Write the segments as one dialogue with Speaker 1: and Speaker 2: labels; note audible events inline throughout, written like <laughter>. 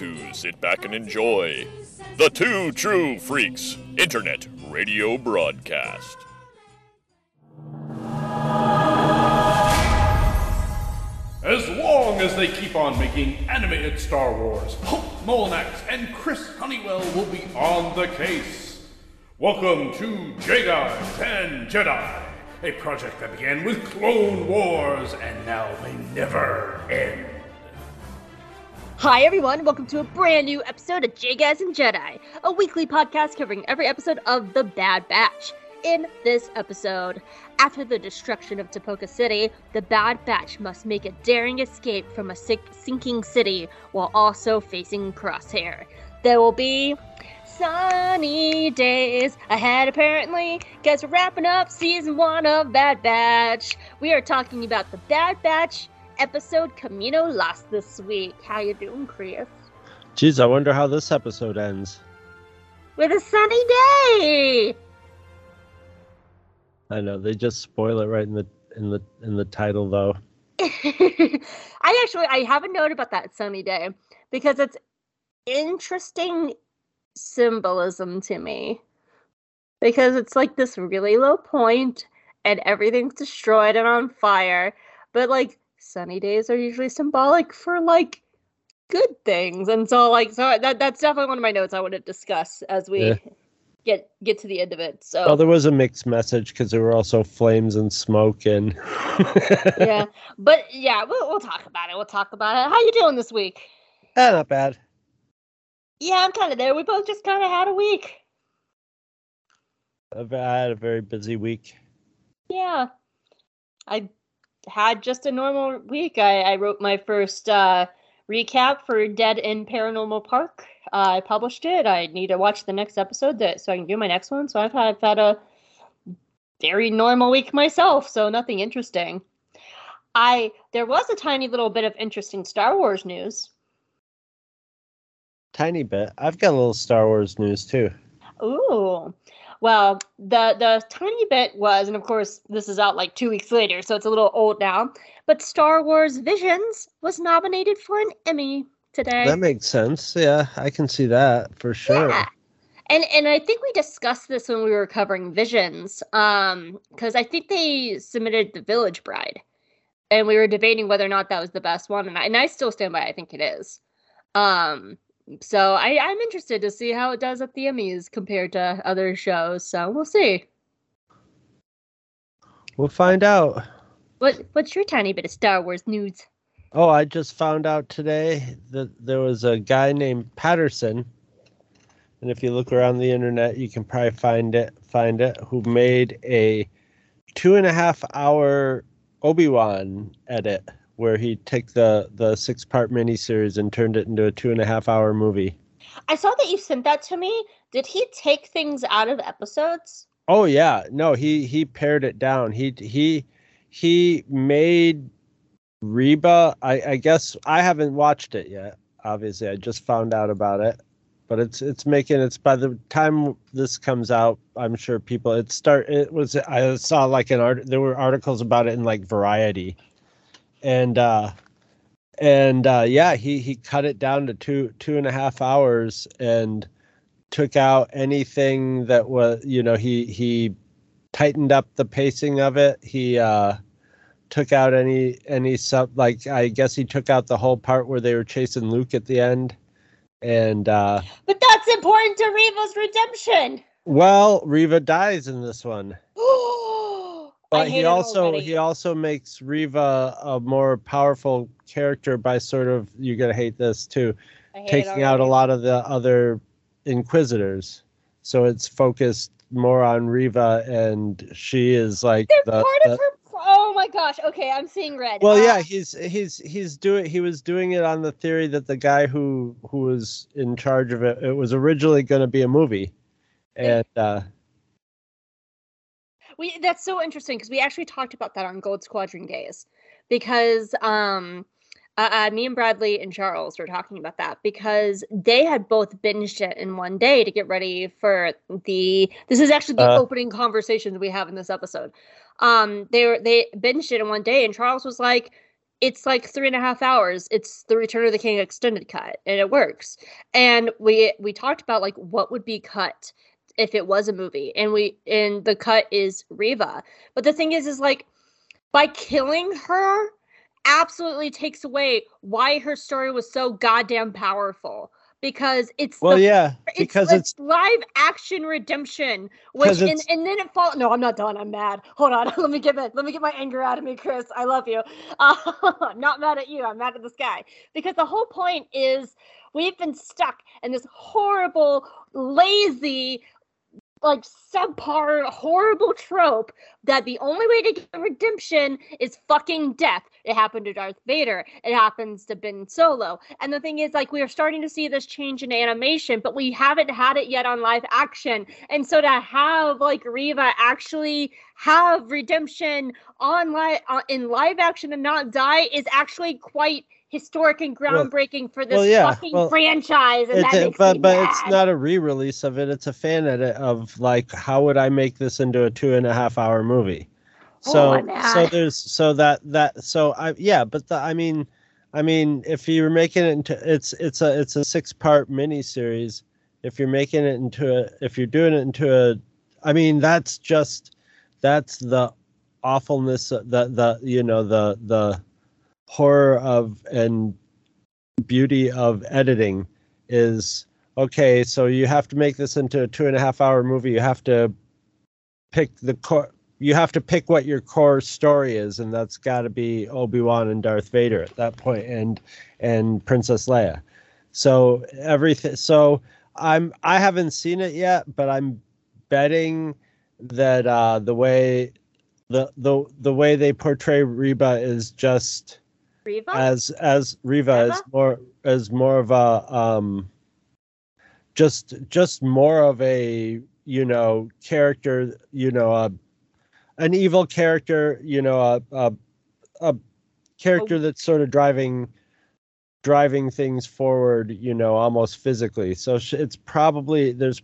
Speaker 1: to sit back and enjoy the Two True Freaks Internet Radio Broadcast.
Speaker 2: As long as they keep on making animated Star Wars, Hope Molinax and Chris Honeywell will be on the case. Welcome to Jedi and Jedi, a project that began with Clone Wars and now may never end.
Speaker 3: Hi, everyone. Welcome to a brand new episode of J Guys and Jedi, a weekly podcast covering every episode of The Bad Batch. In this episode, after the destruction of Tipoca City, the Bad Batch must make a daring escape from a sinking city while also facing Crosshair. There will be sunny days ahead, apparently, because we're wrapping up season one of Bad Batch. We are talking about the Bad Batch episode Kamino Lost this week. How you doing, Chris?
Speaker 4: Jeez, I wonder how this episode ends.
Speaker 3: With a sunny day.
Speaker 4: I know they just spoil it right in the in the in the title though. <laughs>
Speaker 3: I actually I have a note about that sunny day because it's interesting symbolism to me. Because it's like this really low point and everything's destroyed and on fire, but like sunny days are usually symbolic for like good things. And so like so that that's definitely one of my notes I want to discuss as we
Speaker 4: Yeah.
Speaker 3: get get to the end of it. So
Speaker 4: Well, there was a mixed message because there were also flames and smoke and <laughs>
Speaker 3: yeah, but yeah, we'll, we'll talk about it. We'll talk about it. How you doing this week?
Speaker 4: Eh, not bad.
Speaker 3: Yeah, I'm kind of there. We both just kind of had a week.
Speaker 4: I've- I had a very busy week.
Speaker 3: Yeah, I had just a normal week. I, I wrote my first uh, recap for Dead in Paranormal Park. Uh, I published it. I need to watch the next episode that so I can do my next one. So I've had, I've had a very normal week myself. So nothing interesting. I there was a tiny little bit of interesting Star Wars news.
Speaker 4: Tiny bit. I've got a little Star Wars news too.
Speaker 3: Ooh. Well, the the tiny bit was, and of course this is out like two weeks later, so it's a little old now. But Star Wars Visions was nominated for an Emmy today.
Speaker 4: That makes sense. Yeah, I can see that for sure.
Speaker 3: Yeah. And and I think we discussed this when we were covering Visions, um, because I think they submitted The Village Bride, and we were debating whether or not that was the best one, and I, and I still stand by. I think it is. Um, so I I'm interested to see how it does at the Emmys compared to other shows. So we'll see.
Speaker 4: We'll find out.
Speaker 3: What what's your tiny bit of Star Wars news?
Speaker 4: Oh, I just found out today that there was a guy named Patterson, and if you look around the internet, you can probably find it. Find it. Who made a two and a half hour Obi Wan edit where he took the the six part miniseries and turned it into a two and a half hour movie.
Speaker 3: I saw that you sent that to me. Did he take things out of episodes?
Speaker 4: Oh yeah, no, he he pared it down. He he he made Reba. I I guess I haven't watched it yet. Obviously, I just found out about it, but it's it's making it's by the time this comes out, I'm sure people it start it was I saw like an art there were articles about it in like Variety, and uh and uh yeah he he cut it down to two two and a half hours and took out anything that was you know he he tightened up the pacing of it. He uh took out any any sub like i guess he took out the whole part where they were chasing luke at the end. And uh
Speaker 3: But that's important to Reva's redemption.
Speaker 4: well Reva dies in this one <gasps> <gasps> but he also he also makes Reva a more powerful character by sort of you're gonna hate this too
Speaker 3: hate
Speaker 4: taking out a lot of the other inquisitors so it's focused more on Reva and she is like
Speaker 3: They're
Speaker 4: the,
Speaker 3: part
Speaker 4: the-
Speaker 3: of her. Oh my gosh. Okay, I'm seeing red.
Speaker 4: well
Speaker 3: Uh,
Speaker 4: yeah he's he's he's doing he was doing it on the theory that the guy who who was in charge of it it was originally going to be a movie and uh
Speaker 3: we that's so interesting because we actually talked about that on Gold Squadron days because um uh, uh, me and Bradley and Charles were talking about that because they had both binged it in one day to get ready for the. This is actually the
Speaker 4: Uh.
Speaker 3: opening conversations we have in this episode. Um, they were they binged it in one day, and Charles was like, it's like three and a half hours. It's the Return of the King extended cut, and it works. And we we talked about like what would be cut if it was a movie, and we and the cut is Reva. But the thing is, is like by killing her, absolutely takes away why her story was so goddamn powerful because it's
Speaker 4: Well,
Speaker 3: the
Speaker 4: yeah,
Speaker 3: it's,
Speaker 4: because
Speaker 3: it's, live action redemption, which and, and then it fall. No, I'm not done. I'm mad. Hold on. <laughs> let me get it. Let me get my anger out of me, Chris. I love you. <laughs> Uh, I'm not mad at you. I'm mad at this guy because the whole point is we've been stuck in this horrible, lazy, like subpar, horrible trope that the only way to get redemption is fucking death. It happened to Darth Vader. It happens to Ben Solo. And the thing is, like, we are starting to see this change in animation, but we haven't had it yet on live action. And so to have like Reva actually have redemption on live uh, in live action and not die is actually quite historic and
Speaker 4: Well-
Speaker 3: groundbreaking for this
Speaker 4: well, yeah,
Speaker 3: fucking
Speaker 4: well,
Speaker 3: franchise. And that makes
Speaker 4: but
Speaker 3: me
Speaker 4: but
Speaker 3: mad.
Speaker 4: it's not a re-release of it. It's a fan edit of like how would I make this into a two and a half hour movie?
Speaker 3: Oh,
Speaker 4: So
Speaker 3: I'm
Speaker 4: so there's so that that so I yeah, but the I mean I mean if you're making it into it's it's a it's a six part mini series. If you're making it into a if you're doing it into a I mean that's just that's the awfulness of the the you know the the horror of and beauty of editing is okay so you have to make this into a two and a half hour movie. You have to pick the core you have to pick what your core story is and that's got to be obi-wan and darth vader at that point and and princess leia. So everything so i'm i haven't seen it yet but i'm betting that uh the way the the the way they portray reba is just
Speaker 3: Reva?
Speaker 4: as as Reva is more as more of a um just just more of a you know character you know a an evil character you know a a, a character that's sort of driving driving things forward you know almost physically. So it's probably there's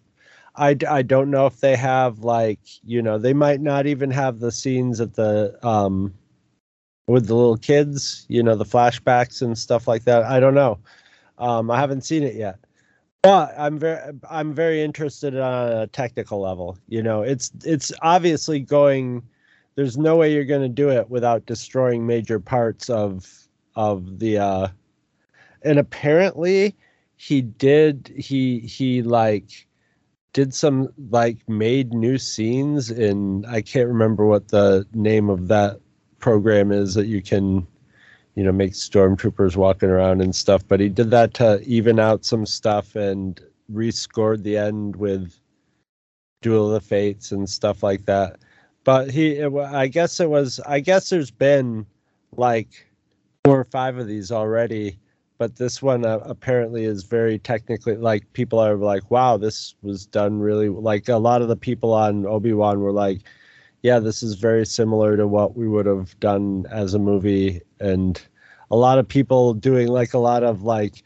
Speaker 4: I, I don't know if they have like you know they might not even have the scenes at the um with the little kids you know the flashbacks and stuff like that. I don't know. Um i haven't seen it yet. But i'm very i'm very interested on a technical level you know. It's it's obviously going there's no way you're going to do it without destroying major parts of of the uh and apparently he did he he like did some like made new scenes in i can't remember what the name of that program is that you can you know make stormtroopers walking around and stuff but he did that to even out some stuff and rescored the end with duel of the fates and stuff like that. But he it, i guess it was i guess there's been like four or five of these already but this one uh, apparently is very technically like people are like wow this was done really like a lot of the people on obi-wan were like yeah this is very similar to what we would have done as a movie. And a lot of people doing like a lot of like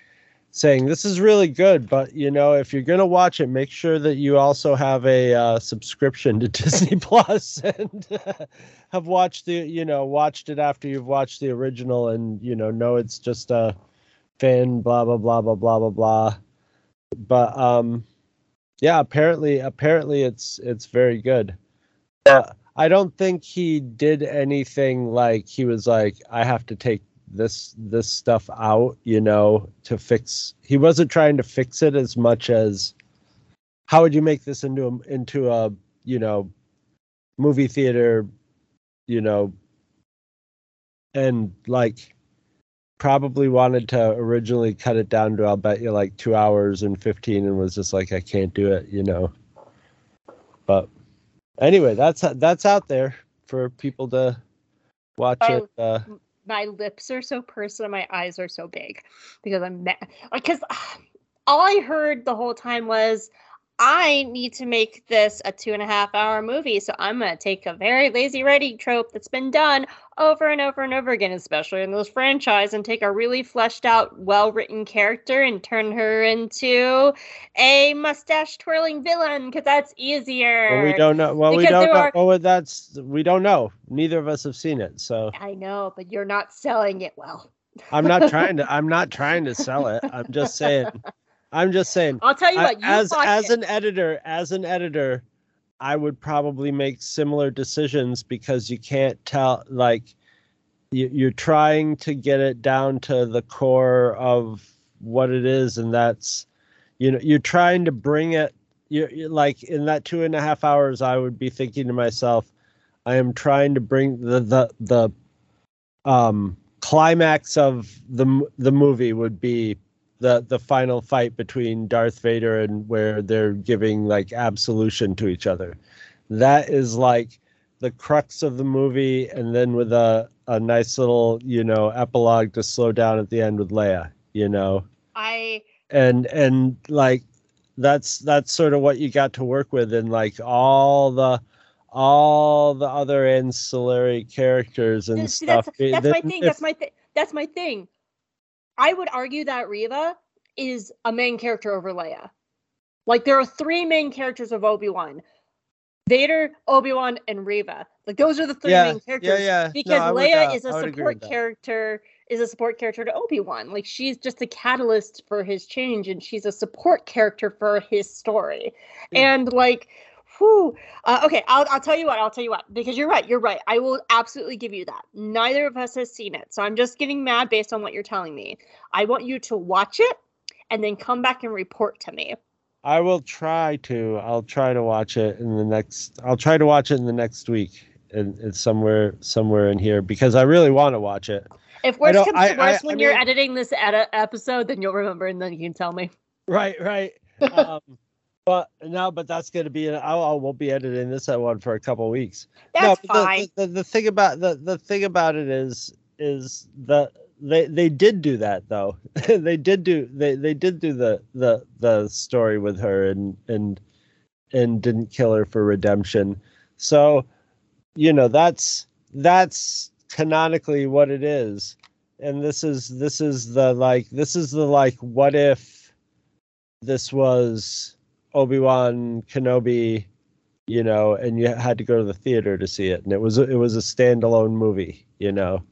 Speaker 4: saying this is really good but you know if you're going to watch it make sure that you also have a uh, subscription to <laughs> disney plus and <laughs> have watched the you know watched it after you've watched the original and you know know it's just a fan blah blah blah blah blah blah blah. But um yeah apparently apparently it's it's very good. But i don't think he did anything like he was like i have to take this this stuff out you know to fix he wasn't trying to fix it as much as how would you make this into a into a you know movie theater you know and like probably wanted to originally cut it down to I'll bet you like two hours and fifteen, and was just like I can't do it, you know. But anyway, that's that's out there for people to watch
Speaker 3: Oh.
Speaker 4: it. Uh,
Speaker 3: my lips are so pursed and my eyes are so big because I'm mad. Because all I heard the whole time was, I need to make this a two and a half hour movie. So I'm going to take a very lazy writing trope that's been done over and over and over again, especially in this franchise, and take a really fleshed out, well written character and turn her into a mustache twirling villain because that's easier.
Speaker 4: Well, we don't know. Well, we don't know.
Speaker 3: are-
Speaker 4: Well, that's we don't know. Neither of us have seen it, so
Speaker 3: I know, but you're not selling it well.
Speaker 4: I'm not trying to. <laughs> I'm not trying to sell it. I'm just saying. I'm just saying.
Speaker 3: I'll tell you
Speaker 4: I-
Speaker 3: what, you
Speaker 4: as as
Speaker 3: it.
Speaker 4: an editor, as an editor, I would probably make similar decisions because you can't tell. Like, you, you're trying to get it down to the core of what it is, and that's, you know, you're trying to bring it. You're, you're like in that two and a half hours, I would be thinking to myself, I am trying to bring the the the um climax of the the movie would be the the final fight between Darth Vader and where they're giving like absolution to each other. That is like the crux of the movie, and then with a a nice little you know epilogue to slow down at the end with Leia. You know,
Speaker 3: I
Speaker 4: and and like that's that's sort of what you got to work with, and like all the all the other ancillary characters and
Speaker 3: See,
Speaker 4: stuff.
Speaker 3: That's,
Speaker 4: It-
Speaker 3: that's my thing.
Speaker 4: if-
Speaker 3: That's my thing. That's my thing. I would argue that Reva is a main character over Leia. Like there are three main characters of Obi Wan: Vader, Obi Wan, and Reva. Like those are the three
Speaker 4: Yeah,
Speaker 3: main characters.
Speaker 4: yeah. No,
Speaker 3: Because
Speaker 4: would,
Speaker 3: Leia
Speaker 4: uh,
Speaker 3: is a support character. Is a support character to Obi Wan. Like she's just a catalyst for his change, and she's a support character for his story.
Speaker 4: Yeah.
Speaker 3: And like, whew, uh, okay, I'll, I'll tell you what. I'll tell you what. Because you're right. You're right. I will absolutely give you that. Neither of us has seen it, so I'm just getting mad based on what you're telling me. I want you to watch it and then come back and report to me.
Speaker 4: I will try to. I'll try to watch it in the next. I'll try to watch it in the next week. And it's somewhere somewhere in here because I really want to watch it.
Speaker 3: If worse comes
Speaker 4: I-
Speaker 3: to worse,
Speaker 4: I- I
Speaker 3: when you're
Speaker 4: mean-
Speaker 3: editing this edi- episode, then you'll remember and then you can tell me.
Speaker 4: Right, right. <laughs> um, but no, but that's going to be. I I won't be editing this one for a couple of weeks.
Speaker 3: That's
Speaker 4: no,
Speaker 3: fine.
Speaker 4: The, the, the thing about the the thing about it is is the they they did do that though. <laughs> they did do they they did do the the the story with her and and and didn't kill her for redemption. So, you know, that's that's canonically what it is. And this is this is the like this is the like what if this was Obi-Wan Kenobi you know, and you had to go to the theater to see it, and it was it was a standalone movie, you know.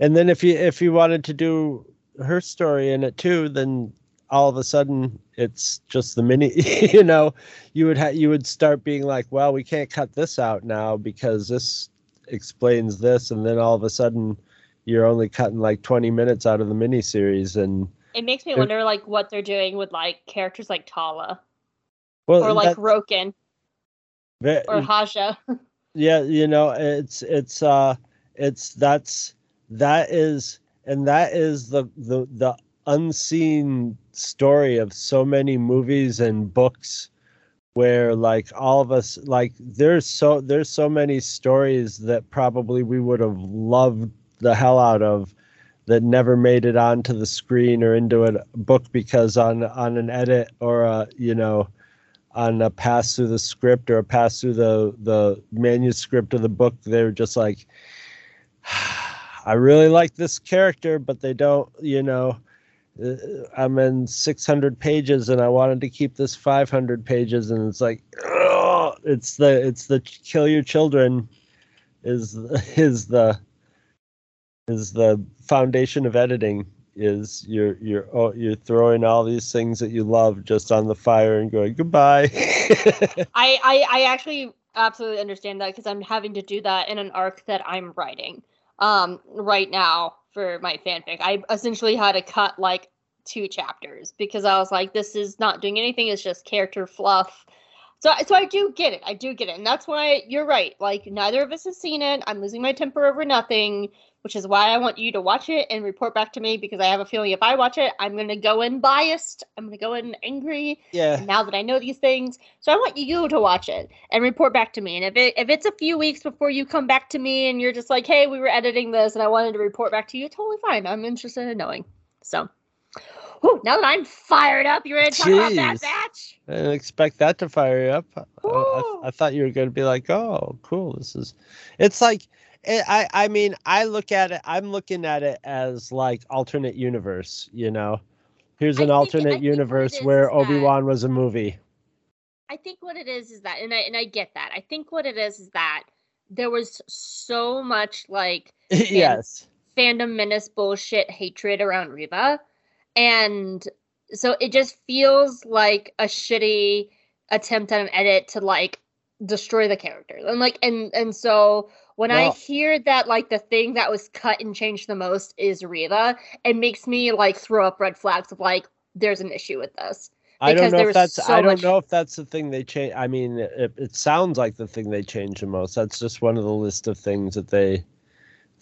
Speaker 4: And then if you if you wanted to do her story in it too, then all of a sudden it's just the mini, <laughs> you know, you would have you would start being like, well, we can't cut this out now because this explains this, and then all of a sudden you're only cutting like 20 minutes out of the miniseries, and
Speaker 3: It makes me
Speaker 4: There-
Speaker 3: wonder, like, what they're doing with like characters like Tala
Speaker 4: well,
Speaker 3: or like
Speaker 4: that-
Speaker 3: Roken
Speaker 4: that-
Speaker 3: or Haja. <laughs>
Speaker 4: yeah you know it's it's uh it's that's that is and that is the the the unseen story of so many movies and books where like all of us like there's so there's so many stories that probably we would have loved the hell out of that never made it onto the screen or into a book because on on an edit or a you know on a pass through the script or a pass through the the manuscript of the book they're just like <sighs> i really like this character but they don't you know uh, i'm in 600 pages and i wanted to keep this 500 pages. And it's like it's the it's the kill your children is <laughs> is the is the foundation of editing is you're you're oh, you're throwing all these things that you love just on the fire and going goodbye <laughs>
Speaker 3: I, I I actually absolutely understand that because I'm having to do that in an arc that I'm writing um right now for my fanfic. I essentially had to cut like two chapters because I was like, this is not doing anything. It's just character fluff. So so I do get it. I do get it, and that's why you're right. Like neither of us has seen it. I'm losing my temper over nothing, which is why I want you to watch it and report back to me because I have a feeling if I watch it, I'm gonna go in biased. I'm gonna go in angry
Speaker 4: yeah
Speaker 3: now that I know these things. So I want you to watch it and report back to me. And if it if it's a few weeks before you come back to me and you're just like, hey, we were editing this and I wanted to report back to you, totally fine. I'm interested in knowing. So Whew, now that I'm fired up, you ready to talk about
Speaker 4: that
Speaker 3: Batch?
Speaker 4: I didn't expect that to fire you up. I- I, I thought you were going to be like, "Oh, cool! This is." It's like, Eh, I I mean, I look at it. I'm looking at it as like alternate universe. You know, here's an
Speaker 3: think-
Speaker 4: alternate
Speaker 3: think what it
Speaker 4: universe
Speaker 3: is
Speaker 4: where Obi Wan was a movie.
Speaker 3: I think what it is is that, and I and I get that. I think what it is is that there was so much like <laughs>
Speaker 4: yes.
Speaker 3: fandom menace bullshit hatred around Reva. And so it just feels like a shitty attempt at an edit to like destroy the character. And like and and so when I hear that like the thing that was cut and changed the most is Reva, it makes me like throw up red flags of like there's an issue with this.
Speaker 4: I don't know if that's
Speaker 3: so
Speaker 4: I don't
Speaker 3: much-
Speaker 4: know if that's the thing they change. I mean, it, it sounds like the thing they changed the most. That's just one of the list of things that they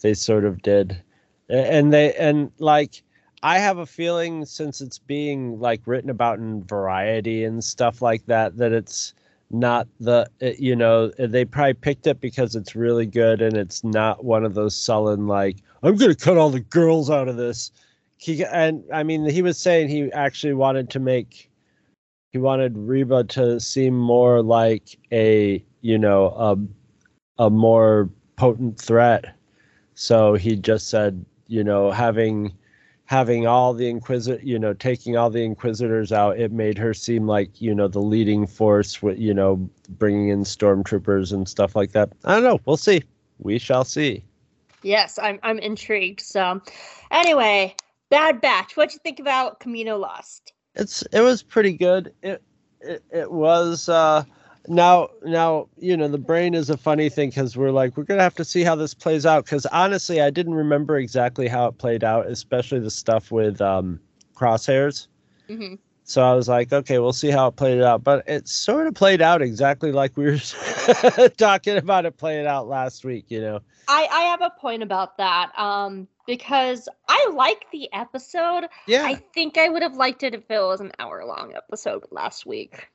Speaker 4: they sort of did, and they and like I have a feeling since it's being like written about in Variety and stuff like that that it's not the uh, you know uh, they probably picked it because it's really good and it's not one of those sullen like I'm gonna cut all the girls out of this. And I mean, he was saying he actually wanted to make he wanted Reba to seem more like a you know a a more potent threat. So he just said, you know, having having all the inquisitor, you know, taking all the inquisitors out, it made her seem like you know the leading force with you know bringing in stormtroopers and stuff like that. I don't know. We'll see. We shall see.
Speaker 3: Yes, I'm I'm intrigued. So anyway, Bad Batch. What'd you think about Kamino Lost?
Speaker 4: it's it was pretty good it it, it was uh now now you know the brain is a funny thing because we're like we're gonna have to see how this plays out because honestly i didn't remember exactly how it played out especially the stuff with um crosshairs
Speaker 3: hmm
Speaker 4: so i was like okay we'll see how it played out but it sort of played out exactly like we were <laughs> talking about it playing out last week you know
Speaker 3: I I have a point about that. Um, because I like the episode.
Speaker 4: yeah
Speaker 3: I think I would have liked it if it was an hour long episode last week.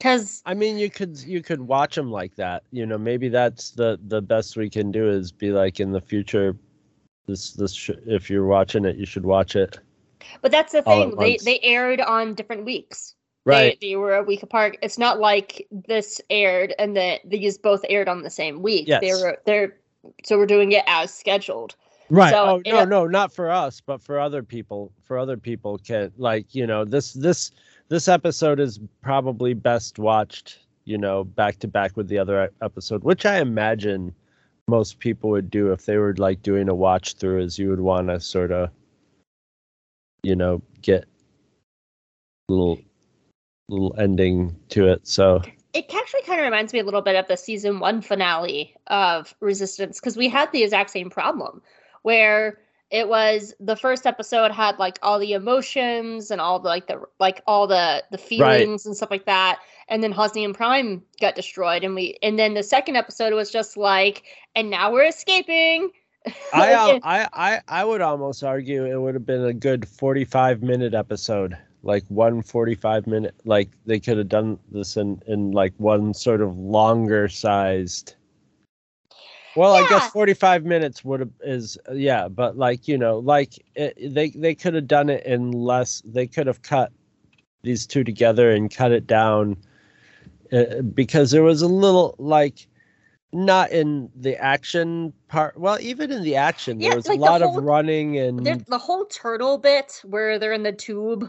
Speaker 3: Cause
Speaker 4: I mean, you could you could watch them like that. You know, maybe that's the the best we can do is be like in the future. This this sh- if you're watching it, you should watch it.
Speaker 3: but that's the thing. They
Speaker 4: once.
Speaker 3: they aired on different weeks.
Speaker 4: Right.
Speaker 3: They, they were a week apart. It's not like this aired and that these both aired on the same week.
Speaker 4: Yes.
Speaker 3: They were they're so we're doing it as scheduled.
Speaker 4: Right.
Speaker 3: So
Speaker 4: oh
Speaker 3: it-
Speaker 4: no, no, not for us, but for other people. For other people, can like you know this this this episode is probably best watched. You know, back to back with the other episode, which I imagine most people would do if they were like doing a watch through. Is you would want to sort of, you know, get little little ending to it. So
Speaker 3: It actually kind of reminds me a little bit of the season one finale of Resistance because we had the exact same problem where it was the first episode had like all the emotions and all the like the like all the the feelings and stuff like that. And then Hosnian Prime got destroyed and we and then the second episode was just like and now we're escaping.
Speaker 4: I, <laughs> uh, I I I would almost argue it would have been a good 45 minute episode like one 45 minute like they could have done this in in like one sort of longer sized well i guess 45 minutes would have is yeah but like you know like it, they they could have done it in less they could have cut these two together and cut it down uh, because there was a little like not in the action part well even in the action
Speaker 3: Yeah,
Speaker 4: there was
Speaker 3: like
Speaker 4: a lot
Speaker 3: whole-
Speaker 4: of running and
Speaker 3: the whole turtle bit where they're in the tube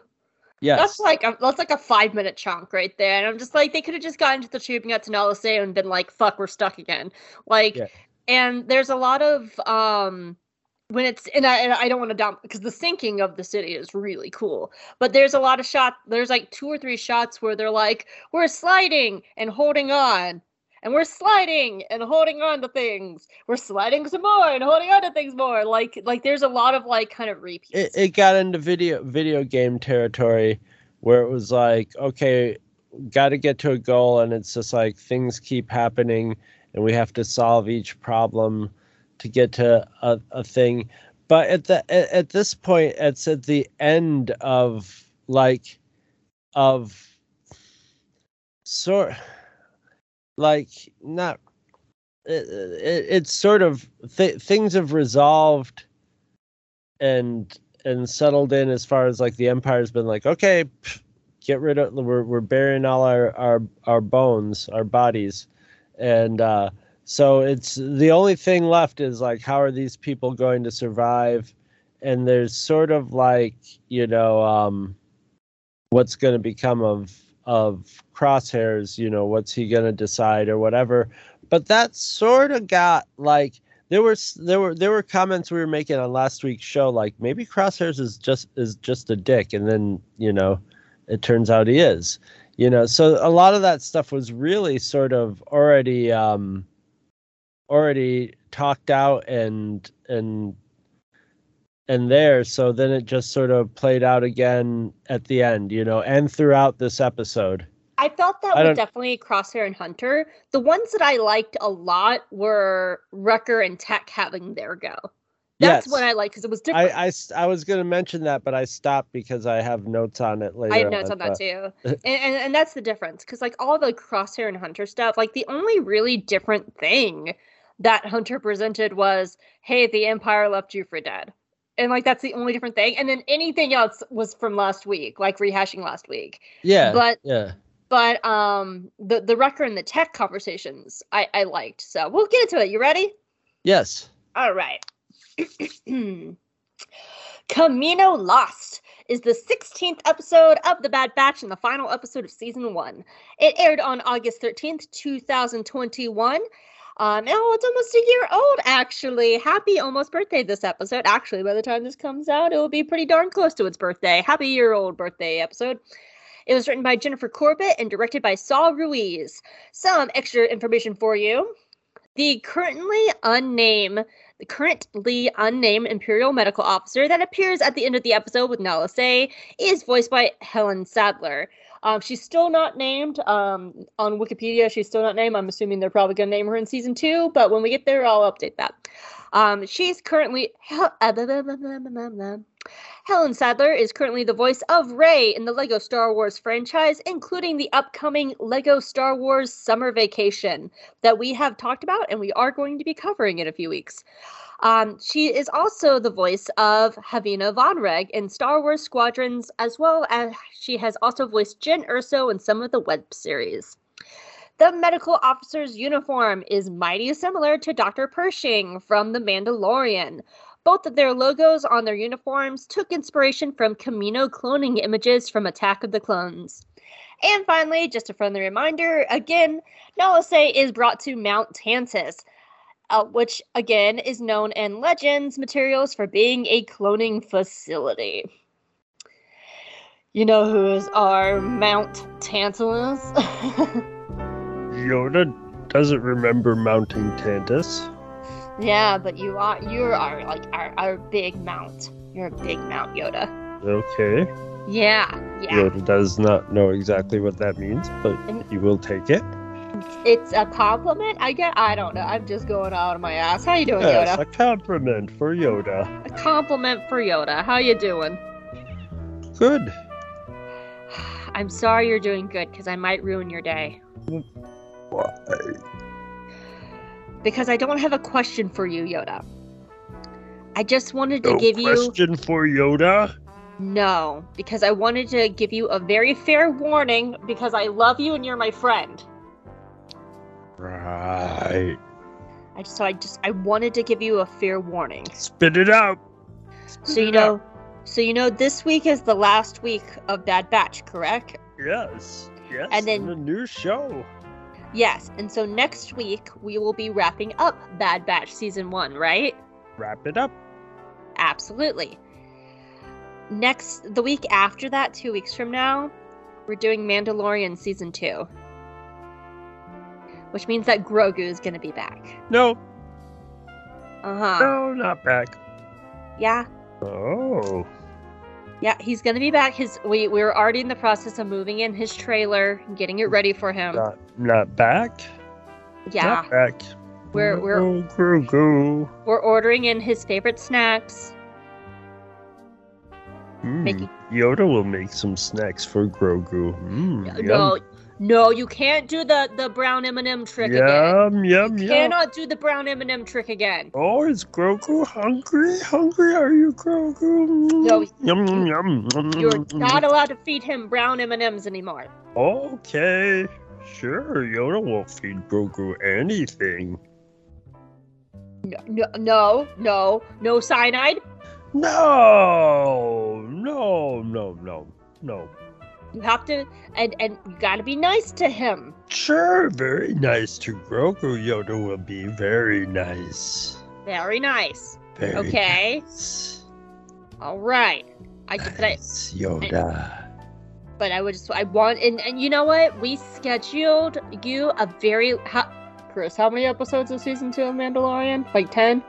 Speaker 4: yes
Speaker 3: That's like a, that's like a five minute chunk right there, and I'm just like they could have just gotten to the tube and got to Nala Se and been like, "Fuck, we're stuck again." Like,
Speaker 4: Yeah.
Speaker 3: And there's a lot of um when it's and I and I don't want to dump because the sinking of the city is really cool, but there's a lot of shot. There's like two or three shots where they're like, "We're sliding and holding on." And we're sliding and holding on to things. We're sliding some more and holding on to things more. Like, like there's a lot of like kind of repeats.
Speaker 4: it, it got into video video game territory where it was like okay got to get to a goal and it's just like things keep happening and we have to solve each problem to get to a, a thing. But at the at, at this point it's at the end of like of sort like not it, it, it's sort of th- things have resolved and and settled in as far as like the empire's been like okay pff, get rid of we're, we're burying all our our our bones our bodies and uh so it's the only thing left is like how are these people going to survive? And there's sort of like you know um what's going to become of of crosshairs you know what's he going to decide or whatever. But that sort of got like there was there were there were comments we were making on last week's show like maybe crosshairs is just is just a dick and then you know it turns out he is you know so a lot of that stuff was really sort of already um already talked out and and and there so then it just sort of played out again at the end you know and throughout this episode
Speaker 3: I felt that
Speaker 4: I
Speaker 3: with definitely Crosshair and Hunter. The ones that I liked a lot were Wrecker and Tech having their go. That's
Speaker 4: Yes.
Speaker 3: what I liked because it was different.
Speaker 4: I I was going to mention that but i stopped because i have notes on it later
Speaker 3: I have notes on that too, <laughs> and, and and that's the difference because like all the Crosshair and Hunter stuff, like the only really different thing that Hunter presented was, "Hey, the Empire left you for dead," and like that's the only different thing. And then anything else was from last week, like rehashing last week.
Speaker 4: yeah
Speaker 3: But
Speaker 4: yeah
Speaker 3: but um, the the Wrecker and the Tech conversations I I liked. So we'll get into it. You ready?
Speaker 4: yes
Speaker 3: All right. <clears throat> Kamino Lost is the 16th episode of The Bad Batch and the final episode of season one. It aired on August 13th, 2021. Um, oh, it's almost a year old, actually. Happy almost birthday this episode. Actually, by the time this comes out, it will be pretty darn close to its birthday. Happy year old birthday episode. It was written by Jennifer Corbett and directed by Saul Ruiz. Some extra information for you. The currently unnamed the currently unnamed Imperial medical officer that appears at the end of the episode with Nala Se is voiced by Helen Sadler. Um, she's still not named um, on Wikipedia. She's still not named. I'm assuming they're probably going to name her in season two, but when we get there, I'll update that. Um, she's currently <laughs> <laughs> Helen Sadler is currently the voice of Rey in the Lego Star Wars franchise, including the upcoming Lego Star Wars Summer Vacation that we have talked about and we are going to be covering in a few weeks. Um, she is also the voice of Havina Von Reg in Star Wars Squadrons, as well as she has also voiced Jyn Erso in some of the web series. The medical officer's uniform is mighty similar to Dr. Pershing from The Mandalorian. Both of their logos on their uniforms took inspiration from Kamino cloning images from Attack of the Clones. And finally, just a friendly reminder again, Nala Se is brought to Mount Tantiss, uh, which again is known in legends materials for being a cloning facility. You know who is our Mount Tantalus? <laughs>
Speaker 4: yoda doesn't remember mounting Tantiss
Speaker 3: yeah, but you are you are like our, our big mount. You're a big Mount Yoda.
Speaker 4: okay
Speaker 3: Yeah, yeah.
Speaker 4: yoda does not know exactly what that means but
Speaker 3: And-
Speaker 4: he will take it
Speaker 3: It's a compliment. I get. I don't know. I'm just going out of my ass. How you doing,
Speaker 4: yes
Speaker 3: Yoda?
Speaker 4: a compliment for yoda
Speaker 3: A compliment for Yoda. How you doing?
Speaker 4: good <sighs>
Speaker 3: I'm sorry you're doing good because I might ruin your day.
Speaker 4: Why?
Speaker 3: Because I don't have a question for you, Yoda. I just wanted to
Speaker 4: no
Speaker 3: give you
Speaker 4: question for yoda
Speaker 3: no, because I wanted to give you a very fair warning because I love you and you're my friend.
Speaker 4: right
Speaker 3: I just so I just I wanted to give you a fair warning.
Speaker 4: spit it out
Speaker 3: So you know, so you know this week is the last week of Bad Batch, correct?
Speaker 4: yes yes
Speaker 3: And then-
Speaker 4: the new show
Speaker 3: Yes. And so next week we will be wrapping up Bad Batch season 1, right?
Speaker 4: wrap it up
Speaker 3: Absolutely. Next the week after that, 2 weeks from now, we're doing Mandalorian season 2. Which means that Grogu is going to be back.
Speaker 4: no
Speaker 3: Uh-huh.
Speaker 4: no not back
Speaker 3: Yeah.
Speaker 4: oh
Speaker 3: Yeah, he's going to be back. His we we're already in the process of moving in his trailer, getting it ready for him.
Speaker 4: not not back
Speaker 3: yeah.
Speaker 4: not back
Speaker 3: We're we're
Speaker 4: Grogu.
Speaker 3: we're ordering in his favorite snacks.
Speaker 4: Mm,
Speaker 3: Making-
Speaker 4: Yoda will make some snacks for Grogu. Mm,
Speaker 3: No,
Speaker 4: yum.
Speaker 3: No, you can't do the the brown M&M trick again.
Speaker 4: Yum, yum,
Speaker 3: You
Speaker 4: yum.
Speaker 3: cannot do the brown M&M trick again.
Speaker 4: Oh, is Grogu hungry? Hungry? Are you, Grogu?
Speaker 3: No,
Speaker 4: Yum, yum, yum. yum,
Speaker 3: You're
Speaker 4: yum,
Speaker 3: not allowed to feed him brown M&Ms anymore.
Speaker 4: Okay. Sure, Yoda won't feed Grogu anything.
Speaker 3: No, no, no, no, no cyanide.
Speaker 4: No, no, no, no, no.
Speaker 3: You have to, and and you got to be nice to him.
Speaker 4: Sure, very nice to Grogu. Yoda will be very nice.
Speaker 3: Very nice.
Speaker 4: Very
Speaker 3: Okay.
Speaker 4: nice.
Speaker 3: All right. I but I,
Speaker 4: Nice, Yoda.
Speaker 3: but I would just I want and and you know what? We scheduled you a very how, Chris. How many episodes of season two of Mandalorian? Like ten.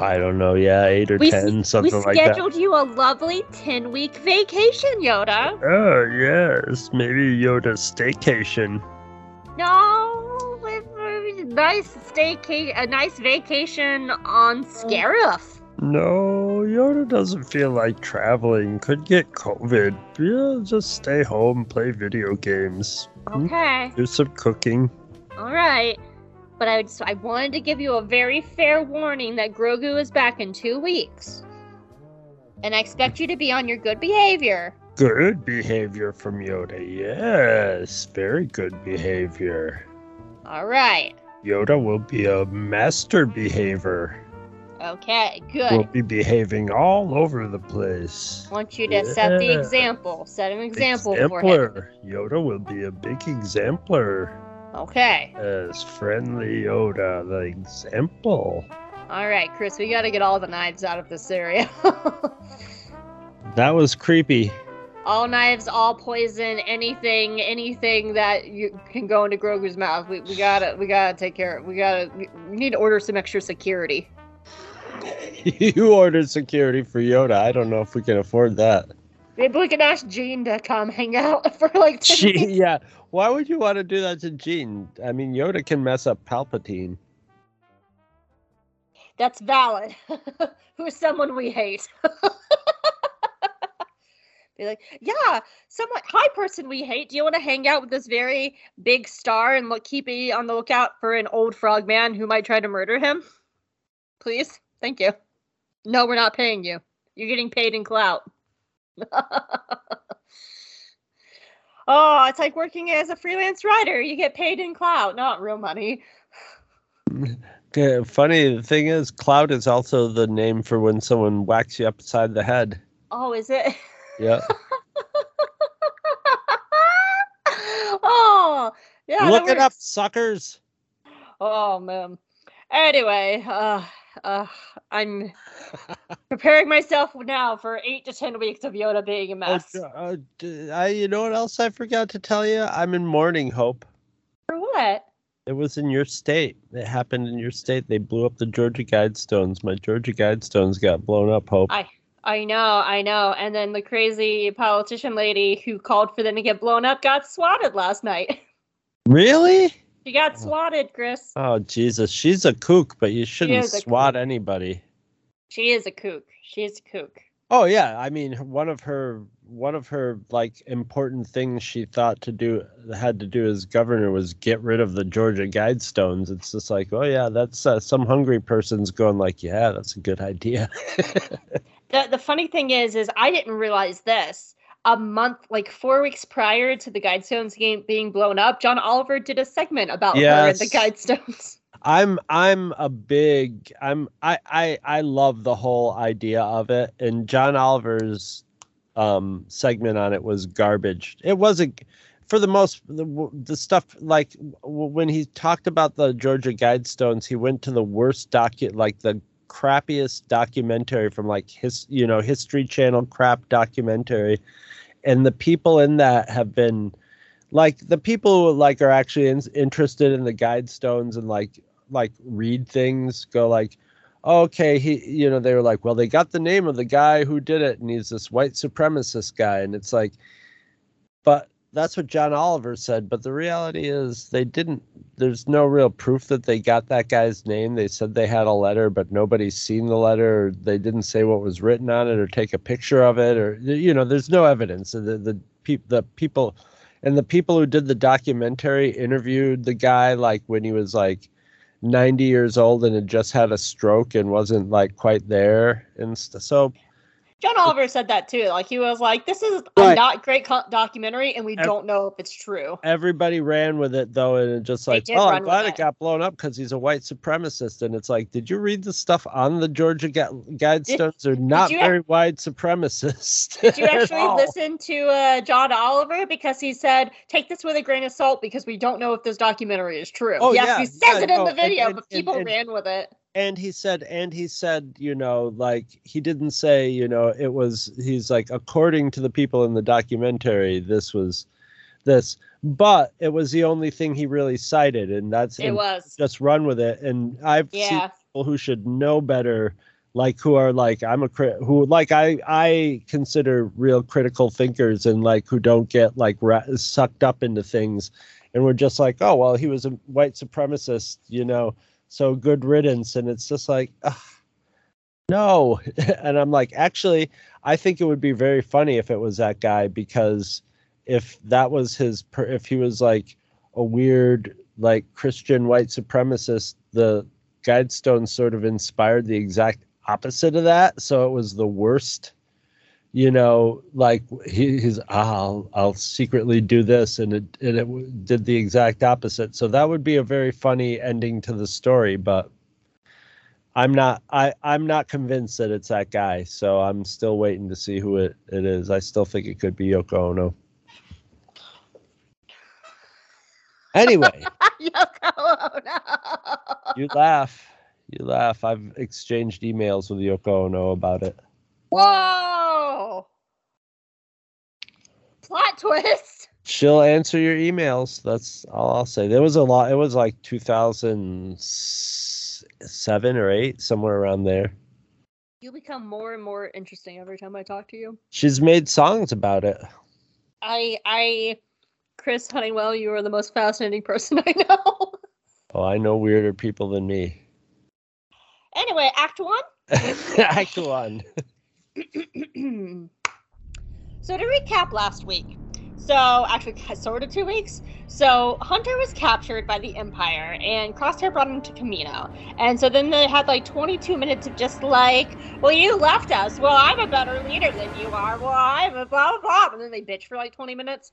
Speaker 4: I don't know, yeah, eight or
Speaker 3: We
Speaker 4: ten, something like that.
Speaker 3: We scheduled you a lovely ten week vacation, Yoda.
Speaker 4: Oh, yes, maybe Yoda staycation.
Speaker 3: No, it- it- nice staycation, a nice vacation on Scarif.
Speaker 4: No, Yoda doesn't feel like traveling. Could get COVID. Yeah, just stay home, play video games, hmm?
Speaker 3: Okay,
Speaker 4: do some cooking.
Speaker 3: all right. But I just I wanted to give you a very fair warning that Grogu is back in two weeks, and I expect you to be on your good behavior.
Speaker 4: Good behavior from Yoda. Yes, very good behavior.
Speaker 3: All right.
Speaker 4: Yoda will be a master behavior.
Speaker 3: Okay. Good.
Speaker 4: He will be behaving all over the place.
Speaker 3: I want you to set the example. Set an example for him.
Speaker 4: Exemplar. Yoda will be a big exemplar.
Speaker 3: Okay.
Speaker 4: As friendly Yoda, the example.
Speaker 3: All right, Chris. We got to get all the knives out of this area. <laughs>
Speaker 4: That was creepy.
Speaker 3: all knives, all poison, anything, anything that you can go into Grogu's mouth. We, we gotta, we gotta take care. of We gotta, we we need to order some extra security. <laughs>
Speaker 4: you ordered security for Yoda. I don't know if we can afford that.
Speaker 3: Maybe we can ask Jean to come hang out <laughs> for like. 10
Speaker 4: Gee, yeah. Why would you want to do that to Gene? I mean, Yoda can mess up Palpatine.
Speaker 3: That's valid. <laughs> Who's someone we hate? <laughs> Be like, yeah, someone high person we hate. Do you want to hang out with this very big star and look keep on the lookout for an old frog man who might try to murder him? Please, thank you. No, we're not paying you. You're getting paid in clout. <laughs> oh, it's like working as a freelance writer. You get paid in clout, not real money.
Speaker 4: Funny the thing is, Cloud is also the name for when someone whacks you upside the head.
Speaker 3: Oh, is it?
Speaker 4: Yeah. <laughs>
Speaker 3: oh, yeah.
Speaker 4: Look it up, suckers.
Speaker 3: Oh man. Anyway, uh, uh, I'm preparing myself now for eight to ten weeks of Yoda being a mess.
Speaker 4: uh, I, you know what else I forgot to tell you? I'm in mourning, Hope.
Speaker 3: For what?
Speaker 4: It was in your state. It happened in your state. They blew up the Georgia Guidestones. My Georgia Guidestones got blown up, Hope.
Speaker 3: I I know, I know. And then the crazy politician lady who called for them to get blown up got swatted last night. <laughs>
Speaker 4: Really?
Speaker 3: She got swatted, Chris.
Speaker 4: Oh, Jesus. She's a kook, but you shouldn't swat anybody.
Speaker 3: She is a kook. She is a kook.
Speaker 4: Oh yeah, I mean one of her one of her like important things she thought to do had to do as governor was get rid of the Georgia Guidestones. It's just like, oh yeah, that's uh, some hungry person's going like, yeah, that's a good idea. <laughs>
Speaker 3: The the funny thing is, is I didn't realize this. A month, like four weeks prior to the Guidestones game being blown up, John Oliver did a segment about her and the
Speaker 4: Yes.
Speaker 3: Guidestones. <laughs>
Speaker 4: I'm I'm a big I'm I I I love the whole idea of it and John Oliver's um segment on it was garbage. It wasn't for the most the, the stuff like w- when he talked about the Georgia Guidestones he went to the worst docu like the crappiest documentary from like his you know History Channel crap documentary. And the people in that have been like the people who like are actually in, interested in the guidestones and like like read things go like "Oh, okay he you know they were like well they got the name of the guy who did it and he's this white supremacist guy. And it's like but that's what John Oliver said but the reality is they didn't there's no real proof that they got that guy's name. They said they had a letter but nobody's seen the letter they didn't say what was written on it or take a picture of it or you know there's no evidence. The the, peop the people and the people who did the documentary interviewed the guy like when he was like 90 years old and had just had a stroke and wasn't like quite there and st- so
Speaker 3: John Oliver said that too. Like he was like, "This is a
Speaker 4: Right.
Speaker 3: not great co- documentary, and we
Speaker 4: Ev-
Speaker 3: don't know if it's true."
Speaker 4: everybody ran with it though and it just like oh i'm glad
Speaker 3: it.
Speaker 4: it got blown up because he's a white supremacist and it's like did you read the stuff on the georgia Ga- guidestones they're not very white supremacist
Speaker 3: Did you <laughs> actually
Speaker 4: all.
Speaker 3: listen to uh, John Oliver because he said, "Take this with a grain of salt because we don't know if this documentary is true."
Speaker 4: Oh,
Speaker 3: he
Speaker 4: yeah,
Speaker 3: actually says
Speaker 4: yeah,
Speaker 3: it in
Speaker 4: no,
Speaker 3: the video,
Speaker 4: and-
Speaker 3: but
Speaker 4: and-
Speaker 3: people
Speaker 4: and-
Speaker 3: ran with it.
Speaker 4: And he said and he said you know like he didn't say you know it was he's like according to the people in the documentary this was this but it was the only thing he really cited and that's
Speaker 3: It
Speaker 4: and
Speaker 3: was,
Speaker 4: just run with it and i've seen people who should know better like who are like i'm a crit who like i i consider real critical thinkers and like who don't get like ra- sucked up into things and we're just like oh well he was a white supremacist you know so good riddance and it's just like ugh, no. <laughs> And i'm like actually i think it would be very funny if it was that guy because if that was his per- if he was like a weird like christian white supremacist the guidestones sort of inspired the exact opposite of that so it was the worst you know like he, he's ah, I'll I'll secretly do this and it and it did the exact opposite. So that would be a very funny ending to the story but I'm not I I'm not convinced that it's that guy so I'm still waiting to see who it, it is. I still think it could be Yoko Ono. Anyway. <laughs>
Speaker 3: Yoko Ono.
Speaker 4: you laugh. You laugh. I've exchanged emails with Yoko Ono about it
Speaker 3: Whoa! Plot twist.
Speaker 4: she'll answer your emails. That's all I'll say. There was a lot. It was like 2007 or 8, somewhere around there.
Speaker 3: You become more and more interesting every time I talk to you.
Speaker 4: She's made songs about it.
Speaker 3: I, I, Chris Honeywell, you are the most fascinating person <laughs> I know.
Speaker 4: Oh, I know weirder people than me.
Speaker 3: anyway, Act One. <laughs>
Speaker 4: Act one. <clears throat>
Speaker 3: so to recap last week, so actually <laughs> sort of two weeks. So Hunter was captured by the Empire, and Crosshair brought him to Kamino. And so then they had like 22 minutes of just like, well, you left us. Well, I'm a better leader than you are. Well, I'm a blah blah blah. And then they bitched for like 20 minutes,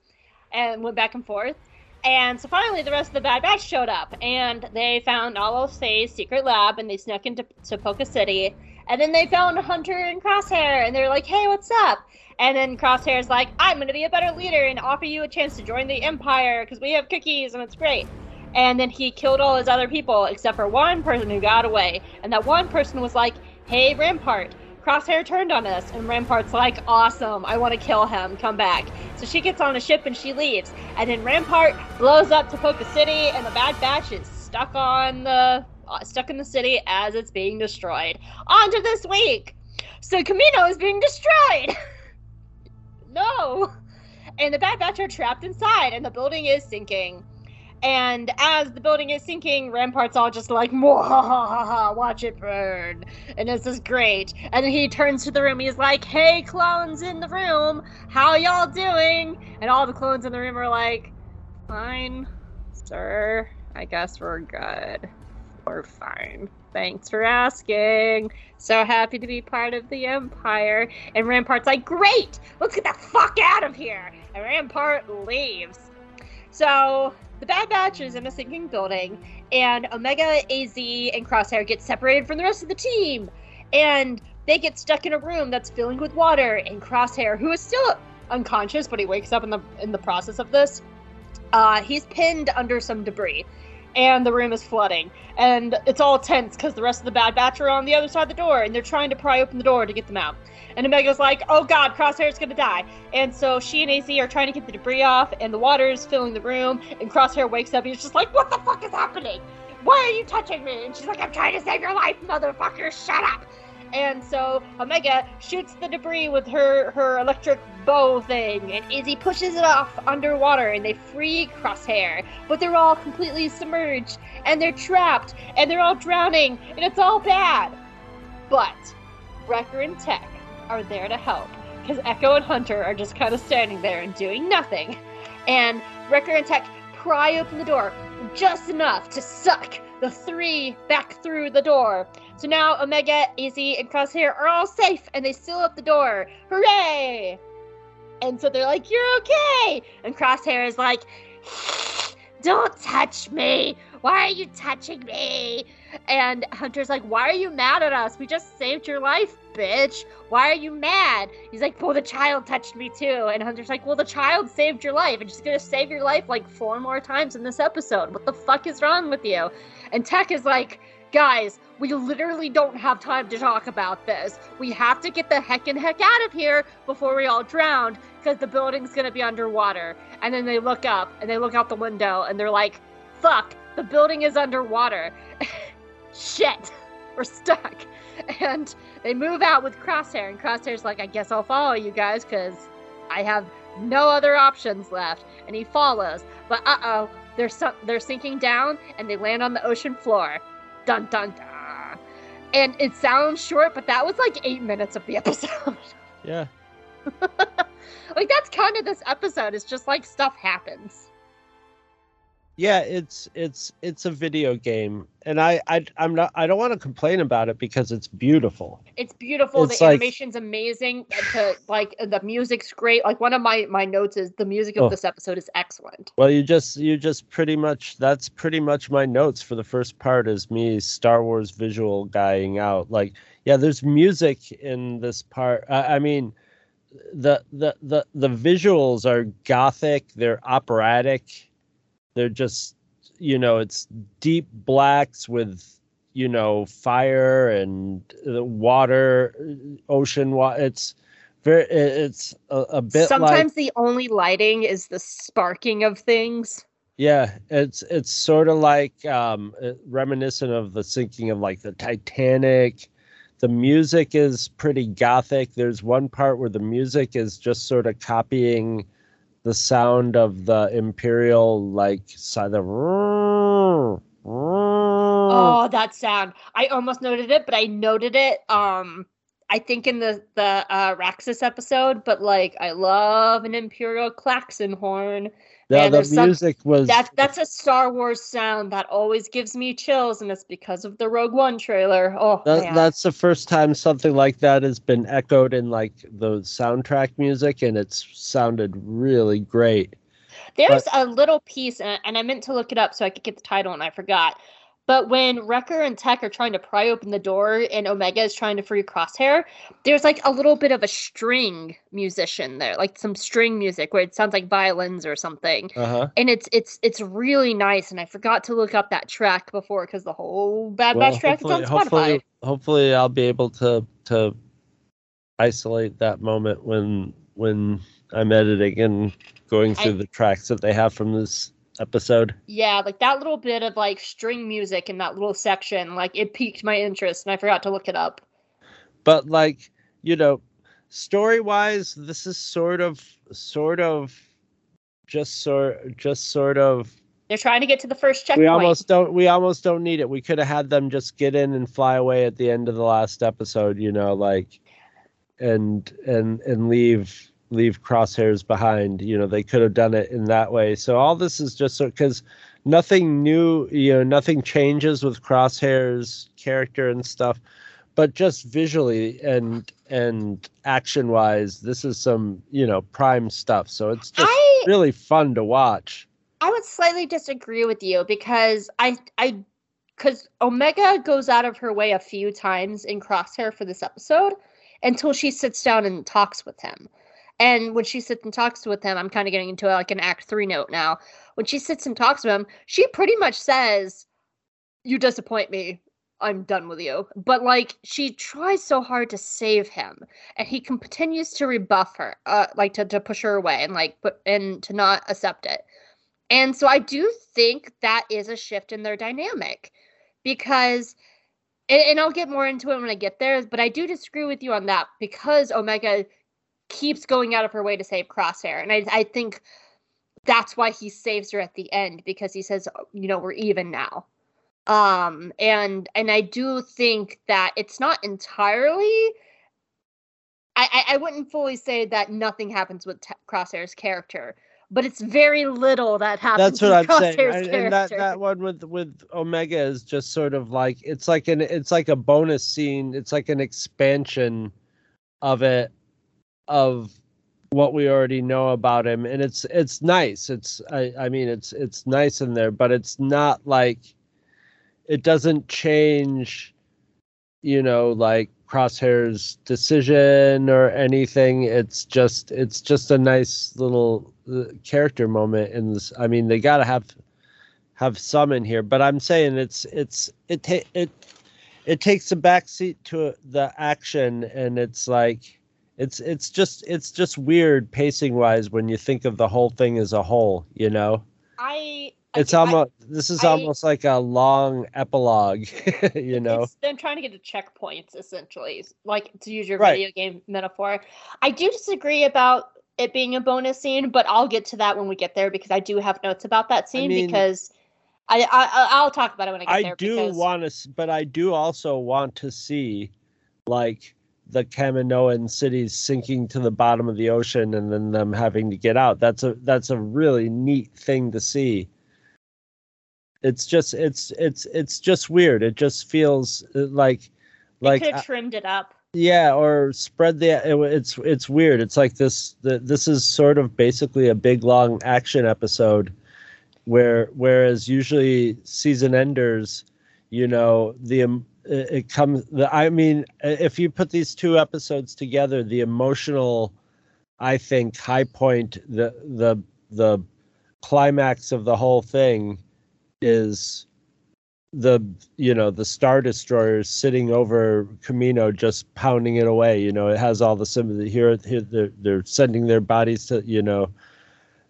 Speaker 3: and went back and forth. And so finally, the rest of the Bad Batch showed up, and they found Nala Se's secret lab, and they snuck into Tipoca City. And then they found Hunter and Crosshair, and they're like, "Hey, what's up?" And then Crosshair's like, "I'm gonna be a better leader and offer you a chance to join the Empire because we have cookies and it's great." And then he killed all his other people except for one person who got away, and that one person was like, "Hey, Rampart." Crosshair turned on us, and Rampart's like, "Awesome! I want to kill him. Come back." So she gets on a ship and she leaves, and then Rampart blows up Tipoca City, and the Bad Batch is stuck on the Uh, stuck in the city as it's being destroyed. On to this week. So Kamino is being destroyed. <laughs> no. And the Bad Batch are trapped inside, and the building is sinking. And as the building is sinking, Rampart's all just like, "Mwahaha, watch it burn. And this is great. And then he turns to the room. He's like, hey, clones in the room, how y'all doing? And all the clones in the room are like, fine, sir. I guess we're good. We're fine. Thanks for asking. So happy to be part of the Empire. And Rampart's like, great! Let's get the fuck out of here! And Rampart leaves. So the Bad Batch is in a sinking building, and Omega, AZ, and Crosshair get separated from the rest of the team. And they get stuck in a room that's filling with water, and Crosshair, who is still unconscious, but he wakes up in the in the process of this, uh, he's pinned under some debris. And the room is flooding. And it's all tense because the rest of the Bad Batch are on the other side of the door and they're trying to pry open the door to get them out. And Omega's like, oh god, Crosshair's gonna die. And so she and AZ are trying to get the debris off, and the water is filling the room. And Crosshair wakes up and he's just like, what the fuck is happening? Why are you touching me? And she's like, I'm trying to save your life, motherfucker, shut up. And so Omega shoots the debris with her her electric bow thing, and Izzy pushes it off underwater, and they free Crosshair. But they're all completely submerged, and they're trapped, and they're all drowning, and it's all bad. But Wrecker and Tech are there to help, because Echo and Hunter are just kind of standing there and doing nothing. and Wrecker and Tech pry open the door just enough to suck the three back through the door. So now Omega, Izzy, and Crosshair are all safe and they seal up the door. Hooray! And so they're like, You're okay! And Crosshair is like, Don't touch me! Why are you touching me? And Hunter's like, Why are you mad at us? We just saved your life, bitch. Why are you mad? He's like, Well, the child touched me too. And Hunter's like, Well, the child saved your life. And she's gonna save your life like four more times in this episode. What the fuck is wrong with you? And Tech is like, Guys, we literally don't have time to talk about this. We have to get the heck and heck out of here before we all drown because the building's gonna be underwater. And then they look up and they look out the window and they're like, fuck, the building is underwater. <laughs> Shit, we're stuck. And they move out with Crosshair, and Crosshair's like, I guess I'll follow you guys because I have no other options left. And he follows. But uh oh, they're, su- they're sinking down and they land on the ocean floor. Dun dun dun. And it sounds short, but that was like eight minutes of the <laughs> episode.
Speaker 4: Yeah. <laughs>
Speaker 3: like that's kind of this episode. It's just like stuff happens.
Speaker 4: Yeah, it's it's it's a video game, and I I I'm not I don't want to complain about it because it's beautiful.
Speaker 3: It's beautiful.
Speaker 4: It's
Speaker 3: the
Speaker 4: like-
Speaker 3: animation's amazing. To, like the music's great. Like one of my my notes is the music of
Speaker 4: Oh.
Speaker 3: this episode is excellent.
Speaker 4: Well, you just you just pretty much that's pretty much my notes for the first part is me Star Wars visual guying out. Like, yeah, there's music in this part. I, I mean, the the the the visuals are gothic. They're operatic. They're just you know it's deep blacks with you know fire and the water, ocean. Wa- it's very it's a, a bit like
Speaker 3: Sometimes the only lighting is the sparking of things.
Speaker 4: Yeah, it's it's sort of like um, uh, reminiscent of the sinking of like the Titanic. The music is pretty gothic. There's one part where the music is just sort of copying the sound of the Imperial like side of.
Speaker 3: Oh, that sound. I almost noted it, but I noted it um I think in the the uh Raxus episode, but like I love an Imperial klaxon horn.
Speaker 4: Yeah, the
Speaker 3: there's some-
Speaker 4: music was
Speaker 3: That that's a Star Wars sound that always gives me chills, and it's because of the Rogue One trailer. Oh,
Speaker 4: that, that's the first time something like that has been echoed in like the soundtrack music, and it's sounded really great.
Speaker 3: There's a little piece, and I meant to look it up so I could get the title, and I forgot. But when Wrecker and Tech are trying to pry open the door, and Omega is trying to free Crosshair, there's like a little bit of a string musician there, like some string music where it sounds like violins or something,
Speaker 4: Uh huh.
Speaker 3: and it's it's it's really nice. And I forgot to look up that track before because the whole Bad
Speaker 4: Well,
Speaker 3: Batch track is on Spotify.
Speaker 4: hopefully, hopefully, I'll be able to to isolate that moment when when I'm editing and going through
Speaker 3: I-
Speaker 4: the tracks that they have from this episode.
Speaker 3: Yeah, like that little bit of like string music in that little section, like it piqued my interest, and I forgot to look it up.
Speaker 4: But like you know, story wise, this is sort of sort of just sort just sort of
Speaker 3: They're trying to get to the first checkpoint.
Speaker 4: we almost don't we almost don't need it. We could have had them just get in and fly away at the end of the last episode, you know, like and and and leave leave crosshairs behind. You know, they could have done it in that way. So all this is just so because nothing new, you know, nothing changes with crosshairs character and stuff. But just visually and and action wise, this is some, you know, prime stuff. So it's just
Speaker 3: I
Speaker 4: really fun to watch.
Speaker 3: I would slightly disagree with you because I I because Omega goes out of her way a few times in Crosshair for this episode until she sits down and talks with him. And when she sits and talks with him, I'm kind of getting into like an Act Three note now. When she sits and talks with him, she pretty much says, "You disappoint me. I'm done with you." But like she tries so hard to save him, and he continues to rebuff her, uh, like to to push her away and like put and to not accept it. And so I do think that is a shift in their dynamic because, and I'll get more into it when I get there, but I do disagree with you on that because Omega keeps going out of her way to save Crosshair. And I, I think that's why he saves her at the end because he says, you know, we're even now. Um, and and I do think that it's not entirely. I, I, I wouldn't fully say that nothing happens with Te- Crosshair's character, but it's very little that happens.
Speaker 4: That's what I'm
Speaker 3: in
Speaker 4: saying.
Speaker 3: Crosshair's
Speaker 4: And, and that that one with with Omega is just sort of like it's like an it's like a bonus scene. It's like an expansion of it of what we already know about him. And it's it's nice. It's I I mean it's it's nice in there, but it's not like it doesn't change you know like crosshair's decision or anything. It's just it's just a nice little uh, character moment in this. I mean they got to have have some in here but i'm saying it's it's it ta- it it takes a backseat to the action and it's like it's it's just it's just weird pacing wise when you think of the whole thing as a whole you know
Speaker 3: I. I
Speaker 4: it's
Speaker 3: I-
Speaker 4: almost this is
Speaker 3: I-
Speaker 4: almost like a long epilogue <laughs> you know
Speaker 3: them trying to get to checkpoints, essentially, like to use your
Speaker 4: Right.
Speaker 3: video game metaphor. I do disagree about it being a bonus scene, but I'll get to that when we get there because I do have notes about that scene
Speaker 4: mean-
Speaker 3: because I, I I- I'll talk about it when I get
Speaker 4: I
Speaker 3: there.
Speaker 4: do
Speaker 3: because,
Speaker 4: want to, but I do also want to see, like, the Kaminoan cities sinking to the bottom of the ocean and then them having to get out. That's a that's a really neat thing to see. It's just it's it's it's just weird. It just feels uh, like
Speaker 3: they
Speaker 4: like
Speaker 3: could
Speaker 4: uh,
Speaker 3: have trimmed it up.
Speaker 4: yeah, or spread the. It, it's it's weird. It's like this. The, this is sort of basically a big long action episode, where whereas usually season enders, you know, the um, it, comes. I mean, if you put these two episodes together, the emotional, I think, high point, the the the climax of the whole thing, is the you know the star destroyers sitting over Kamino just pounding it away you know it has all the sympathy here, here they're, they're sending their bodies to you know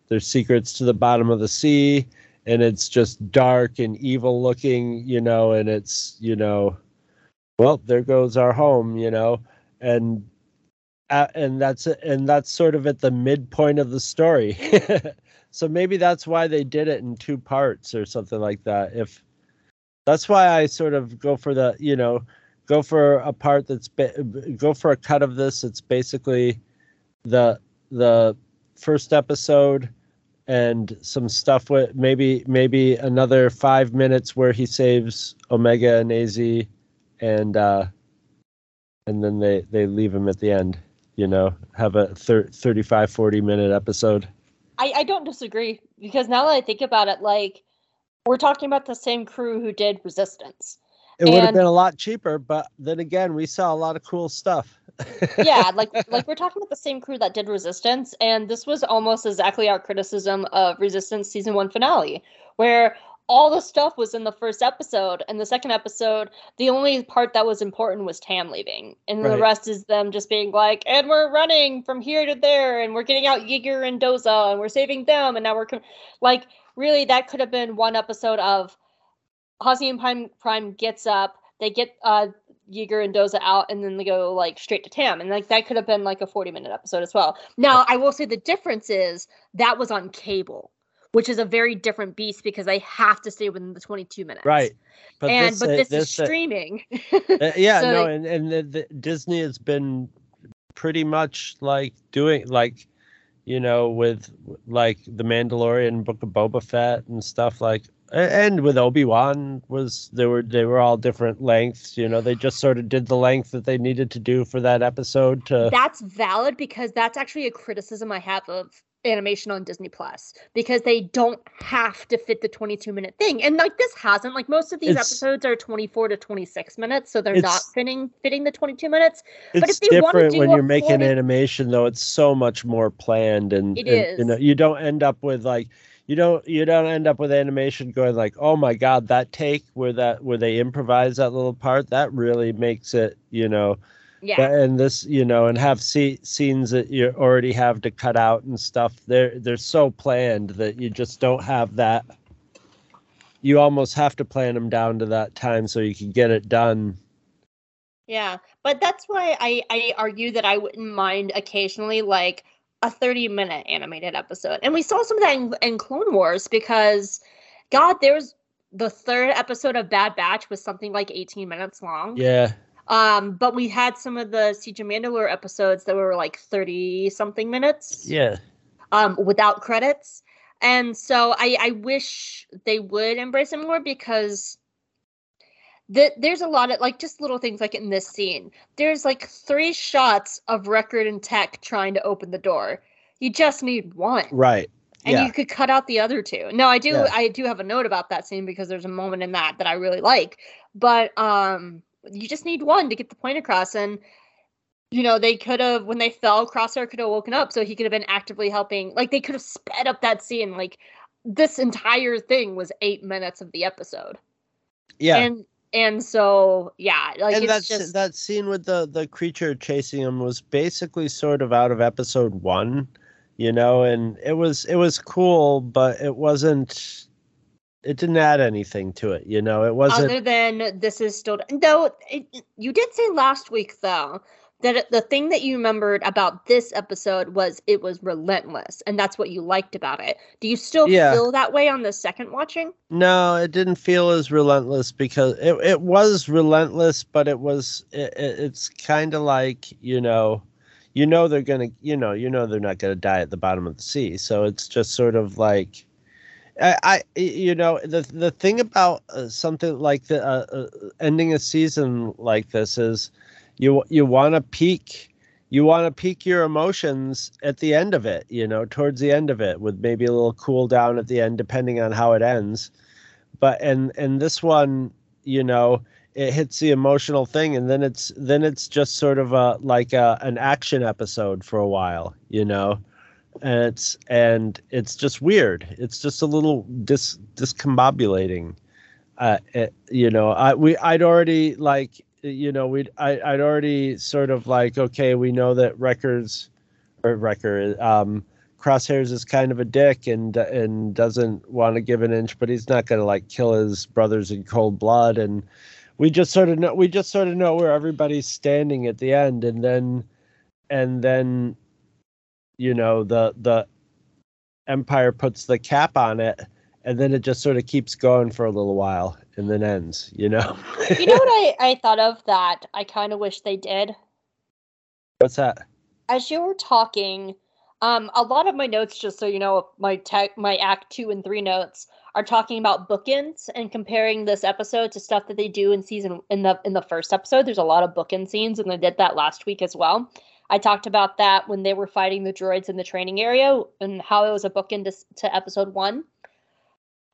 Speaker 4: their secrets to the bottom of the sea and it's just dark and evil looking you know and it's you know well there goes our home you know and uh, and that's and that's sort of at the midpoint of the story <laughs> so maybe that's why they did it in two parts or something like that if that's why I sort of go for the you know go for a part that's ba- go for a cut of this. It's basically the the first episode and some stuff with maybe maybe another five minutes where he saves Omega and Az and uh and then they they leave him at the end you know have a thir- 35 40 minute episode
Speaker 3: I, I don't disagree because now that I think about it, like we're talking about the same crew who did Resistance.
Speaker 4: It would have been a lot cheaper but then again we saw a lot of cool stuff <laughs>
Speaker 3: yeah, like like we're talking about the same crew that did Resistance, and this was almost exactly our criticism of Resistance season one finale, where all the stuff was in the first episode, and the second episode, the only part that was important was Tam leaving, and the rest is them just being like, and we're running from here to there, and we're getting out Yeager and Doza, and we're saving them, and now we're com-. like, really, that could have been one episode of Hazian Prime Prime gets up, they get uh Yeager and Doza out, and then they go like straight to Tam, and like that could have been like a forty-minute episode as well. Now, I will say the difference is that was on cable, which is a very different beast because they have to stay within the twenty-two minutes.
Speaker 4: right but
Speaker 3: and but
Speaker 4: uh,
Speaker 3: this, is
Speaker 4: uh,
Speaker 3: streaming. <laughs>
Speaker 4: Uh, yeah,
Speaker 3: So
Speaker 4: no, and and the, the Disney has been pretty much like doing like, you know, with like the Mandalorian, Book of Boba Fett, and stuff like, and with Obi Wan was they were they were all different lengths. You know, they just sort of did the length that they needed to do for that episode to.
Speaker 3: that's valid because that's actually a criticism I have of animation on Disney Plus because they don't have to fit the 22 minute thing. And like this hasn't like most of these
Speaker 4: It's-
Speaker 3: episodes are 24 to 26 minutes, so they're not fitting fitting the 22 minutes. but
Speaker 4: it's
Speaker 3: if they wanna
Speaker 4: different
Speaker 3: do
Speaker 4: when you're making
Speaker 3: 40
Speaker 4: animation though it's so much more planned and,
Speaker 3: It
Speaker 4: and, you know you don't end up with like you don't you don't end up with animation going like oh my god that take where that where they improvise that little part that really makes it you know
Speaker 3: Yeah.
Speaker 4: And this you know and have see, scenes that you already have to cut out and stuff. They're they're so planned that you just don't have that. You almost have to plan them down to that time so you can get it done.
Speaker 3: Yeah, but that's why I I argue that I wouldn't mind occasionally like a 30 minute animated episode. And we saw some of that in, in Clone Wars because god, there's the third episode of Bad Batch was something like 18 minutes long.
Speaker 4: yeah
Speaker 3: Um but we had some of the Siege of Mandalore episodes that were like 30 something minutes.
Speaker 4: yeah
Speaker 3: um, without credits. And so I, I wish they would embrace it more because the, there's a lot of like just little things like in this scene. There's like three shots of Wrecker and tech trying to open the door. You just need one.
Speaker 4: Right.
Speaker 3: And
Speaker 4: yeah.
Speaker 3: you could cut out the other two. No, I do
Speaker 4: Yeah.
Speaker 3: I do have a note about that scene because there's a moment in that that I really like. But um you just need one to get the point across and you know, they could have when they fell, Crosshair could have woken up so he could have been actively helping. Like they could have sped up that scene. Like this entire thing was eight minutes of the episode.
Speaker 4: yeah.
Speaker 3: And and so yeah, like
Speaker 4: and
Speaker 3: it's just
Speaker 4: that scene with the the creature chasing him was basically sort of out of episode one you know and it was it was cool but it wasn't it didn't add anything to it you know it wasn't
Speaker 3: other than this is still though it, you did say last week though that the thing that you remembered about this episode was it was relentless and that's what you liked about it. Do you still
Speaker 4: Yeah.
Speaker 3: feel that way on the second watching?
Speaker 4: No it didn't feel as relentless because it, it was relentless but it was it, it, it's kind of like you know you know they're gonna you know you know they're not gonna die at the bottom of the sea. So it's just sort of like I, I you know the the thing about uh, something like the uh, uh, ending a season like this is you you want to peak you want to peak your emotions at the end of it you know towards the end of it with maybe a little cool down at the end depending on how it ends. But and and this one you know it hits the emotional thing and then it's then it's just sort of a like a, an action episode for a while you know? And it's and it's just weird. It's just a little dis discombobulating. Uh it, you know i we i'd already like you know we'd I, i'd already sort of like okay we know that records or record um crosshairs is kind of a dick and and doesn't want to give an inch but he's not going to like kill his brothers in cold blood. And we just sort of know we just sort of know where everybody's standing at the end. And then and then you know the the empire puts the cap on it and then it just sort of keeps going for a little while and then ends you know <laughs>
Speaker 3: you know what i i thought of that i kind of wish they did
Speaker 4: what's that
Speaker 3: as you were talking, um, a lot of my notes, just so you know, my tech, my Act Two and Three notes are talking about bookends and comparing this episode to stuff that they do in season in the in the first episode. There's a lot of bookend scenes, and they did that last week as well. I talked about that when they were fighting the droids in the training area and how it was a bookend to, to episode one.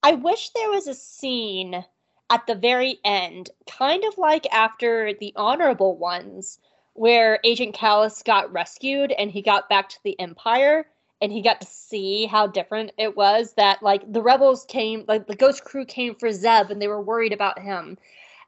Speaker 3: I wish there was a scene at the very end, kind of like after the honorable ones, where Agent Kallus got rescued and he got back to the Empire and he got to see how different it was that like the rebels came like the ghost crew came for Zeb and they were worried about him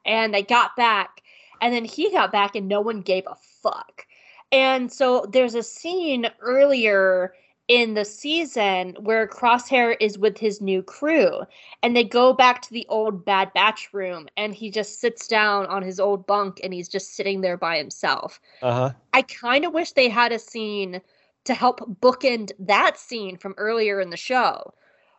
Speaker 3: and they got back and then he got back and no one gave a fuck. And so there's a scene earlier in the season where Crosshair is with his new crew and they go back to the old Bad Batch room and he just sits down on his old bunk and he's just sitting there by himself.
Speaker 4: uh-huh
Speaker 3: I kind of wish they had a scene to help bookend that scene from earlier in the show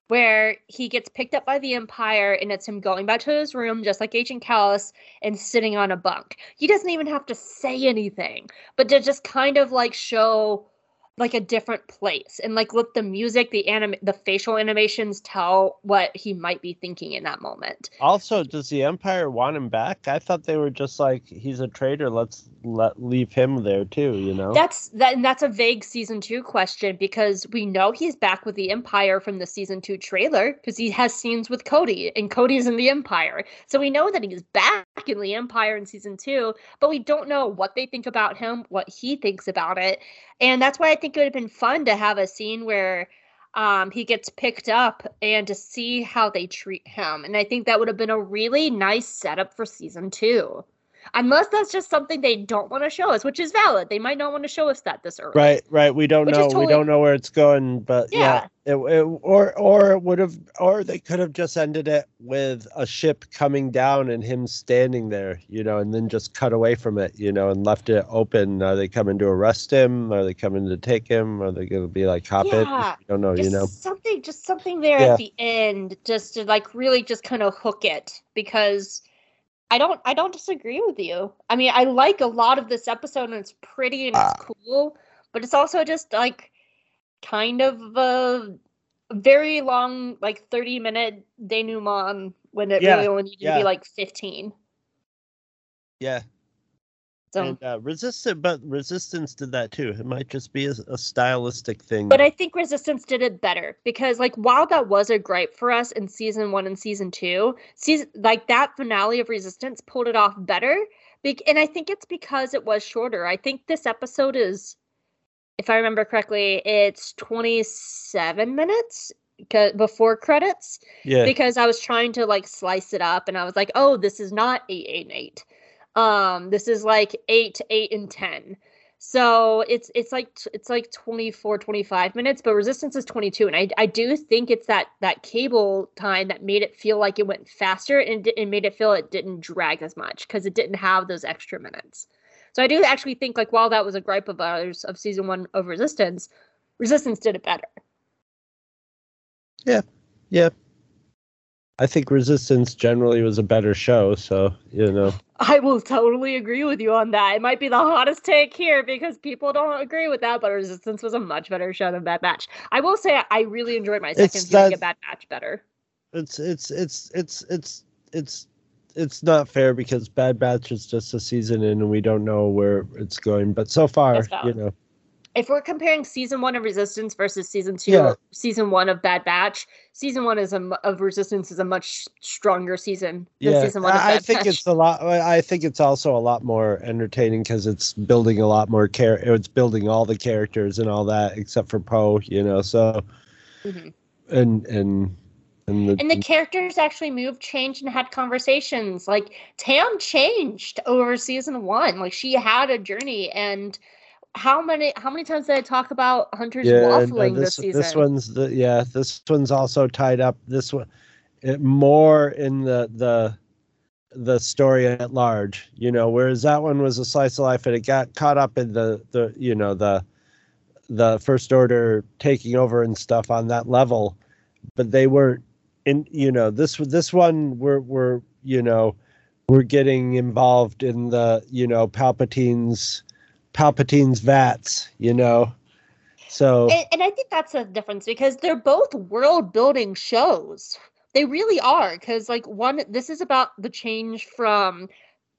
Speaker 3: where he gets picked up by the Empire and it's him going back to his room just like Agent Kallus and sitting on a bunk. He doesn't even have to say anything, but to just kind of like show like a different place. And like let the music the anim the facial animations tell what he might be thinking in that moment.
Speaker 4: Also does the empire want him back? I thought they were just like he's a traitor let's let leave him there too you know?
Speaker 3: That's that and that's a vague season 2 question because we know he's back with the Empire from the season 2 trailer because he has scenes with Cody and Cody's in the Empire. So we know that he's back in the Empire in season 2, but we don't know what they think about him, what he thinks about it. And that's why I think it would have been fun to have a scene where um, he gets picked up and to see how they treat him. And I think that would have been a really nice setup for season two. Unless that's just something they don't want to show us, which is valid. They might not want to show us that this early.
Speaker 4: right right. We don't know.
Speaker 3: Totally-
Speaker 4: we don't know where it's going but yeah, it, it, or or it would have or they could have just ended it with a ship coming down and him standing there you know and then just cut away from it you know and left it open. Are they coming to arrest him? Are they coming to take him? Are they going to be like it
Speaker 3: Yeah,
Speaker 4: i don't know
Speaker 3: just
Speaker 4: you know.
Speaker 3: something just something there
Speaker 4: Yeah.
Speaker 3: at the end just to like really just kind of hook it because i don't i don't disagree with you i mean i like a lot of this episode and it's pretty and it's
Speaker 4: Ah.
Speaker 3: cool but it's also just like kind of a very long, like 30 minute denouement when it
Speaker 4: Yeah,
Speaker 3: really only needed to be like 15.
Speaker 4: Yeah.
Speaker 3: So,
Speaker 4: And uh, resistance, but resistance did that too. It might just be a, a stylistic thing.
Speaker 3: but I think Resistance did it better because, like, while that was a gripe for us in season one and season two, season like that finale of Resistance pulled it off better. Bec- and I think it's because it was shorter. I think this episode is, if I remember correctly, it's 27 minutes before credits.
Speaker 4: yeah,
Speaker 3: because I was trying to like slice it up and I was like, oh, this is not eight, eight, eight. Um, this is like eight, eight, and ten. So it's it's like it's like 24, 25 minutes, but resistance is 22. And I I do think it's that that cable time that made it feel like it went faster and it, made it feel it didn't drag as much because it didn't have those extra minutes. So I do actually think like while that was a gripe of ours of season one of resistance, resistance did it better.
Speaker 4: Yeah. Yeah. I think resistance generally was a better show. So you know,
Speaker 3: I will totally agree with you on that. It might be the hottest take here because people don't agree with that, but Resistance was a much better show than Bad Batch. I will say I really enjoyed my second
Speaker 4: It's
Speaker 3: viewing
Speaker 4: that-
Speaker 3: of Bad Batch better.
Speaker 4: it's it's it's it's it's it's it's not fair because Bad Batch is just a season in and we don't know where it's going. But so far, you know,
Speaker 3: If we're comparing season one of Resistance versus season two,
Speaker 4: Yeah.
Speaker 3: season one of Bad Batch, season one is a of Resistance is a much stronger season than
Speaker 4: yeah,
Speaker 3: season one of
Speaker 4: I, think
Speaker 3: Batch.
Speaker 4: it's a lot. I think it's also a lot more entertaining because it's building a lot more care. It's building all the characters and all that except for Poe. You know, so
Speaker 3: Mhm.
Speaker 4: and and and the,
Speaker 3: And the characters actually moved, changed, and had conversations. Like Tam changed over season one. Like she had a journey. And how many how many times did I talk about Hunter's
Speaker 4: yeah,
Speaker 3: waffling
Speaker 4: this
Speaker 3: this season?
Speaker 4: this one's the yeah this one's also tied up. This one it, more in the the the story at large. You know, whereas that one was a slice of life and it got caught up in the the you know the the first order taking over and stuff on that level but they weren't in you know this this one we're we're you know we're getting involved in the you know palpatine's palpatine's vats you know? So
Speaker 3: and, and I think that's the difference because they're both world building shows. They really are. Because like one this is about the change from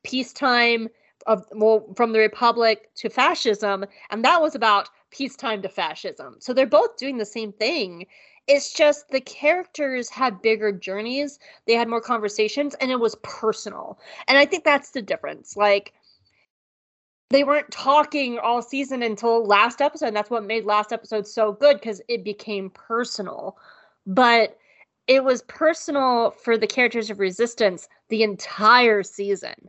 Speaker 3: peacetime of well from the republic to fascism and that was about peacetime to fascism. So they're both doing the same thing. It's just the characters had bigger journeys. They had more conversations and it was personal. And i think that's the difference. Like they weren't talking all season until last episode and that's what made last episode so good because it became personal. But it was personal for the characters of resistance the entire season.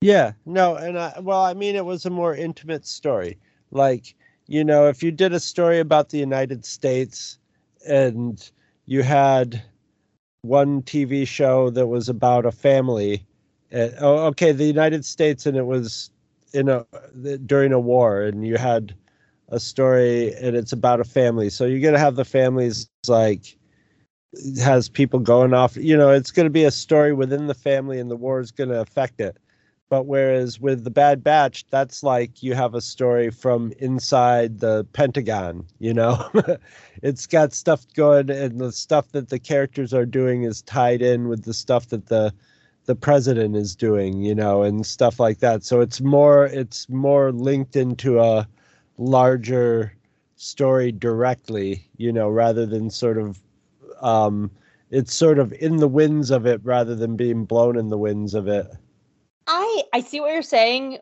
Speaker 4: Yeah no and i well i mean it was a more intimate story. Like you know if you did a story about the united states and you had one tv show that was about a family uh, oh, okay the united states and it was in a during a war and you had a story and it's about a family. So you're to have the families like has people going off you know it's to be a story within the family and the war is to affect it. But whereas with the bad batch that's like you have a story from inside the pentagon you know? <laughs> It's got stuff going and the stuff that the characters are doing is tied in with the stuff that the the president is doing you know and stuff like that so it's more it's more linked into a larger story directly you know rather than sort of um it's sort of in the winds of it rather than being blown in the winds of it
Speaker 3: I I see what you're saying.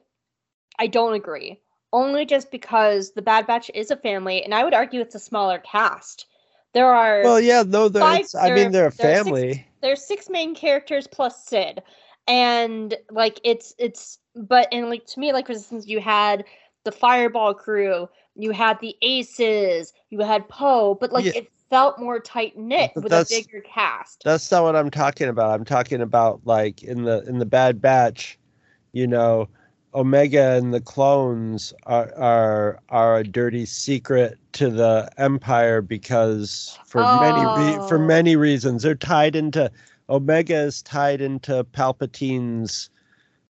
Speaker 3: I don't agree. Only just because the Bad Batch is a family, and I would argue it's a smaller cast. There are
Speaker 4: well yeah no they're, i mean they're a
Speaker 3: there are six-
Speaker 4: family
Speaker 3: there's six main characters plus Cid, and like it's it's but and like to me like Resistance, you had the Fireball crew, you had the Aces, you had Poe, but like
Speaker 4: Yeah.
Speaker 3: it felt more tight knit with a bigger cast.
Speaker 4: That's not what I'm talking about. I'm talking about like in the in the Bad Batch, you know, Omega and the clones are are are a dirty secret to the Empire because for many re- for
Speaker 3: Oh.
Speaker 4: many reasons they're tied into Omega is tied into Palpatine's,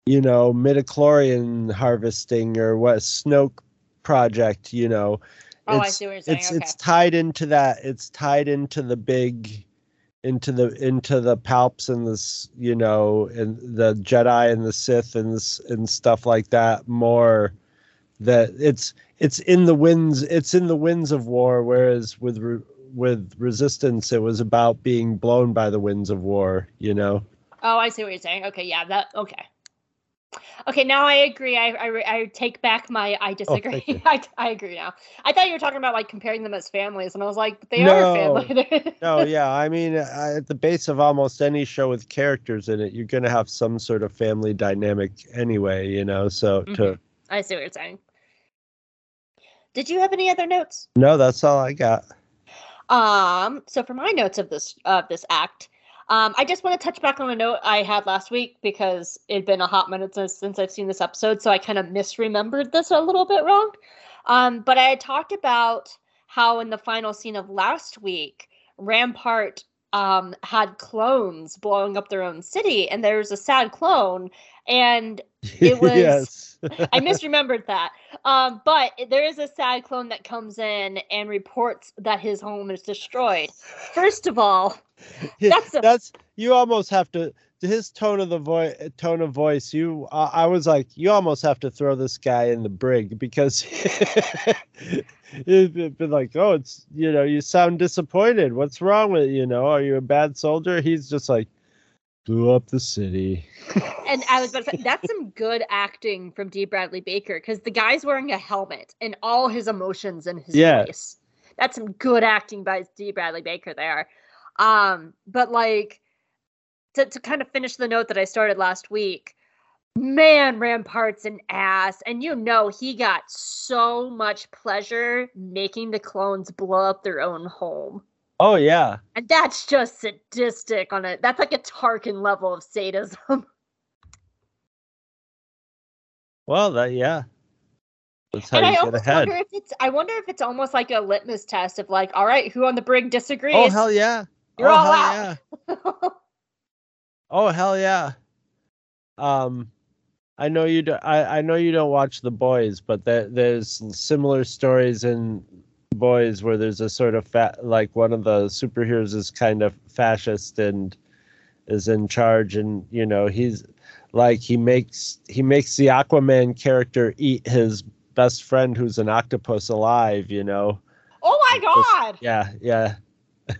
Speaker 4: you know, midichlorian harvesting or what Snoke project. You know,
Speaker 3: Oh, I
Speaker 4: it's,
Speaker 3: see what you're saying.
Speaker 4: it's
Speaker 3: okay.
Speaker 4: it's tied into that. It's tied into the big, into the into the Palps and this, you know, and the Jedi and the Sith and this, and stuff like that. More that it's it's in the winds. It's in the winds of war. Whereas with re, with Resistance, it was about being blown by the winds of war. You know.
Speaker 3: Oh, I see what you're saying. Okay, yeah, that okay. Okay, now I agree. I I, I take back my I disagree.
Speaker 4: Oh. <laughs>
Speaker 3: I, I agree now. I thought you were talking about like comparing them as families, and I was like, they
Speaker 4: No.
Speaker 3: are family. <laughs>
Speaker 4: No, yeah. I mean, uh, at the base of almost any show with characters in it, you're going to have some sort of family dynamic anyway, you know. So to
Speaker 3: Mhm. I see what you're saying. Did you have any other notes?
Speaker 4: no, that's all I got.
Speaker 3: Um, so for my notes of this of this act, um, I just want to touch back on a note I had last week because it'd been a hot minute since, I've seen this episode, so I kind of misremembered this a little bit wrong. Um, but I had talked about how in the final scene of last week, Rampart um had clones blowing up their own city, and there was a sad clone, and <laughs> It was-
Speaker 4: yes. <laughs>
Speaker 3: I misremembered that. Um, but there is a sad clone that comes in and reports that his home is destroyed. First of all, <laughs> that's a-
Speaker 4: that's you almost have to his tone of the voice tone of voice you uh, i was like you almost have to throw this guy in the brig because it'd been like oh it's you know you sound disappointed what's wrong with you know are you a bad soldier he's just like blew up the city
Speaker 3: and I was about to say that's some good acting from D. Bradley Baker because the guy's wearing a helmet and all his emotions in his
Speaker 4: Yeah.
Speaker 3: voice. That's some good acting by D. Bradley Baker there. Um, but like to, to kind of finish the note that I started last week, man, Rampart's an ass, and you know he got so much pleasure making the clones blow up their own home.
Speaker 4: Oh yeah
Speaker 3: And that's just sadistic on a that's like a Tarkin level of sadism. <laughs>
Speaker 4: well that yeah that's how
Speaker 3: and I
Speaker 4: you get ahead
Speaker 3: wonder if it's I wonder if it's almost like a litmus test of like, all right, who on the brig disagrees?
Speaker 4: oh hell yeah
Speaker 3: You're
Speaker 4: oh,
Speaker 3: all
Speaker 4: hell
Speaker 3: out.
Speaker 4: yeah <laughs> Oh hell yeah. Um I know you do, I, I know you don't watch The Boys, but there, there's similar stories in Boys where there's a sort of fat like one of the superheroes is kind of fascist and is in charge and you know he's like he makes he makes the Aquaman character eat his best friend who's an octopus alive, you know.
Speaker 3: oh my god.
Speaker 4: Yeah, yeah. <laughs>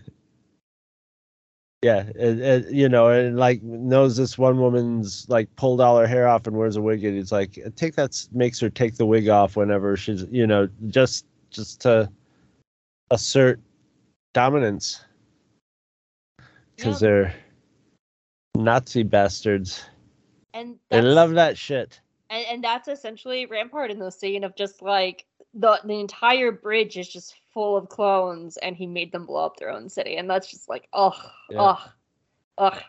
Speaker 4: yeah, it, it, you know, and like knows this one woman's like pulled all her hair off and wears a wig, and he's like, take that, makes her take the wig off whenever she's, you know, just just to assert dominance because
Speaker 3: Yeah.
Speaker 4: they're Nazi bastards.
Speaker 3: And
Speaker 4: They love that shit.
Speaker 3: and, and that's essentially Rampart in the scene of just like the the entire bridge is just full of clones and he made them blow up their own city. And that's just like, ugh,
Speaker 4: Yeah.
Speaker 3: ugh, ugh.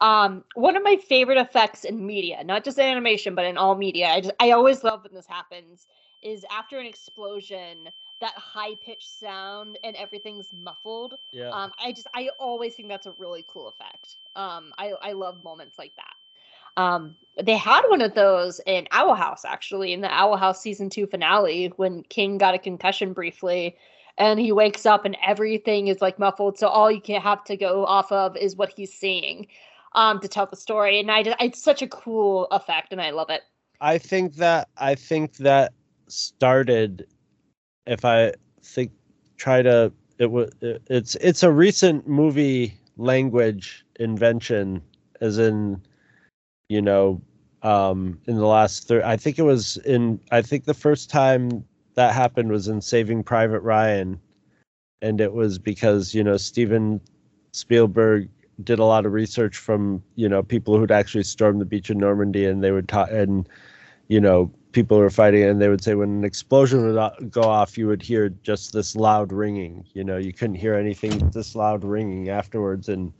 Speaker 3: Um, one of my favorite effects in media, not just in animation, but in all media, I just I always love when this happens, is after an explosion, that high pitched sound and everything's muffled.
Speaker 4: Yeah.
Speaker 3: Um, I just I always think that's a really cool effect. Um, I I love moments like that. Um, they had one of those in Owl House actually in the Owl House season two finale when King got a concussion briefly, and he wakes up and everything is like muffled, so all you can have to go off of is what he's seeing, um, to tell the story. And I just it's such a cool effect, and I love it.
Speaker 4: I think that I think that started if I think try to it was it's it's a recent movie language invention as in you know um in the last thir- I think it was in I think the first time that happened was in Saving Private Ryan. And it was because you know Steven Spielberg did a lot of research from you know people who'd actually stormed the beach of Normandy and they would talk and you know people were fighting and they would say when an explosion would uh, go off you would hear just this loud ringing you know you couldn't hear anything this loud ringing afterwards and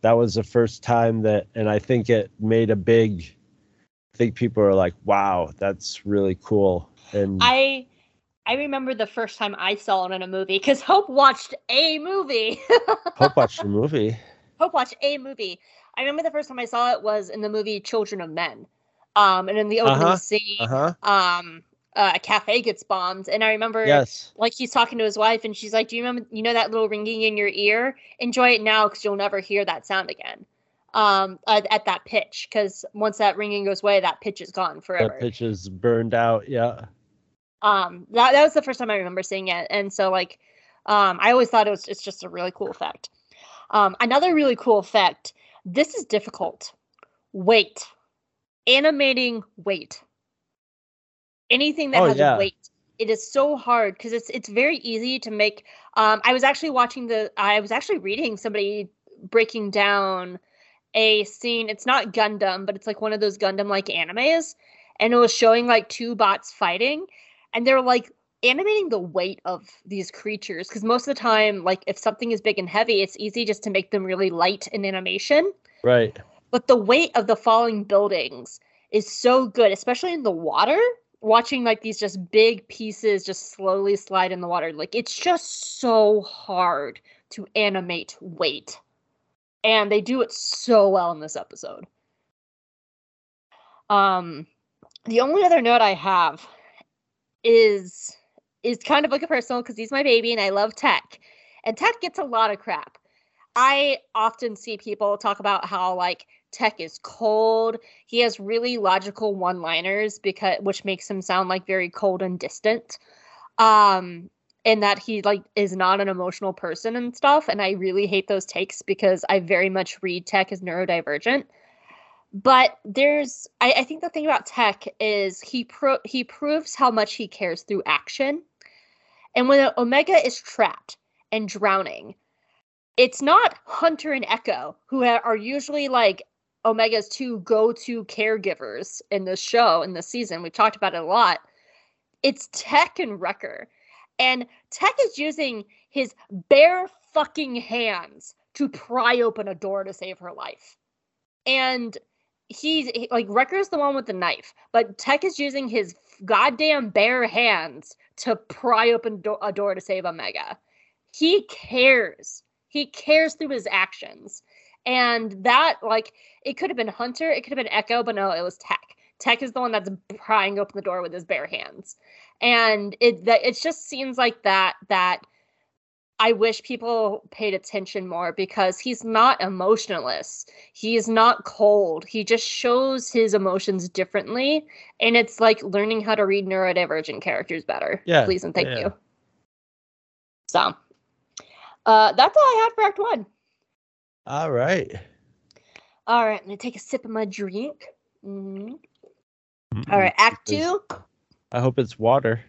Speaker 4: that was the first time that and i think it made a big i think people are like wow that's really cool and
Speaker 3: I I remember the first time I saw it in a movie because Hope watched a movie. <laughs>
Speaker 4: hope watched a movie
Speaker 3: Hope watched a movie. I remember the first time I saw it was in the movie Children of Men. Um, and in the opening
Speaker 4: Uh-huh,
Speaker 3: scene,
Speaker 4: uh-huh
Speaker 3: um, uh, a cafe gets bombed, and I remember
Speaker 4: Yes.
Speaker 3: like he's talking to his wife, and she's like, "Do you remember? You know that little ringing in your ear? Enjoy it now, because you'll never hear that sound again." Um, at, at that pitch, because once that ringing goes away, that pitch is gone forever.
Speaker 4: That pitch is burned out. Yeah.
Speaker 3: um that, that was the first time i remember seeing it and so like um i always thought it was it's just a really cool effect um another really cool effect this is difficult weight animating weight anything that
Speaker 4: Oh,
Speaker 3: has
Speaker 4: yeah.
Speaker 3: weight it is so hard because it's it's very easy to make um i was actually watching the i was actually reading somebody breaking down a scene it's not gundam but it's like one of those gundam like animes and it was showing like two bots fighting and they're like animating the weight of these creatures because most of the time like if something is big and heavy it's easy just to make them really light in animation
Speaker 4: Right.
Speaker 3: But the weight of the falling buildings is so good especially in the water watching like these just big pieces just slowly slide in the water. Like it's just so hard to animate weight. And they do it so well in this episode. Um the only other note i have is is kind of like a personal because he's my baby and i love tech. And tech gets a lot of crap. I often see people talk about how like tech is cold. He has really logical one liners because which makes him sound like very cold and distant. Um and that he like is not an emotional person and stuff and i really hate those takes because i very much read tech as neurodivergent. But there's I, I think the thing about tech is he pro he proves how much he cares through action. And when omega is trapped and drowning it's not hunter and echo who are usually like omega's two go-to caregivers in this show in this season we've talked about it a lot it's tech and wrecker and tech is using his bare fucking hands to pry open a door to save her life and he's he- like Wrecker's the one with the knife, but Tech is using his goddamn bare hands to pry open do- a door to save Omega. He cares. He cares through his actions. And that, like, it could have been Hunter, it could have been Echo, but no, it was Tech. Tech is the one that's prying open the door with his bare hands. And it that it just seems like that that I wish people paid attention more because he's not emotionless. He is not cold. He just shows his emotions differently. And it's like learning how to read neurodivergent characters better.
Speaker 4: Yeah,
Speaker 3: Please and thank
Speaker 4: yeah.
Speaker 3: you. So uh that's all I had for Act One.
Speaker 4: All right.
Speaker 3: All right, I'm gonna take a sip of my drink. Mhm. All right, Act Two.
Speaker 4: I hope it's water.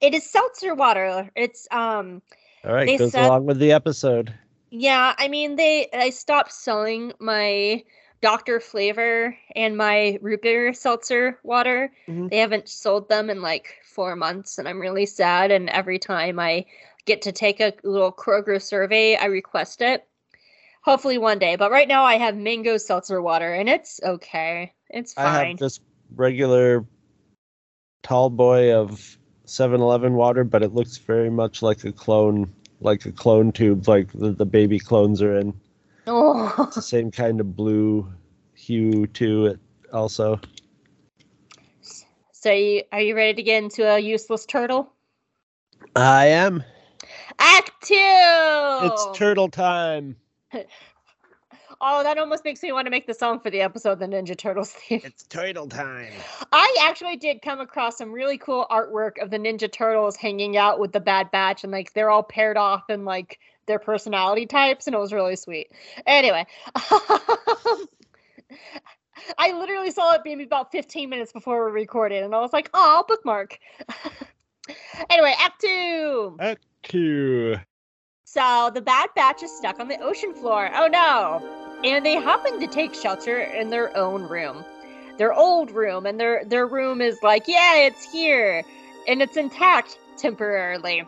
Speaker 3: It is seltzer water. It's um
Speaker 4: All right. Goes
Speaker 3: said-
Speaker 4: along with the episode.
Speaker 3: Yeah, I mean they I stopped selling my Dr. Flavor and my root beer seltzer water.
Speaker 4: Mhm.
Speaker 3: They haven't sold them in like 4 months and I'm really sad and every time I get to take a little Kroger survey, I request it. Hopefully one day, but right now I have mango seltzer water and it's okay. It's fine.
Speaker 4: I have just regular tall boy of 7-Eleven water, but it looks very much like a clone, like a clone tube, like the, the baby clones are in.
Speaker 3: Oh.
Speaker 4: It's the same kind of blue hue to it, also.
Speaker 3: So you, are you ready to get into a useless turtle?
Speaker 4: I am.
Speaker 3: Act 2.
Speaker 4: It's turtle time.
Speaker 3: Oh, that almost makes me want to make the song for the episode, the Ninja Turtles theme.
Speaker 4: It's turtle time.
Speaker 3: I actually did come across some really cool artwork of the Ninja Turtles hanging out with the Bad Batch, and like they're all paired off in like their personality types, and it was really sweet. Anyway, <laughs> I literally saw it maybe about 15 minutes before we recorded, and I was like, oh, I'll bookmark. <laughs> anyway, Act Two.
Speaker 4: Act two.
Speaker 3: So the Bad Batch is stuck on the ocean floor. Oh no! And they happen to take shelter in their own room, their old room, and their their room is like, yeah, it's here, and it's intact temporarily.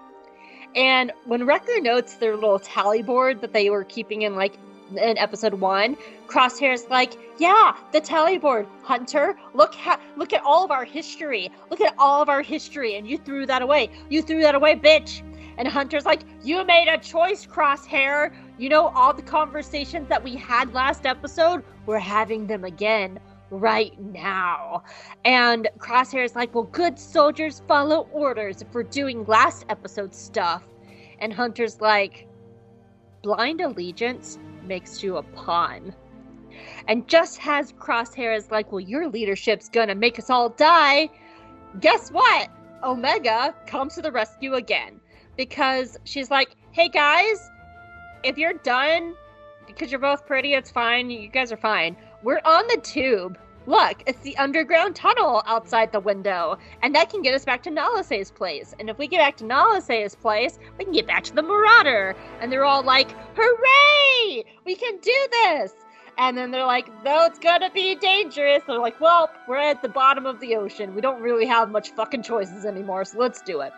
Speaker 3: And when Wrecker notes their little tally board that they were keeping in like in episode one, Crosshair's like, yeah, the tally board, Hunter. Look ha- look at all of our history. Look at all of our history, and you threw that away. You threw that away, bitch. And Hunter's like, You made a choice, Crosshair. You know, all the conversations that we had last episode, we're having them again. right now. And Crosshair is like, well, good soldiers follow orders if we're doing last episode stuff. And Hunter's like, blind allegiance makes you a pawn. And just as Crosshair is like, well, your leadership's gonna make us all die, guess what? Omega comes to the rescue again because she's like, hey guys, if you're done, because you're both pretty, it's fine. You guys are fine. We're on the tube. Look, it's the underground tunnel outside the window, and that can get us back to Nala Se's place. And if we get back to Nala Se's place, we can get back to the Marauder. And they're all like, hooray! We can do this! And then they're like, though it's gonna be dangerous. They're like, well, we're at the bottom of the ocean. We don't really have much fucking choices anymore, so let's do it.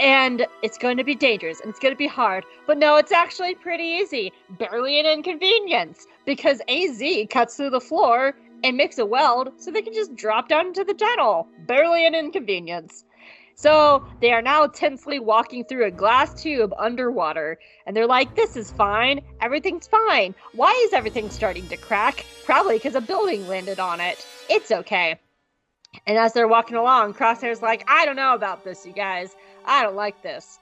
Speaker 3: And it's going to be dangerous and it's going to be hard. But no, it's actually pretty easy. Barely an inconvenience because AZ cuts through the floor and makes a weld so they can just drop down into the tunnel. Barely an inconvenience. So they are now tensely walking through a glass tube underwater, and they're like, This is fine. Everything's fine. Why is everything starting to crack? Probably because a building landed on it. It's okay. And as they're walking along, Crosshair's like, I don't know about this, you guys. I don't like this.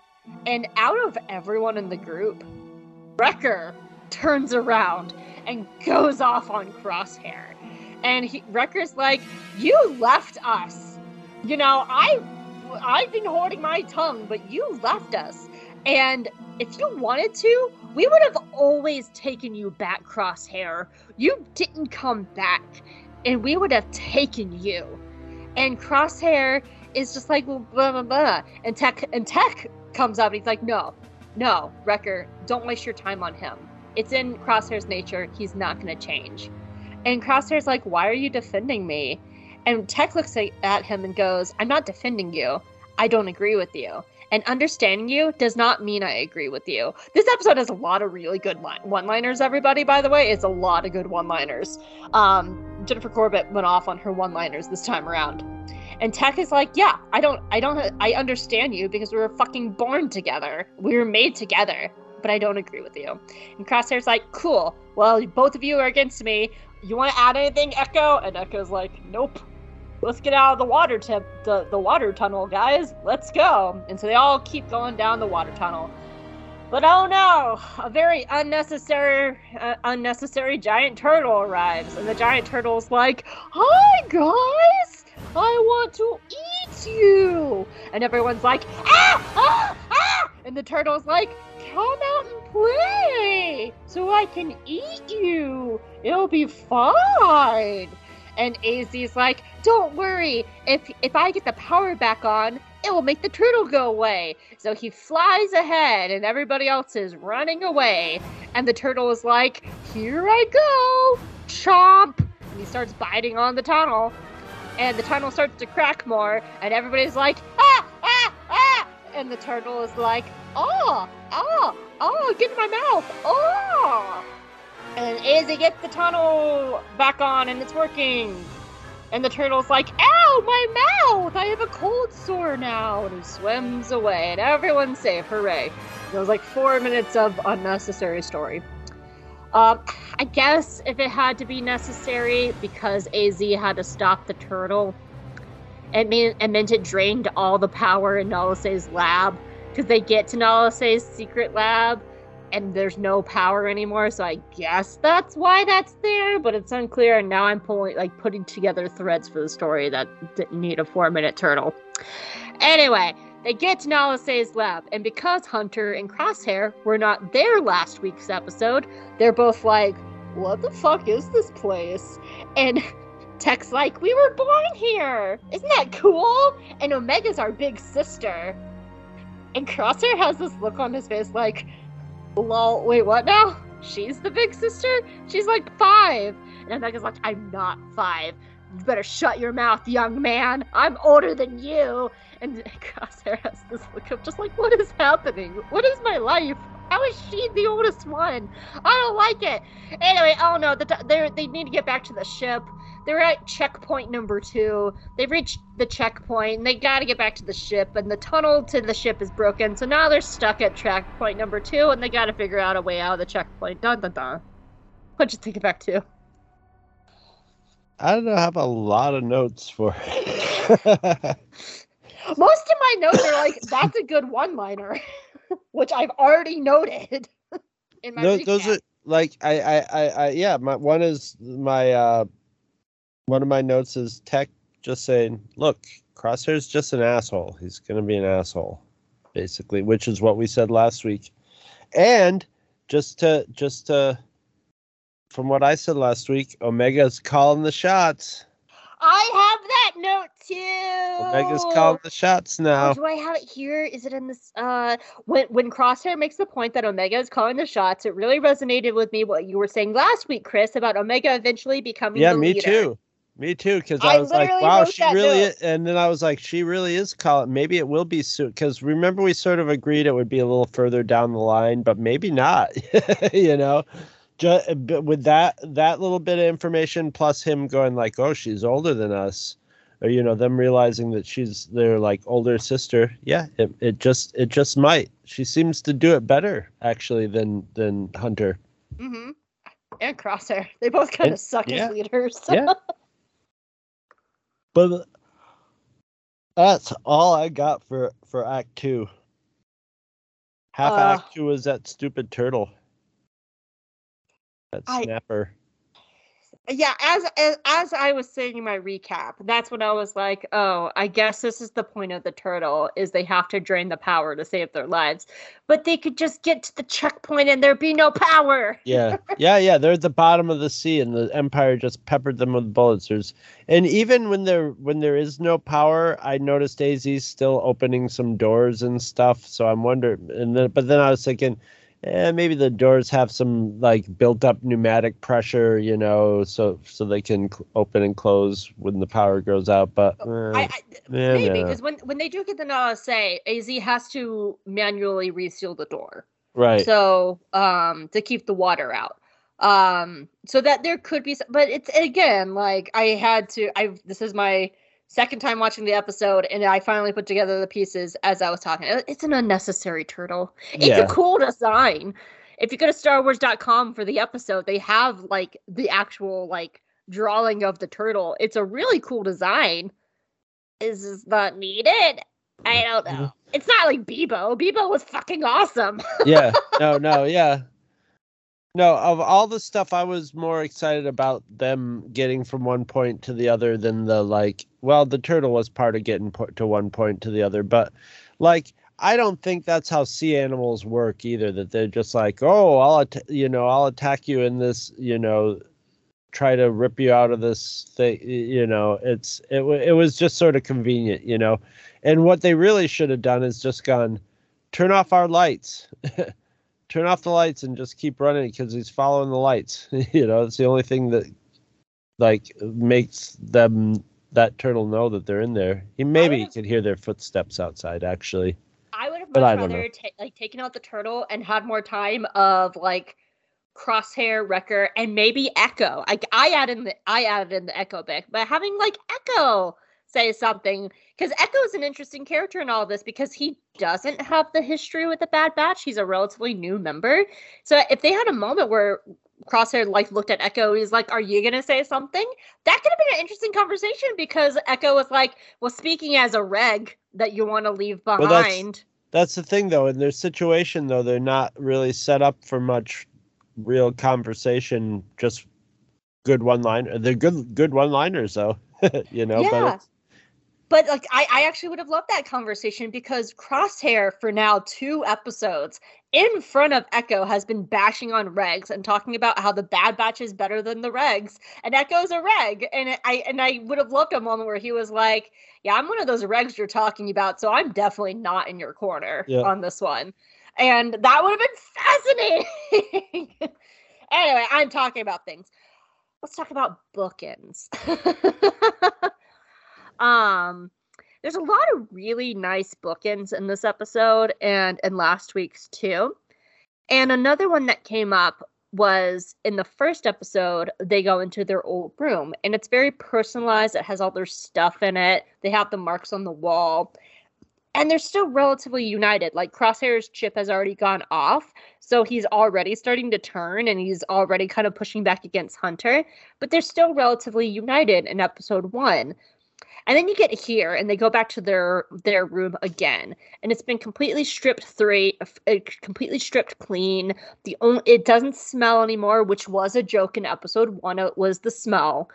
Speaker 3: And out of everyone in the group, Wrecker turns around and goes off on Crosshair. And he, Wrecker's like, You left us. You know, I I've been holding my tongue, but you left us. And if you wanted to, we would have always taken you back, Crosshair. You didn't come back, and we would have taken you. And Crosshair is just like blah blah blah. And Tech and Tech comes up and he's like, no, no, Wrecker, don't waste your time on him. It's in Crosshair's nature. He's not going to change. And Crosshair's like, why are you defending me? And Tech looks at him and goes, I'm not defending you. I don't agree with you. And understanding you does not mean I agree with you. This episode has a lot of really good one liners, everybody, by the way. It's a lot of good one liners. Um, Jennifer Corbett went off on her one liners this time around. And Tech is like, yeah, I don't, I don't, I understand you because we were fucking born together. We were made together, but I don't agree with you. And Crosshair's like, cool. Well, both of you are against me. You want to add anything, Echo? And Echo's like, nope let's get out of the water tip the, the water tunnel guys let's go and so they all keep going down the water tunnel but oh no a very unnecessary uh, unnecessary giant turtle arrives and the giant turtle's like hi guys i want to eat you and everyone's like ah ah ah and the turtle's like come out and play so i can eat you it'll be fine and AZ's like, "Don't worry. If if I get the power back on, it will make the turtle go away." So he flies ahead, and everybody else is running away. And the turtle is like, "Here I go, chomp!" And he starts biting on the tunnel, and the tunnel starts to crack more. And everybody's like, "Ah, ah, ah!" And the turtle is like, "Oh, oh, oh! Get in my mouth! Oh!" And Izzy gets the tunnel back on and it's working. And the turtle's like, Ow, my mouth! I have a cold sore now. And he swims away, and everyone's safe. Hooray. It was like four minutes of unnecessary story. Um, I guess if it had to be necessary because AZ had to stop the turtle, it, mean, it meant it drained all the power in Nala Se's lab. Because they get to Nala Se's secret lab, and there's no power anymore so i guess that's why that's there but it's unclear and now i'm pulling like putting together threads for the story that didn't need a four minute turtle anyway they get to Nala Se's lab, and because Hunter and Crosshair were not there last week's episode, they're both like, What the fuck is this place? And <laughs> Tech's like, We were born here! Isn't that cool? And Omega's our big sister. And Crosshair has this look on his face like, lol, wait, what now? She's the big sister? She's like five. And Omega's like, I'm not five. You better shut your mouth, young man. I'm older than you. And Crosshair has this look of just like, what is happening? What is my life? How is she the oldest one? I don't like it. Anyway, oh no, the, they they need to get back to the ship they're at checkpoint number two. They've reached the checkpoint and they got to get back to the ship, and the tunnel to the ship is broken. So now they're stuck at checkpoint number two, and they got to figure out a way out of the checkpoint. Dun dun dun. What'd you think of Act Two?
Speaker 4: I don't know. I have a lot of notes for. <laughs>
Speaker 3: Most of my notes are like, "That's a good one-liner," <laughs> which I've already noted. <laughs> in my
Speaker 4: those, those are like I, I I I yeah. My one is my uh, one of my notes is Tech just saying, "Look, Crosshair's just an asshole. He's gonna be an asshole." Basically, which is what we said last week, and just to just to from what I said last week, Omega's calling the shots.
Speaker 3: I have that note too.
Speaker 4: Omega's calling the shots
Speaker 3: Oh,
Speaker 4: now.
Speaker 3: do I have it here? Is it in this? Uh, when when Crosshair makes the point that Omega is calling the shots, it really resonated with me what you were saying last week, Chris, about Omega eventually becoming.
Speaker 4: Yeah, me
Speaker 3: leader.
Speaker 4: too. Me too. Because
Speaker 3: I
Speaker 4: I was like, wow, she really.
Speaker 3: note.
Speaker 4: And then I was like, she really is calling. Maybe it will be soon. Because remember, we sort of agreed it would be a little further down the line, but maybe not. <laughs> you know, just with that that little bit of information plus him going like, oh, she's older than us. Or you know them realizing that she's their like older sister. Yeah, it, it just it just might. She seems to do it better actually than than Hunter.
Speaker 3: Mm-hmm. And Crosshair, they both kind of suck
Speaker 4: yeah.
Speaker 3: as leaders. <laughs>
Speaker 4: Yeah. But that's all I got for for Act Two. Half
Speaker 3: Uh,
Speaker 4: Act Two was that stupid turtle. That
Speaker 3: I-
Speaker 4: snapper.
Speaker 3: yeah as, as as i was saying in my recap that's when i was like oh i guess this is the point of the turtle is they have to drain the power to save their lives but they could just get to the checkpoint and there'd be no power
Speaker 4: Yeah, <laughs> yeah, yeah. They're at the bottom of the sea, and the Empire just peppered them with bullets. There's, and even when there when there is no power, I noticed AZ's still opening some doors and stuff. So I'm wondering, and then but then I was thinking, eh, maybe the doors have some like built up pneumatic pressure, you know, so so they can cl- open and close when the power goes out. But eh,
Speaker 3: I, I,
Speaker 4: eh,
Speaker 3: maybe because when when they do get the NSA, az has to manually reseal the door.
Speaker 4: Right,
Speaker 3: so um to keep the water out. Um so that there could be s- but it's again like i had to i this is my second time watching the episode and i finally put together the pieces as i was talking. It's an unnecessary turtle. It's
Speaker 4: Yeah.
Speaker 3: a cool design. If you go to starwars.com for the episode they have like the actual like drawing of the turtle. It's a really cool design. Is this not needed? I don't
Speaker 4: Mm-hmm.
Speaker 3: know it's not like bebo bebo was fucking awesome.
Speaker 4: Yeah. <laughs> No no yeah no of all the stuff i was more excited about them getting from one point to the other than the like well the turtle was part of getting po- to one point to the other but like i don't think that's how sea animals work either that they're just like oh i'll at- you know i'll attack you in this you know try to rip you out of this thing you know it's it, wa- it was just sort of convenient you know? And what they really should have done is just gone turn off our lights <laughs> turn off the lights and just keep running because he's following the lights. <laughs> You know it's the only thing that like makes them that turtle know that they're in there. He maybe
Speaker 3: would've-
Speaker 4: could hear their footsteps outside actually.
Speaker 3: I would have much rather ta- like taken out the turtle and had more time of like crosshair wrecker and maybe echo. Like i added in the i added in the echo bit but having like echo say something because echo is an interesting character in all this because he doesn't have the history with the bad batch. He's a relatively new member. So if they had a moment where crosshair like looked at echo he's like are you gonna say something? That could have been an interesting conversation because echo was like well speaking as a reg that you want to leave behind
Speaker 4: Well, that's- that's the thing though. In their situation though they're not really set up for much real conversation just good one line they're good good one liners though <laughs> you know but
Speaker 3: yeah.
Speaker 4: it's-
Speaker 3: But like I, I actually would have loved that conversation because Crosshair for now two episodes in front of Echo has been bashing on regs and talking about how the bad batch is better than the regs and Echo's a reg and I and I would have loved a moment where he was like, "Yeah, I'm one of those regs you're talking about, so I'm definitely not in your corner
Speaker 4: Yeah.
Speaker 3: on this one." And that would have been fascinating. <laughs> anyway, I'm talking about things. Let's talk about bookends. <laughs> um there's a lot of really nice bookends in this episode and and last week's too. And another one that came up was in the first episode, they go into their old room and it's very personalized. It has all their stuff in it. They have the marks on the wall. and they're still relatively united. Like Crosshair's chip has already gone off, so he's already starting to turn and he's already kind of pushing back against Hunter, but they're still relatively united in episode 1. And then you get here and they go back to their their room again and it's been completely stripped three uh, completely stripped clean. The only it doesn't smell anymore, which was a joke in episode 1 it was the smell.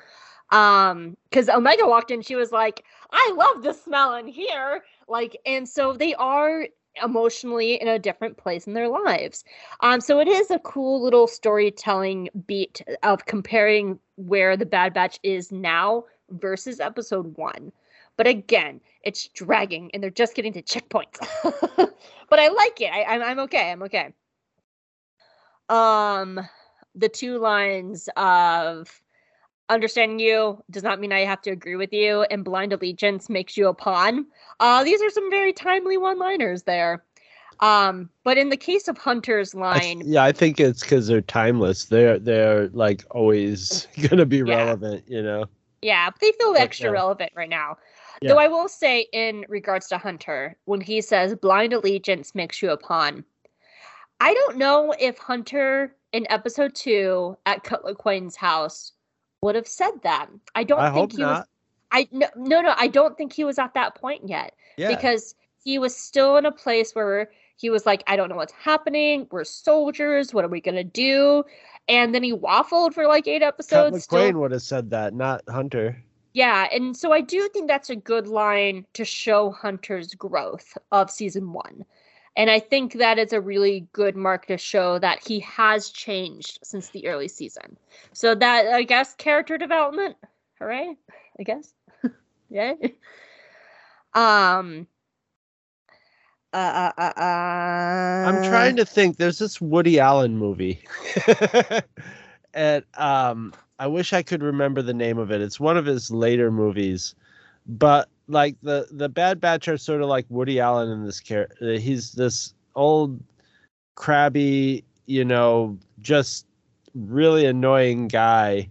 Speaker 3: Um cuz Omega walked in she was like, "I love the smell in here." Like and so they are emotionally in a different place in their lives. Um, so it is a cool little storytelling beat of comparing where the Bad Batch is now versus episode one. But again, it's dragging and they're just getting to checkpoints. <laughs> but I like it. I, I'm, I'm okay. I'm okay. Um, the two lines of understanding you does not mean I have to agree with you, and blind allegiance makes you a pawn. Uh, these are some very timely one-liners there. Um, but in the case of Hunter's line,
Speaker 4: I, yeah, I think it's because they're timeless. They're they're like always <laughs> gonna be yeah. relevant, you know.
Speaker 3: Yeah, but they feel extra yeah. relevant right now. Yeah. Though I will say, in regards to Hunter, when he says blind allegiance makes you a pawn, I don't know if Hunter in episode two at Cut Lawquane's house would have said that. I don't
Speaker 4: I
Speaker 3: think he not. was. I no, no no I don't think he was at that point yet. Yeah. Because he was still in a place where he was like, I don't know what's happening. We're soldiers. What are we gonna do? And then he waffled for like eight episodes.
Speaker 4: Cut Lawquane would have said that, not Hunter.
Speaker 3: Yeah, and so I do think that's a good line to show Hunter's growth of season one. And I think that is a really good mark to show that he has changed since the early season. So that I guess character development. Hooray, I guess. <laughs> yeah. Um uh, uh, uh,
Speaker 4: I'm trying to think. There's this Woody Allen movie, <laughs> and um, I wish I could remember the name of it. It's one of his later movies, but like the the Bad Batch are sort of like Woody Allen in this character. He's this old, crabby, you know, just really annoying guy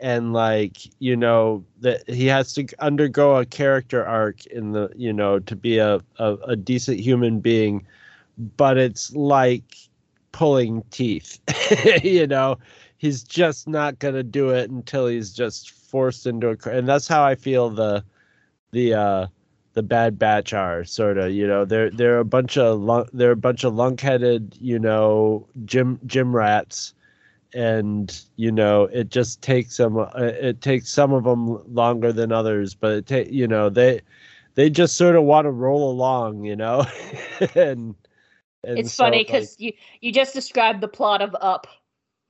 Speaker 4: and like you know that he has to undergo a character arc in the you know to be a, a, a decent human being but it's like pulling teeth <laughs> you know? He's just not going to do it until he's just forced into a and that's how i feel the the uh the bad batch are sort of you know? They're they're a bunch of lunk, they're a bunch of lunkheaded you know gym gym rats and you know it just takes them uh, it takes some of them longer than others but it take you know they they just sort of want to roll along you know? <laughs> And,
Speaker 3: and, it's so, funny because like, you you just described the plot of up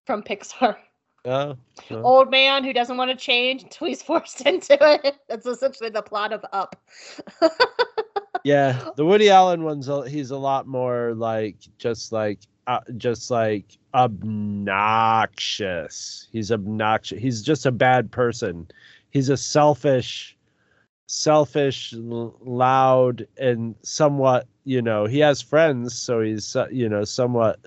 Speaker 3: from pixar.
Speaker 4: Uh, uh,
Speaker 3: old man who doesn't want to change until he's <laughs> forced into it. That's essentially the plot of up. <laughs>
Speaker 4: Yeah the woody allen one's he's a lot more like just like uh, just like obnoxious. He's obnoxious. He's just a bad person. He's a selfish, selfish, loud, and somewhat, you know, he has friends, so he's, you know, somewhat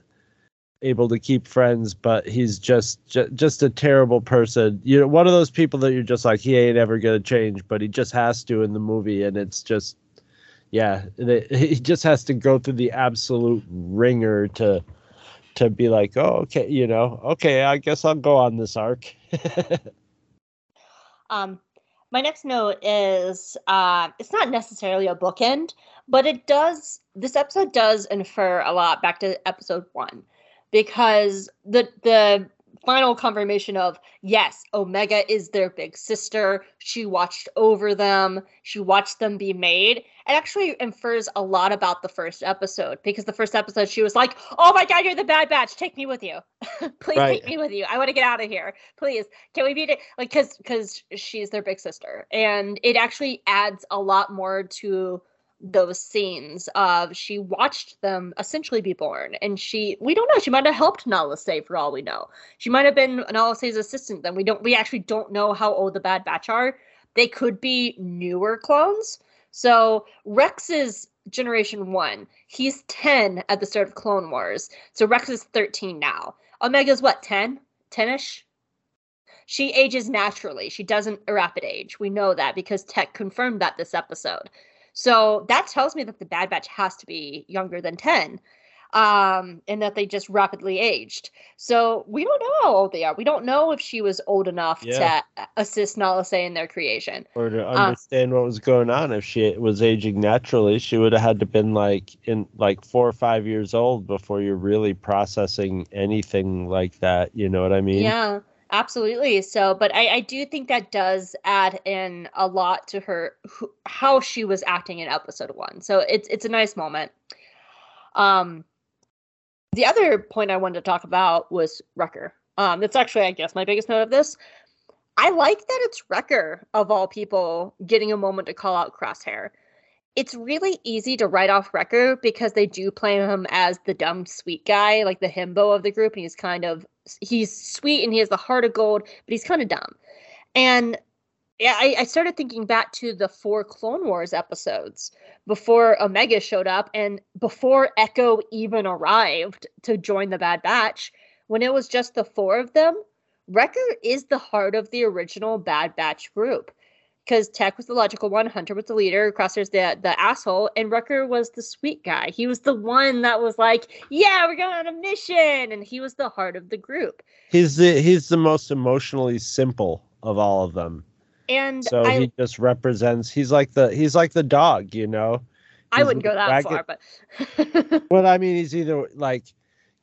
Speaker 4: able to keep friends, but he's just, just just a terrible person. You know, one of those people that you're just like, he ain't ever gonna change, but he just has to in the movie, and it's just, yeah, <laughs> he just has to go through the absolute ringer to to be like, oh, okay, you know, okay, I guess I'll go on this arc. <laughs>
Speaker 3: um, my next note is uh, it's not necessarily a bookend, but it does. This episode does infer a lot back to episode one because the the final confirmation of yes, Omega is their big sister. She watched over them. She watched them be made. It actually infers a lot about the first episode because the first episode she was like, "Oh my god, you're the Bad Batch. Take me with you. <laughs> Please right. take me with you. I want to get out of here. Please, can we be like because because she's their big sister, and it actually adds a lot more to those scenes of she watched them essentially be born and she we don't know she might have helped Nala for all we know she might have been Nala assistant then we don't we actually don't know how old the bad batch are they could be newer clones so Rex is generation one. He's 10 at the start of clone wars. So Rex is 13 now. Omega's what 10 10ish she ages naturally. She doesn't rapid age. We know that because tech confirmed that this episode. So that tells me that the Bad Batch has to be younger than 10 um, and that they just rapidly aged. So we don't know how old they are. We don't know if she was old enough
Speaker 4: Yeah.
Speaker 3: to assist Nala Se in their creation.
Speaker 4: or to
Speaker 3: Uh,
Speaker 4: understand what was going on. If she was aging naturally, she would have had to been like in like four or five years old before you're really processing anything like that. You know what I mean?
Speaker 3: Yeah, absolutely. So, but I, I do think that does add in a lot to her who, how she was acting in episode one. So it's it's a nice moment. Um, the other point I wanted to talk about was Wrecker. Um, that's actually, I guess, my biggest note of this. I like that it's Wrecker of all people getting a moment to call out Crosshair. It's really easy to write off Wrecker because they do play him as the dumb sweet guy, like the himbo of the group, and he's kind of he's sweet and he has the heart of gold, but he's kind of dumb. And yeah, I, I started thinking back to the four Clone Wars episodes before Omega showed up and before Echo even arrived to join the Bad Batch. When it was just the four of them, Wrecker is the heart of the original Bad Batch group. Because Tech was the logical one, Hunter was the leader, Crosshair's the the asshole, and Wrecker was the sweet guy. He was the one that was like, "Yeah, we're going on a mission," and he was the heart of the group.
Speaker 4: He's the he's the most emotionally simple of all of them.
Speaker 3: And
Speaker 4: So
Speaker 3: I,
Speaker 4: he just represents. He's like the he's like the dog, you know.
Speaker 3: I wouldn't go that far, but <laughs>
Speaker 4: Well, I mean, he's either like,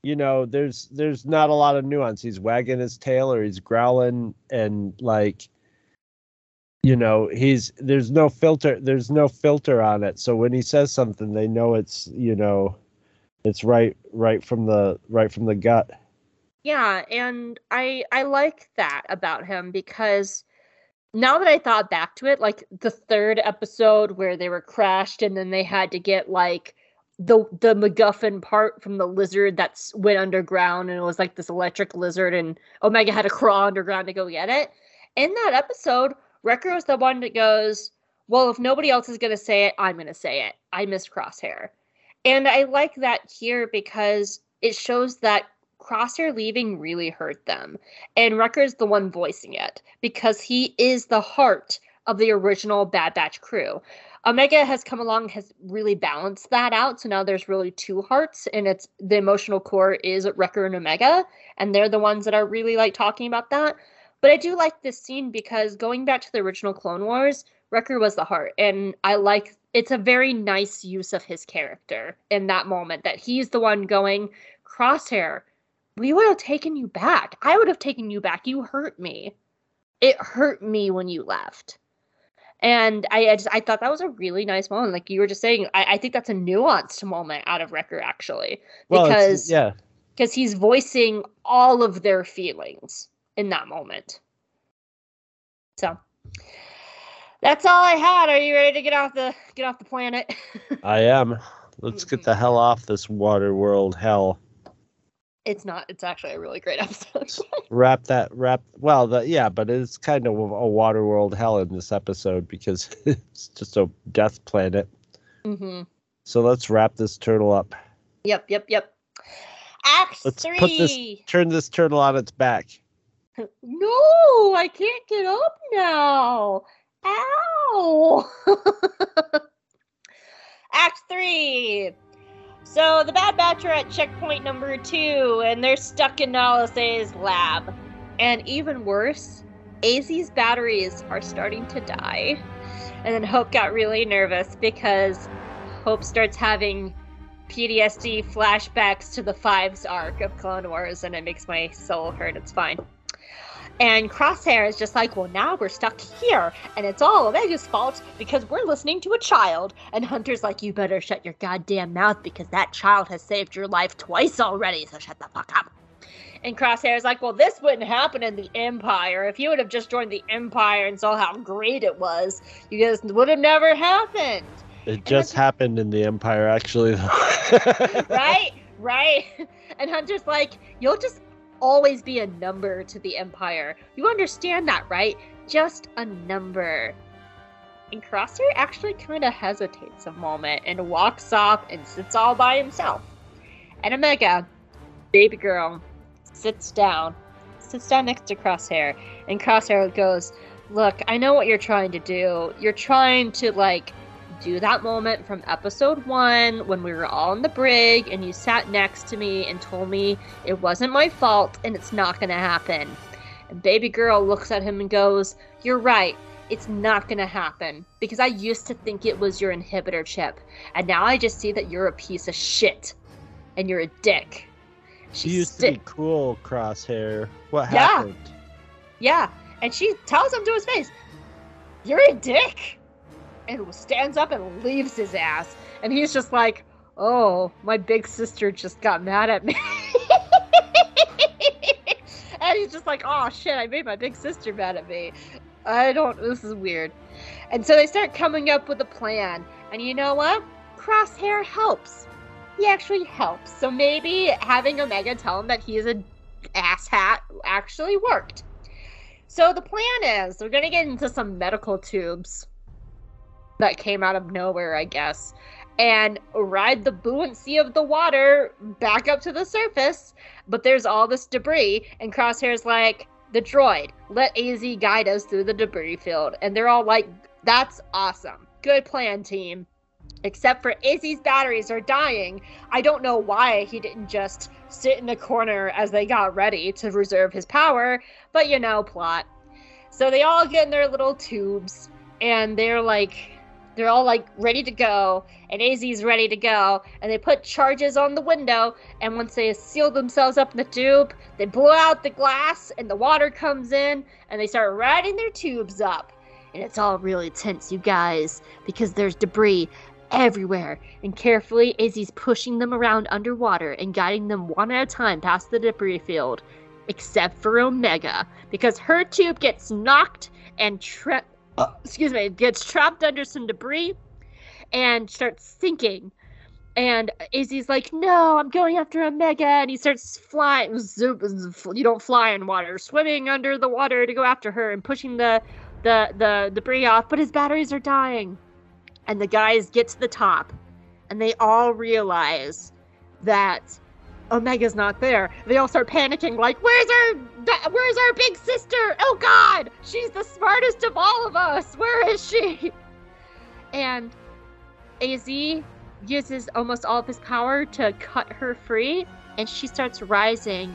Speaker 4: you know, there's there's not a lot of nuance. He's wagging his tail or he's growling and like, you know, he's there's no filter. There's no filter on it. So when he says something, they know it's you know, it's right right from the right from the gut.
Speaker 3: Yeah, and I I like that about him because now that I thought back to it, like the third episode where they were crashed and then they had to get like the the MacGuffin part from the lizard that's went underground and it was like this electric lizard and Omega had to crawl underground to go get it. In that episode, Wrecker was the one that goes, Well, if nobody else is gonna say it, I'm gonna say it. I miss Crosshair. And I like that here because it shows that Crosshair leaving really hurt them. And Wrecker's the one voicing it because he is the heart of the original Bad Batch crew. Omega has come along, has really balanced that out. So now there's really two hearts, and it's the emotional core is Wrecker and Omega, and they're the ones that are really like talking about that. But I do like this scene because going back to the original Clone Wars, Wrecker was the heart, and I like it's a very nice use of his character in that moment that he's the one going, Crosshair, we would have taken you back. I would have taken you back. You hurt me. It hurt me when you left. And I, I just I thought that was a really nice moment. Like you were just saying, I, I think that's a nuanced moment out of Wrecker actually.
Speaker 4: Well,
Speaker 3: Because
Speaker 4: yeah,
Speaker 3: because he's voicing all of their feelings in that moment. So that's all I had. Are you ready to get off the get off the planet? <laughs>
Speaker 4: I am. Let's get the hell off this water world hell.
Speaker 3: It's not. It's actually a really great <laughs> episode.
Speaker 4: wrap that wrap well the yeah but it's kind of a water world hell in this episode because <laughs> it's just a death planet
Speaker 3: hmm
Speaker 4: so let's wrap this turtle up
Speaker 3: Yep. Yep. Yep. Act
Speaker 4: let's
Speaker 3: three.
Speaker 4: put this turn this turtle on its back <laughs>
Speaker 3: No, I can't get up now. Ow. Act three. So the Bad Batch are at checkpoint number two, and they're stuck in Nala Se's lab. And even worse, AZ's batteries are starting to die. And then Hope got really nervous because Hope starts having PTSD flashbacks to the Fives arc of Clone Wars, and it makes my soul hurt. It's fine. And Crosshair is just like, well, now we're stuck here, and it's all Omega's fault because we're listening to a child. And Hunter's like, you better shut your goddamn mouth because that child has saved your life twice already, so shut the fuck up. And Crosshair's like, well, this wouldn't happen in the Empire. If you would have just joined the Empire and saw how great it was, you guys would have never happened.
Speaker 4: it just happened in the empire actually
Speaker 3: right? <laughs> Right? And Hunter's like, you'll just always be a number to the Empire. You understand that, right? Just a number. And Crosshair actually kind of hesitates a moment and walks off and sits all by himself. And Omega, baby girl, sits down, sits down next to Crosshair, and Crosshair goes, Look, I know what you're trying to do. You're trying to, like, do that moment from episode one when we were all in the brig and you sat next to me and told me it wasn't my fault and it's not going to happen. And baby girl looks at him and goes, You're right. It's not going to happen because I used to think it was your inhibitor chip. And now I just see that you're a piece of shit and you're a dick.
Speaker 4: She used to be cool, Crosshair. What
Speaker 3: Yeah.
Speaker 4: happened?
Speaker 3: Yeah. And she tells him to his face, You're a dick. And stands up and leaves his ass. And he's just like, Oh, my big sister just got mad at me. <laughs> and he's just like, Oh shit, I made my big sister mad at me. I don't, this is weird. And so they start coming up with a plan. And you know what? Crosshair helps. He actually helps. So maybe having Omega tell him that he is a asshat actually worked. So the plan is we're gonna get into some medical tubes that came out of nowhere, I guess, and ride the buoyancy of the water back up to the surface. But there's all this debris, and Crosshair's like, the droid, let AZ guide us through the debris field. And they're all like, that's awesome. Good plan, team. Except for Izzy's batteries are dying. I don't know why he didn't just sit in a corner as they got ready to reserve his power, but you know, plot. So they all get in their little tubes and they're like they're all like ready to go and AZ's ready to go and they put charges on the window and once they seal themselves up in the tube, they blow out the glass and the water comes in and they start riding their tubes up. And it's all really tense, you guys, because there's debris everywhere. And carefully, Izzy's pushing them around underwater and guiding them one at a time past the debris field. Except for Omega, because her tube gets knocked and excuse me, gets trapped under some debris and starts sinking. And Izzy's like, "No, I'm going after Omega," and he starts flying. Zoop, you don't fly in water, swimming under the water to go after her and pushing the the the debris off. But his batteries are dying and the guys get to the top and they all realize that Omega's not there. They all start panicking like, "Where's our where's our big sister? Oh god, she's the smartest of all of us. Where is she?" And AZ uses almost all of his power to cut her free and she starts rising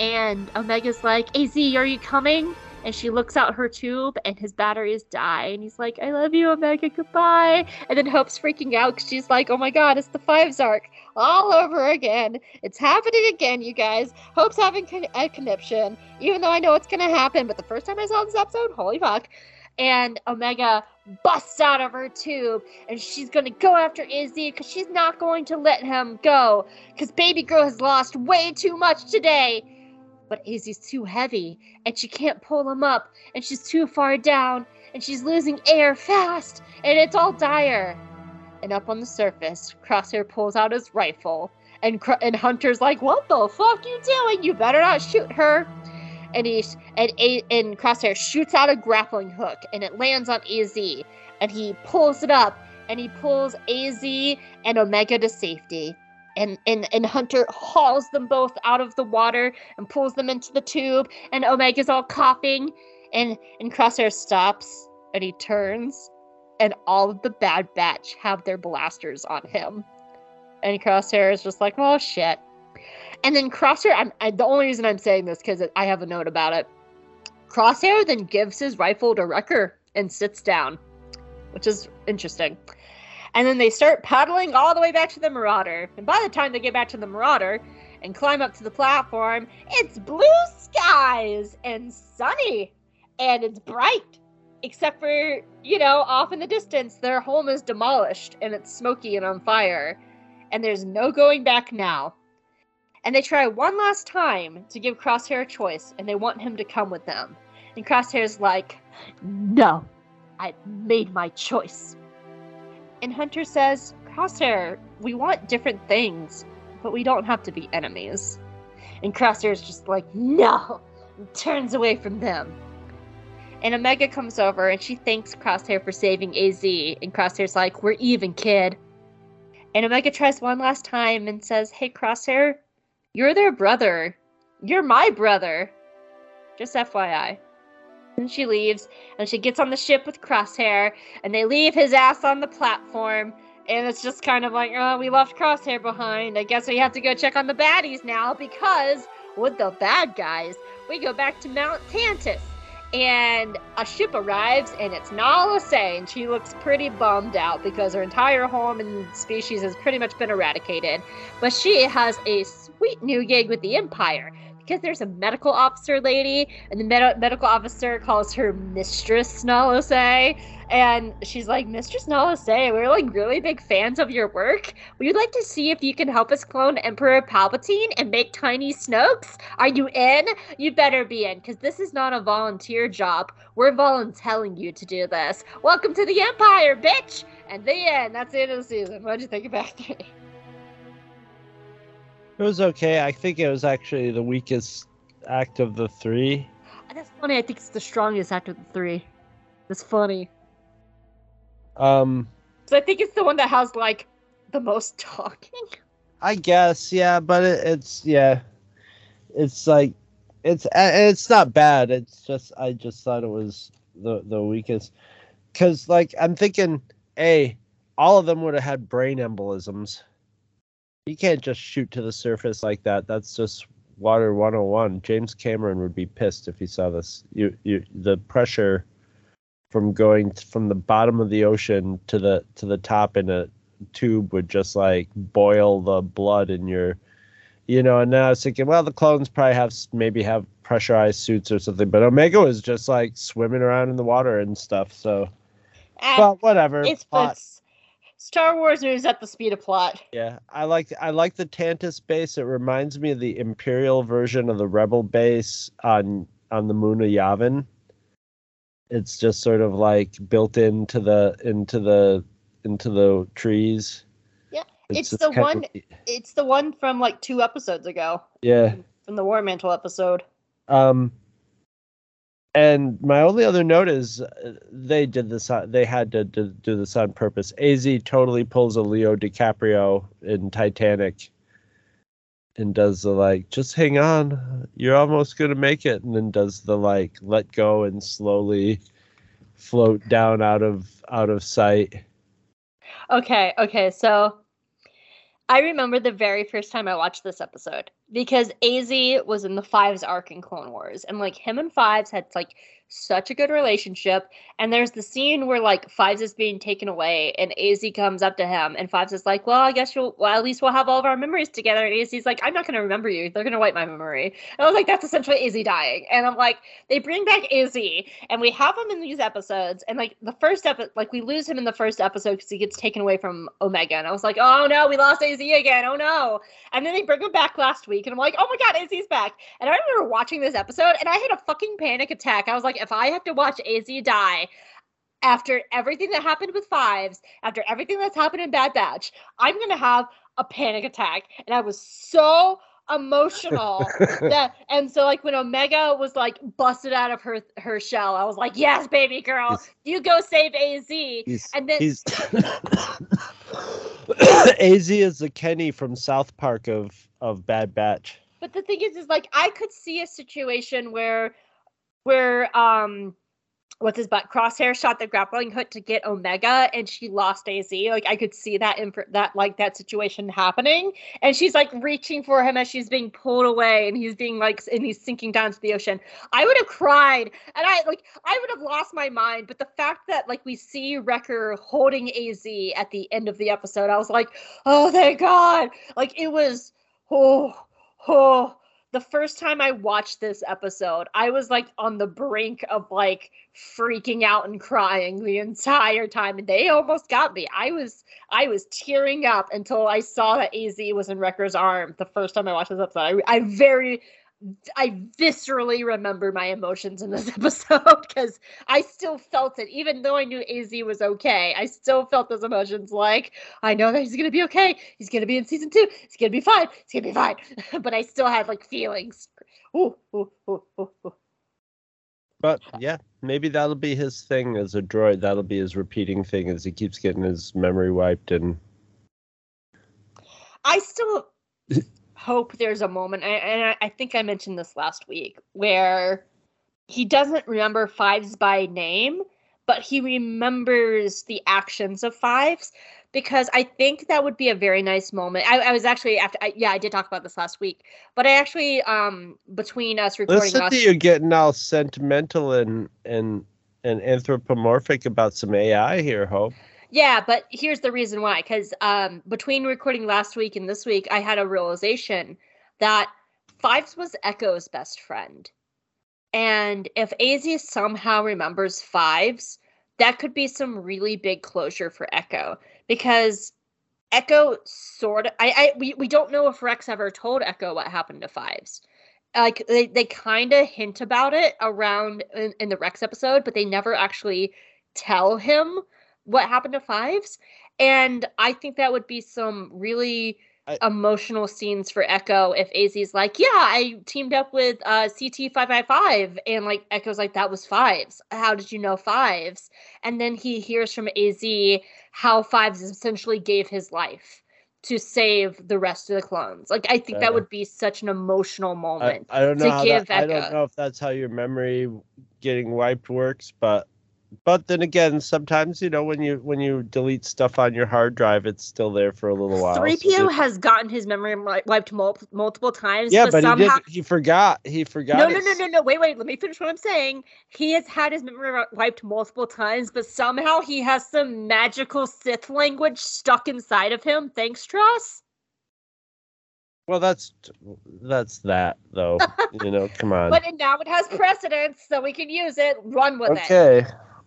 Speaker 3: and Omega's like, "AZ, are you coming?" And she looks out her tube and his batteries die and he's like i love you omega goodbye. And then hope's freaking out because she's like oh my god it's the fives arc all over again. It's happening again you guys. Hope's having con- a conniption even though i know it's gonna happen but the first time i saw this episode holy fuck. And omega busts out of her tube and she's gonna go after izzy because she's not going to let him go because baby girl has lost way too much today but Izzy's too heavy and she can't pull him up and she's too far down and she's losing air fast and it's all dire. And up on the surface, Crosshair pulls out his rifle and Cr- and Hunter's like, "What the fuck you doing? You better not shoot her." And he and and Crosshair shoots out a grappling hook and it lands on AZ and he pulls it up and he pulls AZ and Omega to safety and, and and Hunter hauls them both out of the water and pulls them into the tube, and Omega's all coughing, and and Crosshair stops and he turns, and all of the Bad Batch have their blasters on him, and Crosshair is just like, oh shit, and then Crosshair, I'm I, the only reason I'm saying this because I have a note about it. Crosshair then gives his rifle to Wrecker and sits down, which is interesting. And then they start paddling all the way back to the Marauder. And by the time they get back to the Marauder and climb up to the platform, it's blue skies and sunny. And it's bright. Except for, you know, off in the distance, their home is demolished and it's smoky and on fire. And there's no going back now. And they try one last time to give Crosshair a choice, and they want him to come with them. And Crosshair's like, No, I've made my choice. And Hunter says, Crosshair, we want different things, but we don't have to be enemies. And Crosshair's just like, no, and turns away from them. And Omega comes over and she thanks Crosshair for saving AZ. And Crosshair's like, we're even, kid. And Omega tries one last time and says, hey, Crosshair, you're their brother. You're my brother. Just FYI. And she leaves, and she gets on the ship with Crosshair, and they leave his ass on the platform. And it's just kind of like, oh, we left Crosshair behind. I guess we have to go check on the baddies now because with the bad guys, we go back to Mount Tantiss. And a ship arrives, and it's Nala and she looks pretty bummed out because her entire home and species has pretty much been eradicated. But she has a sweet new gig with the Empire because there's a medical officer lady, and the med- medical officer calls her Mistress Nala Se, And she's like, Mistress Nala Se, we're like really big fans of your work. We'd like to see if you can help us clone Emperor Palpatine and make tiny Snokes. Are you in? You better be in, because this is not a volunteer job. We're volunteering you to do this. Welcome to the Empire, bitch! And the end. That's the end of the season. What'd you think about three? <laughs>
Speaker 4: It was okay. I think it was actually the weakest act of the three.
Speaker 3: That's funny. I think it's the strongest act of the three. That's funny.
Speaker 4: Um,
Speaker 3: So I think it's the one that has like the most talking.
Speaker 4: I guess, yeah, but it, it's yeah, it's like it's uh, it's not bad. It's just I just thought it was the the weakest because like I'm thinking, a all of them would have had brain embolisms. You can't just shoot to the surface like that. That's just water 101. James Cameron would be pissed if he saw this. You you the pressure from going from the bottom of the ocean to the to the top in a tube would just like boil the blood in your you know and now i was thinking well the clones probably have maybe have pressurized suits or something but omega was just like swimming around in the water and stuff so ah,
Speaker 3: And
Speaker 4: but whatever
Speaker 3: it's,
Speaker 4: plot.
Speaker 3: It's Star Wars moves at the speed of plot.
Speaker 4: yeah i like i like the Tantiss base. It reminds me of the imperial version of the rebel base on on the moon of yavin. It's just sort of like built into the into the into the trees.
Speaker 3: Yeah, it's
Speaker 4: just
Speaker 3: the one-
Speaker 4: of-
Speaker 3: It's the one from like two episodes ago,
Speaker 4: yeah.
Speaker 3: From the War Mantle episode.
Speaker 4: Um, and my only other note is uh, they did this. They had to, do do this on purpose. Az totally pulls a Leo DiCaprio in Titanic, and does the like, just hang on, you're almost gonna make it, and then does the like, let go and slowly float down out of out of sight.
Speaker 3: Okay, okay, so I remember the very first time I watched this episode because AZ was in the Fives arc in Clone Wars, and like him and Fives had like such a good relationship. And there's the scene where like Fives is being taken away, and AZ comes up to him, and Fives is like, "Well, I guess you'll, well, at least we'll have all of our memories together." And AZ's like, "I'm not to remember you. They're to wipe my memory." And I was like, "That's essentially AZ dying." And I'm like, they bring back AZ, and we have him in these episodes, and like the first episode, like we lose him in the first episode because he gets taken away from Omega, and I was like, "Oh no, we lost AZ again. Oh no!" And then they bring him back last week, and I'm like, "Oh my god, AZ's back!" And I remember watching this episode, and I had a fucking panic attack. I was like, if I have to watch AZ die after everything that happened with Fives, after everything that's happened in Bad Batch, I'm gonna have a panic attack. And I was so emotional <laughs> that and so like when Omega was like busted out of her her shell, I was like, Yes, baby girl,
Speaker 4: He's-
Speaker 3: you go save AZ.
Speaker 4: He's,
Speaker 3: And then-
Speaker 4: he's <coughs> Az is the Kenny from South Park of of Bad Batch.
Speaker 3: But the thing is, is like I could see a situation where, where um, what's his butt crosshair shot the grappling hook to get Omega, and she lost Az. Like I could see that in that like that situation happening, and she's like reaching for him as she's being pulled away, and he's being like, and he's sinking down to the ocean. I would have cried, and I like I would have lost my mind. But the fact that like we see Wrecker holding Az at the end of the episode, I was like, oh thank God! Like it was, oh oh the first time i watched this episode i was like on the brink of like freaking out and crying the entire time and they almost got me. I was i was tearing up until i saw that az was in wrecker's arm the first time i watched this episode. I, I very i viscerally remember my emotions in this <laughs> episode because i still felt it even though i knew az was okay i still felt those emotions like I know that he's gonna be okay. He's gonna be in season two. He's gonna be fine. He's gonna be fine. <laughs> but I still had like feelings. Ooh, ooh, ooh.
Speaker 4: But yeah, maybe that'll be his thing as a droid. That'll be his repeating thing as he keeps getting his memory wiped and
Speaker 3: I still hope there's a moment, and I, think I mentioned this last week, where he doesn't remember fives by name, but he remembers the actions of fives because I think that would be a very nice moment. I, I was actually after, I, yeah, I did talk about this last week, but I actually, um, between us recording,
Speaker 4: Listen
Speaker 3: last,
Speaker 4: to you getting all sentimental and and and anthropomorphic about some AI here, Hope.
Speaker 3: Yeah, but here's the reason why, because um, between recording last week and this week, I had a realization that fives was Echo's best friend, and if Az somehow remembers fives, that could be some really big closure for Echo because Echo sort of I, I we, we don't know if Rex ever told Echo what happened to Fives. Like they, they kind of hint about it around in, in the Rex episode, but they never actually tell him what happened to Fives. And I think that would be some really
Speaker 4: I-
Speaker 3: emotional scenes for Echo if AZ's like, yeah, I teamed up with uh, CT five five five, and like Echo's like, that was Fives. How did you know Fives? And then he hears from AZ how Fives essentially gave his life to save the rest of the clones. Like I think
Speaker 4: Yeah.
Speaker 3: that would be such an emotional moment.
Speaker 4: I don't
Speaker 3: to
Speaker 4: know. That, I don't know if that's how your memory getting wiped works, but but then again, sometimes you know when you when you delete stuff on your hard drive, it's still there for a little while.
Speaker 3: 3PO
Speaker 4: it-
Speaker 3: has gotten his memory wiped mul- multiple times,
Speaker 4: yeah,
Speaker 3: but,
Speaker 4: but he
Speaker 3: somehow
Speaker 4: did. He forgot. He forgot.
Speaker 3: No, no, no, no, no. Wait, wait. Let me finish what I'm saying. He has had his memory wiped multiple times, but somehow he has some magical Sith language stuck inside of him. Thanks, TROS.
Speaker 4: Well, that's that's that though. <laughs> you know, come on.
Speaker 3: But now it has precedence, so we can use it. Run with it.
Speaker 4: okay.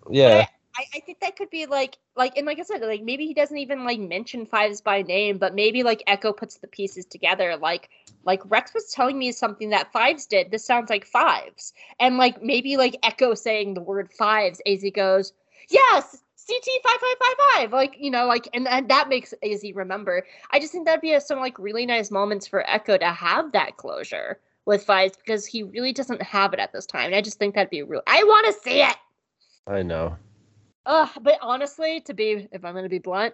Speaker 4: Yeah.
Speaker 3: I, I think that could be like like and like I said, like maybe he doesn't even like mention fives by name, but maybe like Echo puts the pieces together. Like like Rex was telling me something that fives did. This sounds like fives. And like maybe like Echo saying the word fives, AZ goes, Yes, CT five five five five. Like, you know, like and, and that makes AZ remember. I just think that'd be a, some like really nice moments for Echo to have that closure with fives because he really doesn't have it at this time. And I just think that'd be real I wanna see it.
Speaker 4: I know.
Speaker 3: Uh, but honestly, to be if I'm going to be blunt,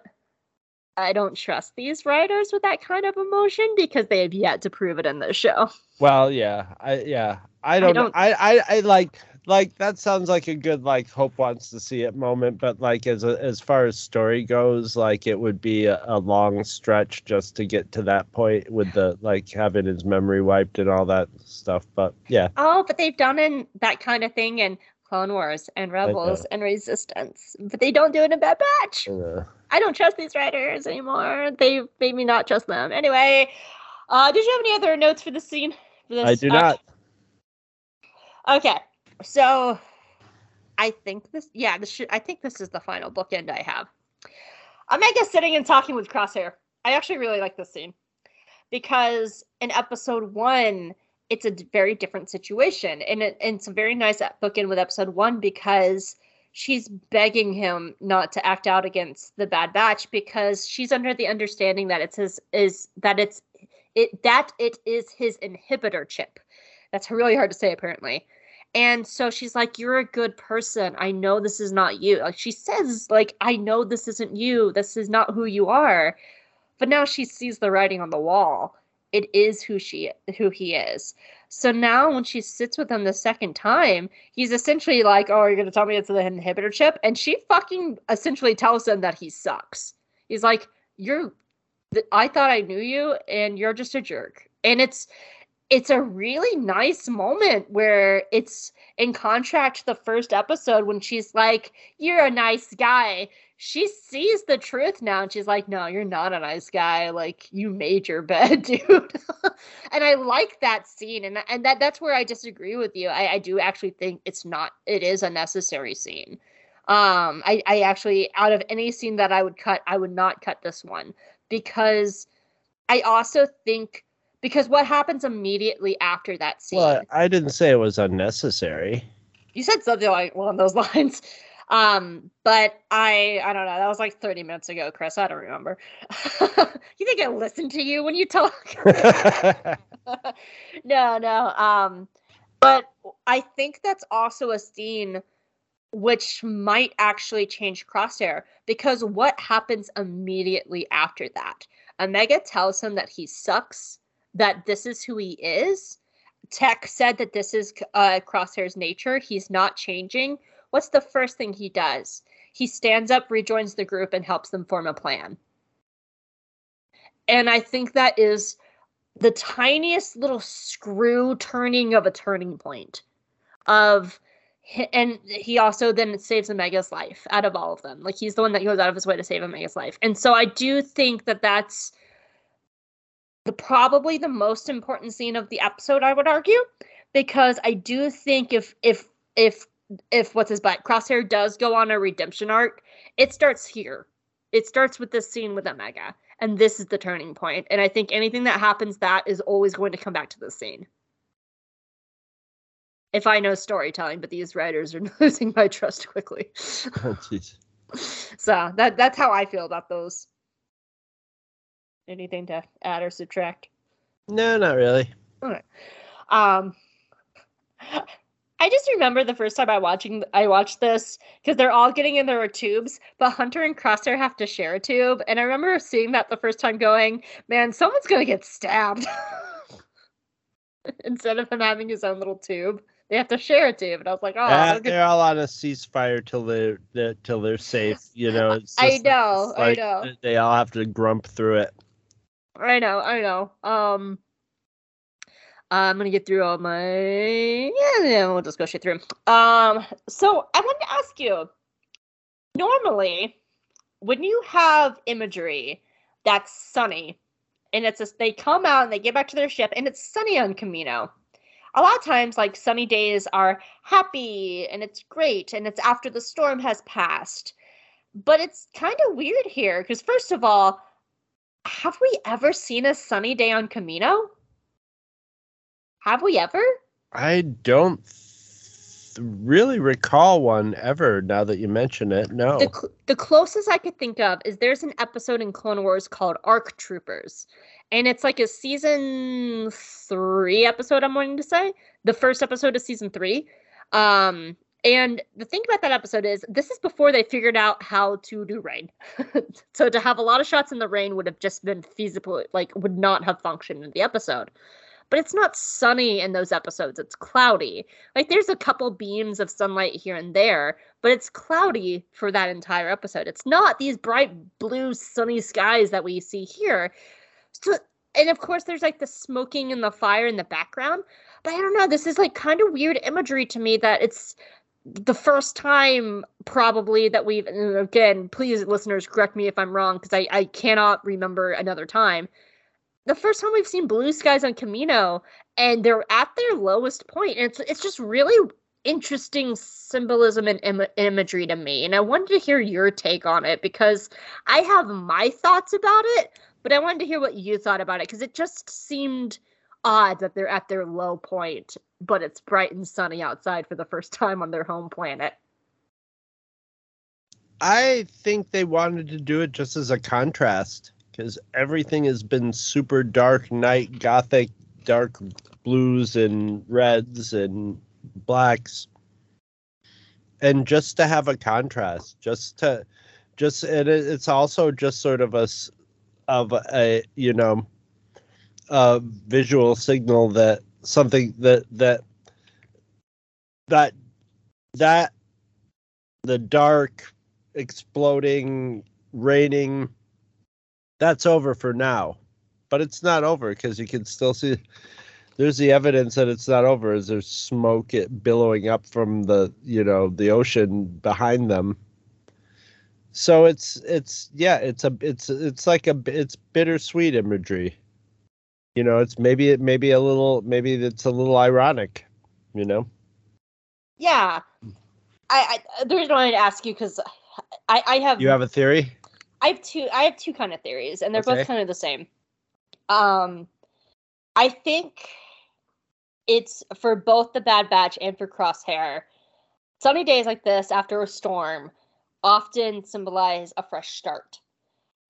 Speaker 3: I don't trust these writers with that kind of emotion because they have yet to prove it in this show.
Speaker 4: Well, yeah, I yeah, I don't,
Speaker 3: don't-
Speaker 4: I, I, I like like that sounds like a good like Hope wants to see it moment, but like as a, as far as story goes, like it would be a, a long stretch just to get to that point with the like having his memory wiped and all that stuff. But yeah,
Speaker 3: Oh, but they've done in that kind of thing in Clone Wars and. Rebels and Resistance, but they don't do it in a Bad Batch.
Speaker 4: uh,
Speaker 3: I don't trust these writers anymore. They made me not trust them. Anyway, uh, did you have any other notes for this scene? For this,
Speaker 4: I do not.
Speaker 3: Okay, so I think this, yeah, this should. I think this is the final bookend I have. Omega sitting and talking with Crosshair. I actually really like this scene because in episode one, it's a very different situation, and, it, and it's a very nice ep- bookend with episode one because she's begging him not to act out against the Bad Batch because she's under the understanding that it's his is that it's it that it is his inhibitor chip. That's really hard to say, apparently. And so she's like, You're a good person. I know this is not you. Like she says, like, I know this isn't you. This is not who you are. But now she sees the writing on the wall. It is who she who he is. So now when she sits with him the second time, he's essentially like, Oh, you're gonna tell me it's the inhibitor chip? And she fucking essentially tells him that he sucks. He's like, You're I thought I knew you and you're just a jerk. And it's it's a really nice moment where it's in contrast to the first episode when she's like, You're a nice guy. She sees the truth now and she's like, No, you're not a nice guy. Like you made your <laughs> bed, dude. <laughs> and I like that scene. And and that that's where I disagree with you. I, I do actually think it's not it is a necessary scene. Um I, I actually out of any scene that I would cut, I would not cut this one because I also think because what happens immediately after that scene?
Speaker 4: Well, I didn't say it was unnecessary.
Speaker 3: You said something like along those <laughs> lines. Um, but I I don't know. That was like 30 minutes ago, Chris. I don't remember. <laughs> you think I listen to you when you talk? <laughs> no, no. Um, but I think that's also a scene which might actually change Crosshair because what happens immediately after that? Omega tells him that he sucks, that this is who he is, Tech said that this is uh, Crosshair's nature. He's not changing. What's the first thing he does? He stands up, rejoins the group, and helps them form a plan. And I think that is the tiniest little screw turning of a turning point of and he also then saves Omega's life out of all of them. Like he's the one that goes out of his way to save Omega's life. And so I do think that that's the probably the most important scene of the episode I would argue because I do think if if if if what's his butt Crosshair does go on a redemption arc, it starts here. It starts with this scene with Omega and this is the turning point. And I think anything that happens that is always going to come back to this scene. If I know storytelling, but these writers are <laughs> losing my trust quickly. <laughs>
Speaker 4: Oh,
Speaker 3: so that that's how I feel about those. Anything to add or subtract?
Speaker 4: No, not really.
Speaker 3: Okay. Um I just remember the first time I watching I watched this because they're all getting in their tubes, but Hunter and Crosshair have to share a tube. And I remember seeing that the first time going, man, someone's gonna get stabbed. <laughs> Instead of him having his own little tube. They have to share a tube. And I was like, oh
Speaker 4: uh, they're all on a ceasefire till they're, they're till they're safe, you know.
Speaker 3: I know, like, I know.
Speaker 4: They all have to grump through it.
Speaker 3: I know, I know. Um I'm gonna get through all my yeah, yeah, we'll just go straight through. Um, so I wanted to ask you. Normally, when you have imagery that's sunny, and it's just they come out and they get back to their ship, and it's sunny on Kamino. A lot of times, like sunny days are happy and it's great, and it's after the storm has passed. But it's kind of weird here because, first of all, have we ever seen a sunny day on Kamino? Have we ever?
Speaker 4: I don't th- really recall one ever now that you mention it. No.
Speaker 3: The, cl- the closest I could think of is there's an episode in Clone Wars called Arc Troopers. And it's like a season three episode, I'm wanting to say. The first episode of season three. Um, and the thing about that episode is this is before they figured out how to do rain. <laughs> so to have a lot of shots in the rain would have just been feasible, like would not have functioned in the episode but it's not sunny in those episodes. It's cloudy. Like there's a couple beams of sunlight here and there, but it's cloudy for that entire episode. It's not these bright blue sunny skies that we see here. So and of course there's like the smoking and the fire in the background. But I don't know, this is like kind of weird imagery to me that it's the first time probably that we've again please listeners correct me if i'm wrong because I, I cannot remember another time the first time we've seen blue skies on Kamino and they're at their lowest. And it's it's just really interesting symbolism and Im- imagery to me. And I wanted to hear your take on it because I have my thoughts about it, but I wanted to hear what you thought about it because it just seemed odd that they're at their low point, but it's bright and sunny outside for the first time on their home planet.
Speaker 4: I think they wanted to do it just as a contrast because everything has been super dark night, gothic, dark blues and reds and blacks. And just to have a contrast, just to, just and it's also just sort of a, of a you know, a visual signal that something that that that that the dark exploding raining that's over for now. But it's not over because you can still see there's the evidence that it's not over as there's smoke it billowing up from the you know the ocean behind them so it's it's yeah it's a it's it's like a it's bittersweet imagery you know it's maybe it maybe a little maybe it's a little ironic you know
Speaker 3: yeah i i the reason i wanted to ask you because i i have
Speaker 4: you have a theory
Speaker 3: I have two. I have two kind of theories, and they're okay. both kind of the same. Um, I think it's for both the Bad Batch and for Crosshair. Sunny days like this after a storm often symbolize a fresh start.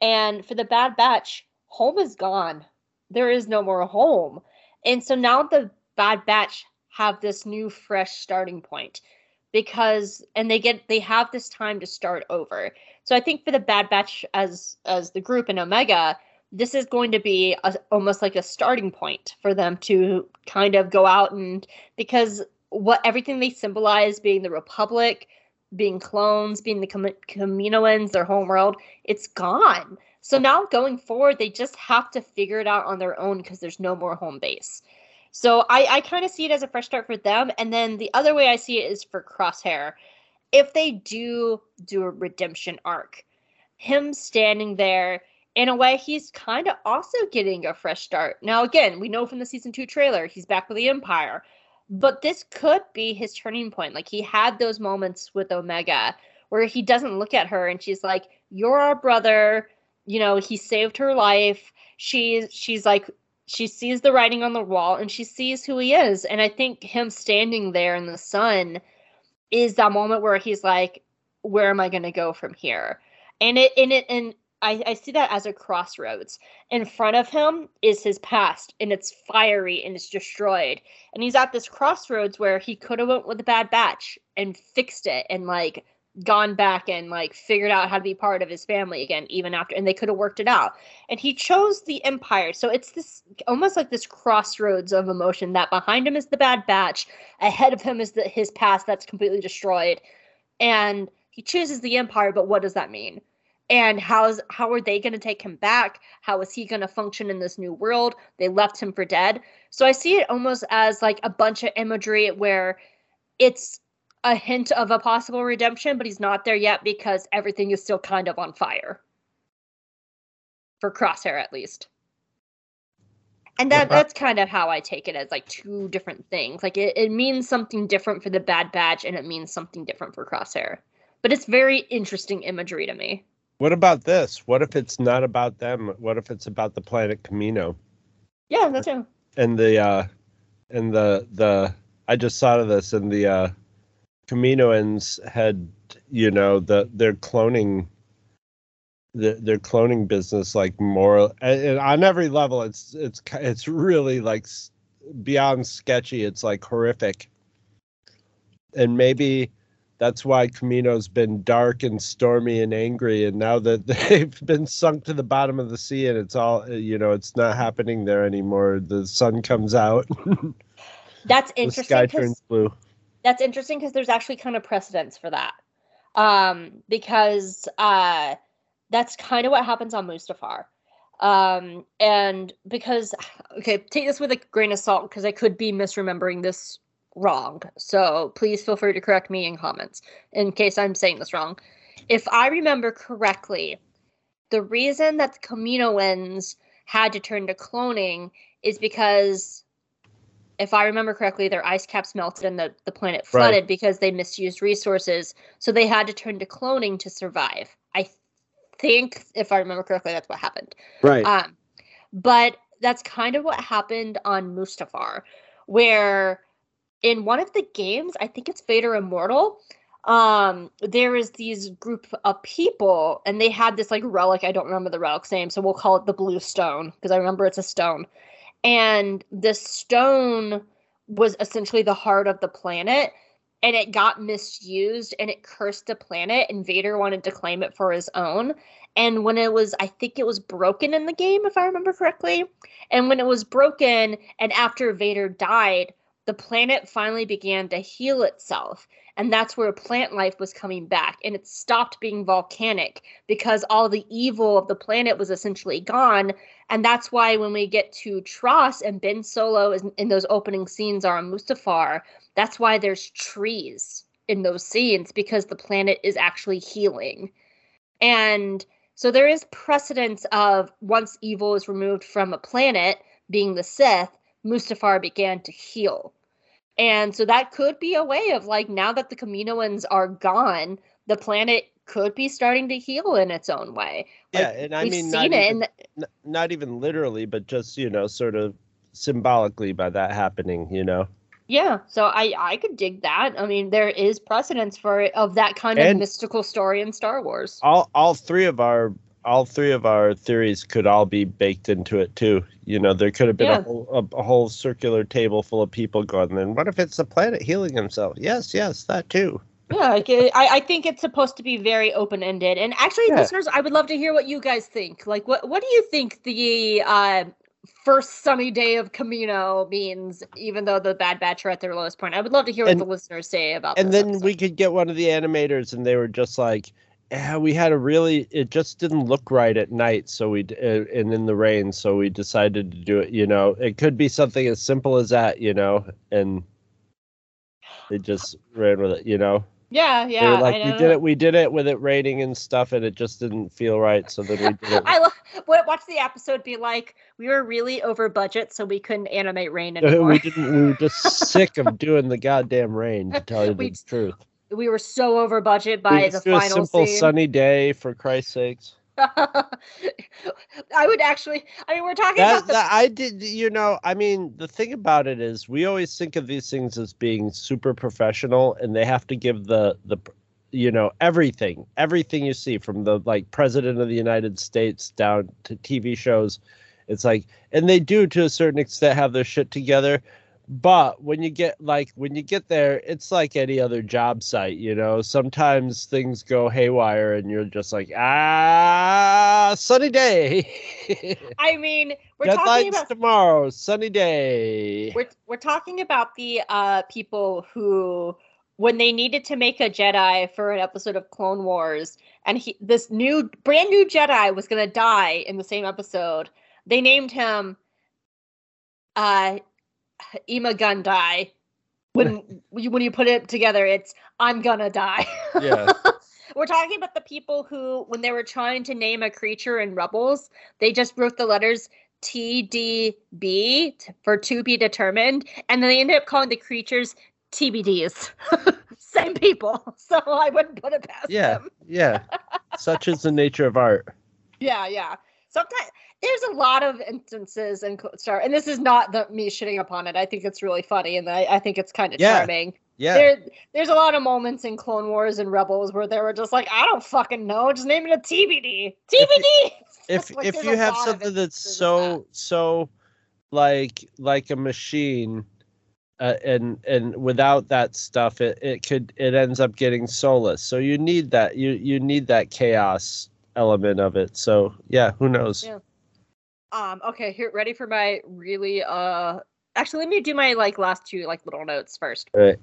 Speaker 3: And for the Bad Batch, home is gone. There is no more home. And so now the Bad Batch have this new fresh starting point because and they get they have this time to start over. So I think for the Bad Batch as as the group in Omega, this is going to be a, almost like a starting point for them to kind of go out and because what everything they symbolize being the republic being clones being the Com- Kaminoans their homeworld it's gone so now going forward they just have to figure it out on their own because there's no more home base so i i kind of see it as a fresh start for them and then the other way i see it is for crosshair if they do do a redemption arc him standing there in a way, he's kind of also getting a fresh start. Now, again, we know from the season two trailer, he's back with the Empire, but this could be his turning point. Like, he had those moments with Omega where he doesn't look at her and she's like, You're our brother. You know, he saved her life. She's, she's like, she sees the writing on the wall and she sees who he is. And I think him standing there in the sun is that moment where he's like, Where am I going to go from here? And it, and it, and I, I see that as a crossroads. In front of him is his past, and it's fiery and it's destroyed. And he's at this crossroads where he could have went with a bad batch and fixed it and like gone back and like figured out how to be part of his family again even after and they could have worked it out. And he chose the empire. So it's this almost like this crossroads of emotion that behind him is the bad batch ahead of him is the, his past that's completely destroyed. And he chooses the empire but what does that mean? And how's how are they going to take him back? How is he going to function in this new world? They left him for dead. So i see it almost as like a bunch of imagery where it's a hint of a possible redemption but he's not there yet because everything is still kind of on fire for crosshair at least and that that's kind of how i take it as like two different things like it, it means something different for the bad batch and it means something different for crosshair but it's very interesting imagery to me
Speaker 4: what about this? What if it's not about them? What if it's about the planet Kamino?
Speaker 3: Yeah, that's too.
Speaker 4: And the uh and the the I just thought of this and the uh Kaminoans had you know the their cloning the, their cloning business like more and on every level it's it's it's really like beyond sketchy it's like horrific and maybe that's why Kamino's been dark and stormy and angry. And now that <laughs> they've been sunk to the bottom of the sea and it's all, you know, it's not happening there anymore. The sun comes out. <laughs>
Speaker 3: that's interesting. The sky turns blue. That's interesting because there's actually kind of precedence for that. Um, because uh, that's kind of what happens on Mustafar. Um, and because, okay, take this with a grain of salt because I could be misremembering this wrong. So please feel free to correct me in comments in case I'm saying this wrong. If I remember correctly, the reason that the Kaminoans had to turn to cloning is because if I remember correctly, their ice caps melted and the, the planet flooded right. because they misused resources. So they had to turn to cloning to survive. I think, if I remember correctly, that's what happened.
Speaker 4: Right.
Speaker 3: Um, but that's kind of what happened on Mustafar, where in one of the games, I think it's Vader Immortal, um there is these group of people and they had this like relic i don't remember the relic's name so we'll call it the blue stone because i remember it's a stone and the stone was essentially the heart of the planet and it got misused and it cursed the planet and vader wanted to claim it for his own. And when it was i think it was broken in the game if i remember correctly. And when it was broken and after vader died the planet finally began to heal itself. And that's where plant life was coming back. And it stopped being volcanic because all the evil of the planet was essentially gone. And that's why when we get to TROS and Ben Solo in, in those opening scenes are on Mustafar, that's why there's trees in those scenes because the planet is actually healing. And so there is precedence of once evil is removed from a planet, being the Sith, Mustafar began to heal. And so that could be a way of like now that the Kaminoans are gone, the planet could be starting to heal in its own way.
Speaker 4: Like, yeah, and I mean not even, the- not even literally, but just you know, sort of symbolically by that happening, you know.
Speaker 3: Yeah, so I I could dig that. I mean, there is precedence for it of that kind of mystical story in Star Wars.
Speaker 4: All all three of our all three of our theories could all be baked into it too. You know, there could have been yeah. a, whole, a, a, whole circular table full of people going. Then what if it's the planet healing himself? Yes, yes, that too.
Speaker 3: yeah, like, I, I think it's supposed to be very open ended. And actually,
Speaker 4: Yeah.
Speaker 3: listeners, I would love to hear what you guys think. Like, what what do you think the uh, first sunny day of Kamino means? Even though the Bad Batch are at their lowest point, I would love to hear what
Speaker 4: And-
Speaker 3: the listeners say about.
Speaker 4: and then
Speaker 3: episode.
Speaker 4: we could get one of the animators and they were just like yeah, we had a really it just didn't look right at night so we uh, and in the rain so we decided to do it you know. It could be something as simple as that you know and they just ran with it you know.
Speaker 3: Yeah, yeah they
Speaker 4: were like we did it we did it with it raining and stuff and it just didn't feel right so then we did it.
Speaker 3: I love what watch the episode be like we were really over budget, so we couldn't animate rain <laughs> anymore.
Speaker 4: we didn't we were just sick of doing the goddamn rain to tell you <laughs> the truth
Speaker 3: we were so over budget by
Speaker 4: Let's
Speaker 3: the
Speaker 4: do a
Speaker 3: final
Speaker 4: simple
Speaker 3: scene.
Speaker 4: sunny day for christ's sakes <laughs>
Speaker 3: I would actually. I mean, we're talking
Speaker 4: that,
Speaker 3: about the
Speaker 4: that I did you know I mean the thing about it is we always think of these things as being super professional and they have to give the the you know everything everything you see from the like president of the United States down to TV shows it's like and they do to a certain extent have their shit together but when you get like when you get there it's like any other job site you know sometimes things go haywire and you're just like ah sunny day <laughs>
Speaker 3: I mean, we're talking about
Speaker 4: tomorrow, sunny day.
Speaker 3: we're we're talking about the uh people who when they needed to make a Jedi for an episode of Clone Wars and he this new brand new Jedi was going to die in the same episode. They named him uh Ima-Gun Di. When you when you put it together it's I'm gonna die.
Speaker 4: Yeah. <laughs>
Speaker 3: We're talking about the people who, when they were trying to name a creature in Rebels, they just wrote the letters TDB for to be determined, and then they ended up calling the creatures TBDs. <laughs> Same people. <laughs> So I wouldn't put it past
Speaker 4: Yeah.
Speaker 3: them.
Speaker 4: Yeah. Such is the nature of art.
Speaker 3: Yeah, yeah. Sometimes there's a lot of instances in Star, and this is not the, me shitting upon it. I think it's really funny, and I, I think it's kind of
Speaker 4: Yeah.
Speaker 3: charming.
Speaker 4: Yeah.
Speaker 3: There, there's a lot of moments in Clone Wars and Rebels where they were just like, I don't fucking know, just name it a TBD. TBD. <laughs>
Speaker 4: if
Speaker 3: Like,
Speaker 4: if you have something that's so so like like a machine uh, and and without that stuff it, it could it ends up getting soulless so you need that you you need that chaos element of it so yeah who knows
Speaker 3: Yeah. Um, okay, here ready for my really uh actually let me do my like last two like little notes first.
Speaker 4: Right.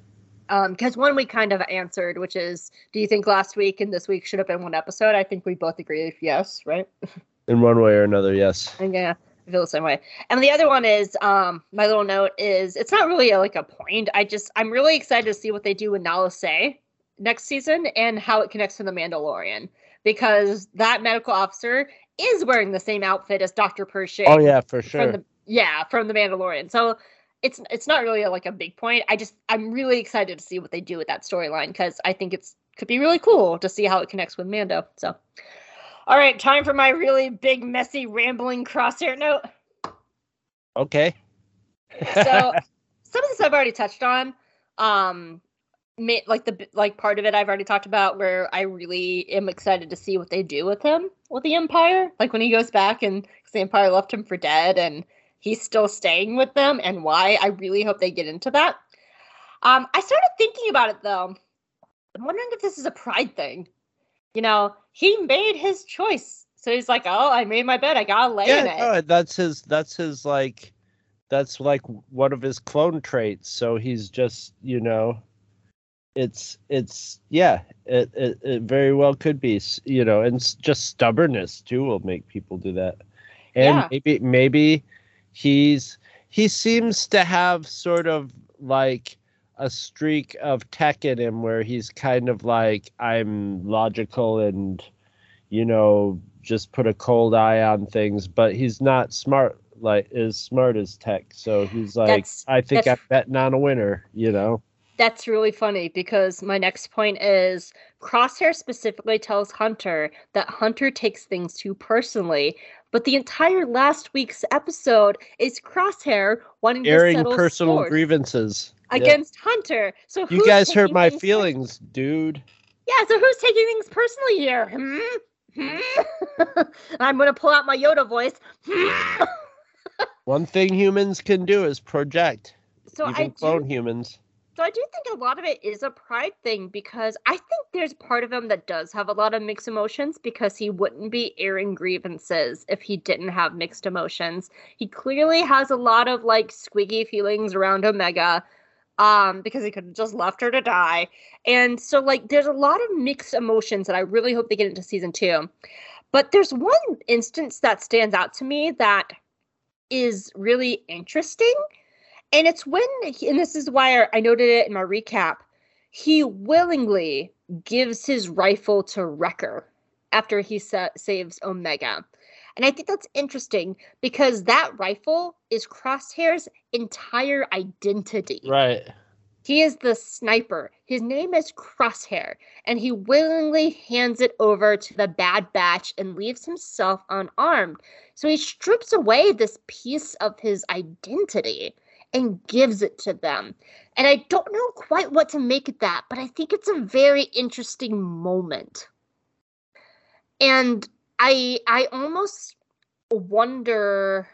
Speaker 3: Um, because one we kind of answered, which is do you think last week and this week should have been one episode? I think we both agree yes, right? <laughs>
Speaker 4: in one way or another yes
Speaker 3: And yeah, I feel the same way. And the other one is um my little note is it's not really a, like a point. I just I'm really excited to see what they do with Nala Se next season and how it connects to the Mandalorian because that medical officer is wearing the same outfit as Dr. Pershing.
Speaker 4: oh yeah for sure
Speaker 3: From the yeah, from the Mandalorian. So it's it's not really a, like a big point. I just I'm really excited to see what they do with that storyline because I think it's could be really cool to see how it connects with Mando. So, all right, time for my really big, messy, rambling crosshair note.
Speaker 4: okay
Speaker 3: So <laughs> some of this I've already touched on. Um, like the like part of it I've already talked about where I really am excited to see what they do with him with the Empire. Like when he goes back and 'cause the Empire left him for dead and he's still staying with them and why. I really hope they get into that. Um, I started thinking about it though. I'm wondering if this is a pride thing. You know, he made his choice. So he's like, "Oh, I made my bed. I gotta lay in it."
Speaker 4: no, that's his that's his like that's like one of his clone traits so he's just you know it's it's yeah it, it, it very well could be you know and just stubbornness too will make people do that. And
Speaker 3: Yeah.
Speaker 4: maybe maybe he's he seems to have sort of like a streak of tech in him where he's kind of like i'm logical and you know just put a cold eye on things but he's not smart like as smart as tech. So he's like
Speaker 3: That's-
Speaker 4: i think i'm betting on a winner you know
Speaker 3: That's really funny because my next point is Crosshair specifically tells Hunter that Hunter takes things too personally, but the entire last week's episode is Crosshair wanting
Speaker 4: airing
Speaker 3: to settle
Speaker 4: personal grievances Yeah.
Speaker 3: against Hunter. So
Speaker 4: you guys hurt my feelings dude
Speaker 3: yeah, so who's taking things personally here? Hmm? Hmm? <laughs> I'm gonna pull out my Yoda voice. Hmm? <laughs>
Speaker 4: one thing humans can do is project
Speaker 3: so
Speaker 4: even
Speaker 3: I do
Speaker 4: clone humans
Speaker 3: So I do think a lot of it is a pride thing because I think there's part of him that does have a lot of mixed emotions because he wouldn't be airing grievances if he didn't have mixed emotions. He clearly has a lot of like squeaky feelings around Omega um because he could have just left her to die. And so like there's a lot of mixed emotions that I really hope they get into season 2. But there's one instance that stands out to me that is really interesting and it's when, and this is why I noted it in my recap, he willingly gives his rifle to Wrecker after he sa- saves Omega. And I think that's interesting because that rifle is Crosshair's entire identity.
Speaker 4: Right.
Speaker 3: He is the sniper. His name is Crosshair, and he willingly hands it over to the Bad Batch and leaves himself unarmed. So he strips away this piece of his identity and gives it to them. And I don't know quite what to make of that, but I think it's a very interesting moment. And I I almost wonder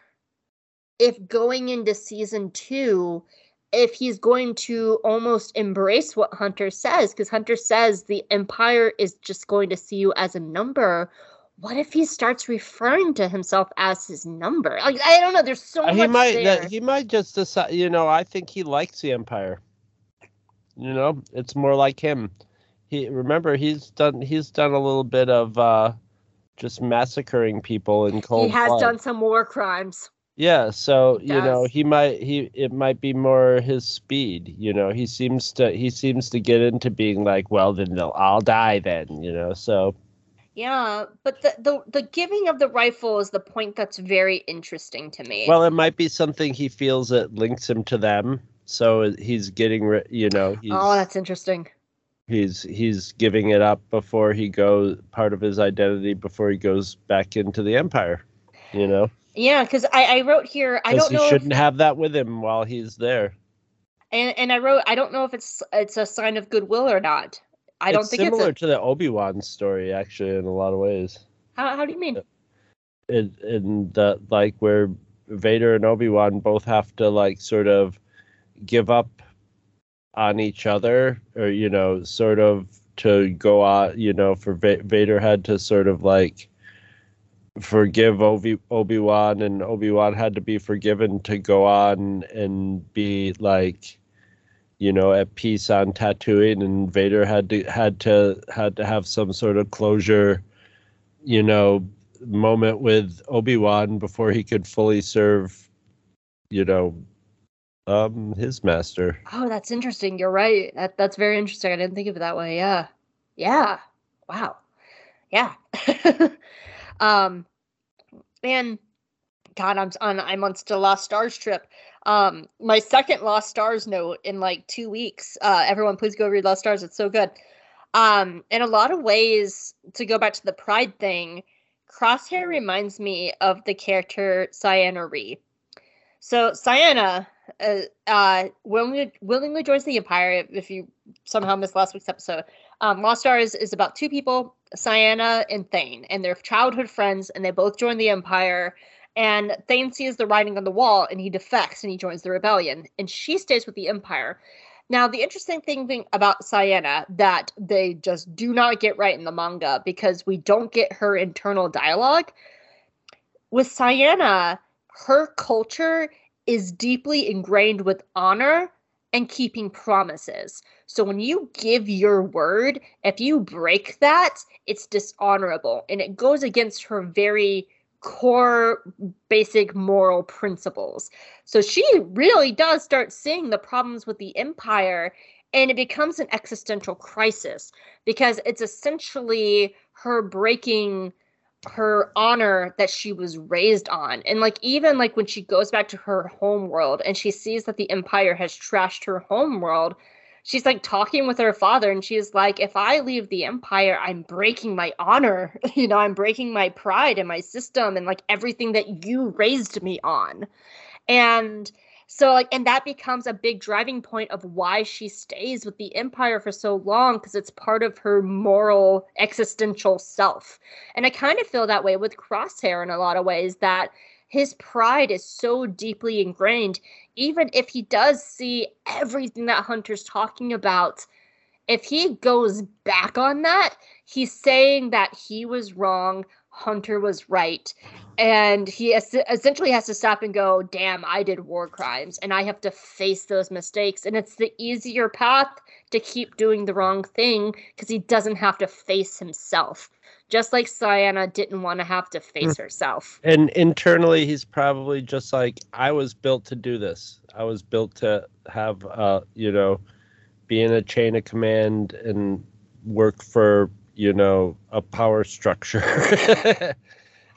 Speaker 3: if going into season 2 if he's going to almost embrace what Hunter says because Hunter says the empire is just going to see you as a number what if he starts referring to himself as his number? Like I don't know. There's so
Speaker 4: Uh,
Speaker 3: much
Speaker 4: he might
Speaker 3: there.
Speaker 4: he might just decide you know i think he likes the empire you know it's more like him he remember he's done he's done a little bit of uh just massacring people in cold
Speaker 3: he has
Speaker 4: blood.
Speaker 3: done some war crimes.
Speaker 4: yeah so you know he might he it might be more his speed you know he seems to he seems to get into being like well then they'll i'll die then you know so
Speaker 3: Yeah, but the, the the giving of the rifle is the point that's very interesting to me.
Speaker 4: well it might be something he feels that links him to them so he's getting you know he's
Speaker 3: oh, that's interesting.
Speaker 4: he's he's giving it up before he goes part of his identity before he goes back into the empire you know
Speaker 3: Yeah, because I, I wrote here I don't
Speaker 4: he
Speaker 3: know if,
Speaker 4: shouldn't have that with him while he's there
Speaker 3: and, and I wrote I don't know if it's it's a sign of goodwill or not. I don't
Speaker 4: it's
Speaker 3: think
Speaker 4: similar
Speaker 3: it's
Speaker 4: to the obi-wan story actually in a lot of ways
Speaker 3: how how do you mean?
Speaker 4: in, in the like where vader and obi-wan both have to like sort of give up on each other or you know sort of to go out you know for Va- vader had to sort of like forgive Obi Obi Wan, and Obi Wan had to be forgiven to go on and be like, you know, at peace on Tatooine, and Vader had to had to had to have some sort of closure, you know, moment with Obi Wan before he could fully serve, you know, um, his master.
Speaker 3: Oh, that's interesting. You're right. That that's very interesting. I didn't think of it that way. Yeah. Yeah. Wow. Yeah. <laughs> um and God, I'm on I'm on still Lost Stars trip. Um my second Lost Stars note in like two weeks. Uh everyone please go read Lost Stars. It's so good. Um in a lot of ways, to go back to the pride thing, Crosshair reminds me of the character Ciena Ree. So Ciena uh, uh, willingly, willingly joins the Empire. If, you somehow missed last week's episode, um, Lost Stars is about two people, Ciena and Thane, and they're childhood friends, and they both join the Empire. And Thane sees the writing on the wall, and he defects and he joins the rebellion, and she stays with the Empire. Now, the interesting thing, about Ciena that they just do not get right in the manga because we don't get her internal dialogue. With Ciena, her culture is deeply ingrained with honor and keeping promises. So when you give your word, if you break that, it's dishonorable and it goes against her very core basic moral principles. So she really does start seeing the problems with the empire and it becomes an existential crisis because it's essentially her breaking her honor that she was raised on and like even like when she goes back to her home world and she sees that the empire has trashed her home world she's like talking with her father and she's like if i leave the empire i'm breaking my honor. <laughs> You know i'm breaking my pride and my system and like everything that you raised me on. And so like and that becomes a big driving point of why she stays with the empire for so long because it's part of her moral existential self and i kind of feel that way with crosshair in a lot of ways that his pride is so deeply ingrained. Even if he does see everything that Hunter's talking about, if he goes back on that, he's saying that he was wrong, Hunter was right. And he es- essentially has to stop and go, damn, I did war crimes and I have to face those mistakes. And it's the easier path to keep doing the wrong thing because he doesn't have to face himself. Just like Ciena didn't want to have to face herself.
Speaker 4: And internally, he's probably just like, I was built to do this. I was built to have, uh, you know, be in a chain of command and work for, you know, a power structure. <laughs>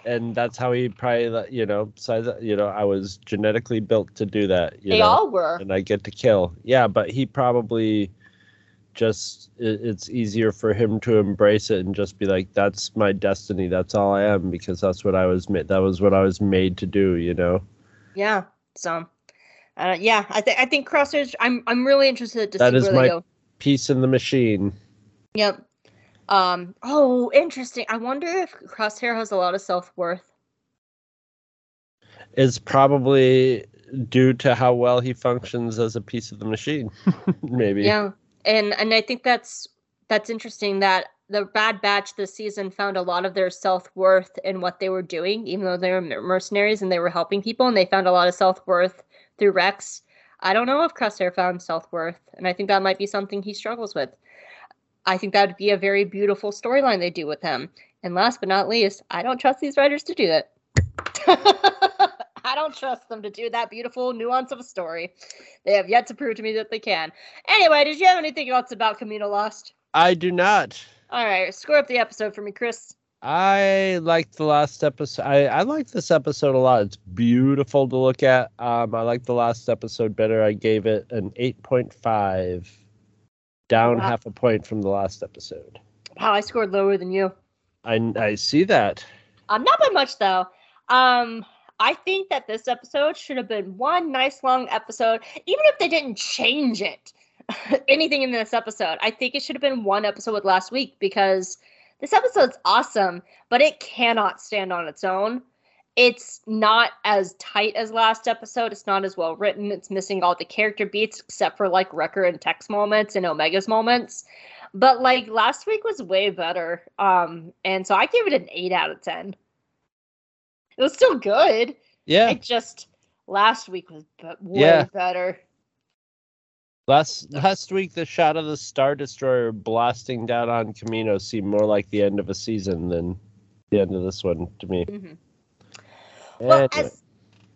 Speaker 4: and that's how he probably, you know, says, you know, I was genetically built to do that. You
Speaker 3: They
Speaker 4: know,
Speaker 3: all were.
Speaker 4: and I get to kill. Yeah, but he probably just it's easier for him to embrace it and just be like, "That's my destiny. That's all I am," because that's what I was made. That was what I was made to do. You know.
Speaker 3: Yeah. So, uh, yeah, I think I think Crosshair's. I'm I'm really interested to
Speaker 4: That
Speaker 3: see
Speaker 4: is
Speaker 3: where
Speaker 4: my-
Speaker 3: they go.
Speaker 4: Peace in the machine.
Speaker 3: Yep. Um. Oh, interesting. I wonder if Crosshair has a lot of self worth.
Speaker 4: is probably due to how well he functions as a piece of the machine. <laughs> Maybe.
Speaker 3: Yeah, and and I think that's that's interesting that the Bad Batch this season found a lot of their self worth in what they were doing, even though they were mercenaries and they were helping people, and they found a lot of self worth through Rex. I don't know if Crosshair found self worth, and I think that might be something he struggles with. I think that would be a very beautiful storyline they do with him. And last but not least, I don't trust these writers to do that. <laughs> I don't trust them to do that beautiful nuance of a story. They have yet to prove to me that they can. Anyway, did you have anything else about Kamino Lost?
Speaker 4: I do not.
Speaker 3: All right, score up the episode for me, Chris.
Speaker 4: I liked the last episode. I, I like this episode a lot. It's beautiful to look at. Um, I like the last episode better. I gave it an 8.5, down
Speaker 3: Wow.
Speaker 4: half a point from the last episode.
Speaker 3: Wow, I scored lower than you.
Speaker 4: I, I see that.
Speaker 3: Um, not by much though. Um, I think that this episode should have been one nice long episode, even if they didn't change it. <laughs> anything in this episode. I think it should have been one episode with last week because this episode's awesome, but it cannot stand on its own. It's not as tight as last episode. It's not as well written. It's missing all the character beats except for like Wrecker and Tech's moments and Omega's moments. But like last week was way better. Um, and so I gave it an eight out of ten. It was still good.
Speaker 4: Yeah.
Speaker 3: It just last week was be- way
Speaker 4: Yeah.
Speaker 3: better.
Speaker 4: Last last week, the shot of the Star Destroyer blasting down on Kamino seemed more like the end of a season than the end of this one to me.
Speaker 3: Mhm. Well, as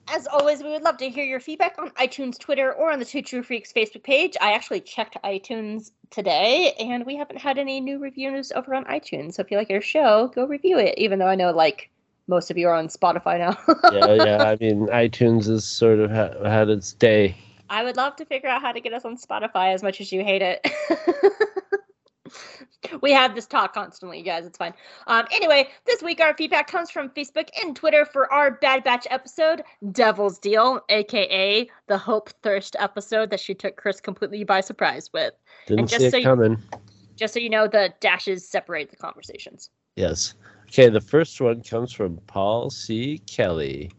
Speaker 3: as always, we would love to hear your feedback on iTunes, Twitter, or on the Two True Freaks Facebook page. I actually checked iTunes today, and we haven't had any new reviews over on iTunes. So if you like our show, go review it. Even though I know like most of you are on Spotify now.
Speaker 4: yeah, yeah. <laughs> I mean, iTunes has sort of ha- had its day.
Speaker 3: I would love to figure out how to get us on Spotify as much as you hate it. <laughs> we have this talk constantly, you guys. It's fine. Um, anyway, this week our feedback comes from Facebook and Twitter for our Bad Batch episode, Devil's Deal, aka the Hope Thirst episode that she took Chris completely by surprise with.
Speaker 4: Didn't
Speaker 3: just
Speaker 4: see
Speaker 3: so
Speaker 4: it
Speaker 3: you-
Speaker 4: coming.
Speaker 3: Just so you know, the dashes separate the conversations.
Speaker 4: Yes. Okay, the first one comes from Paul C. Kelly.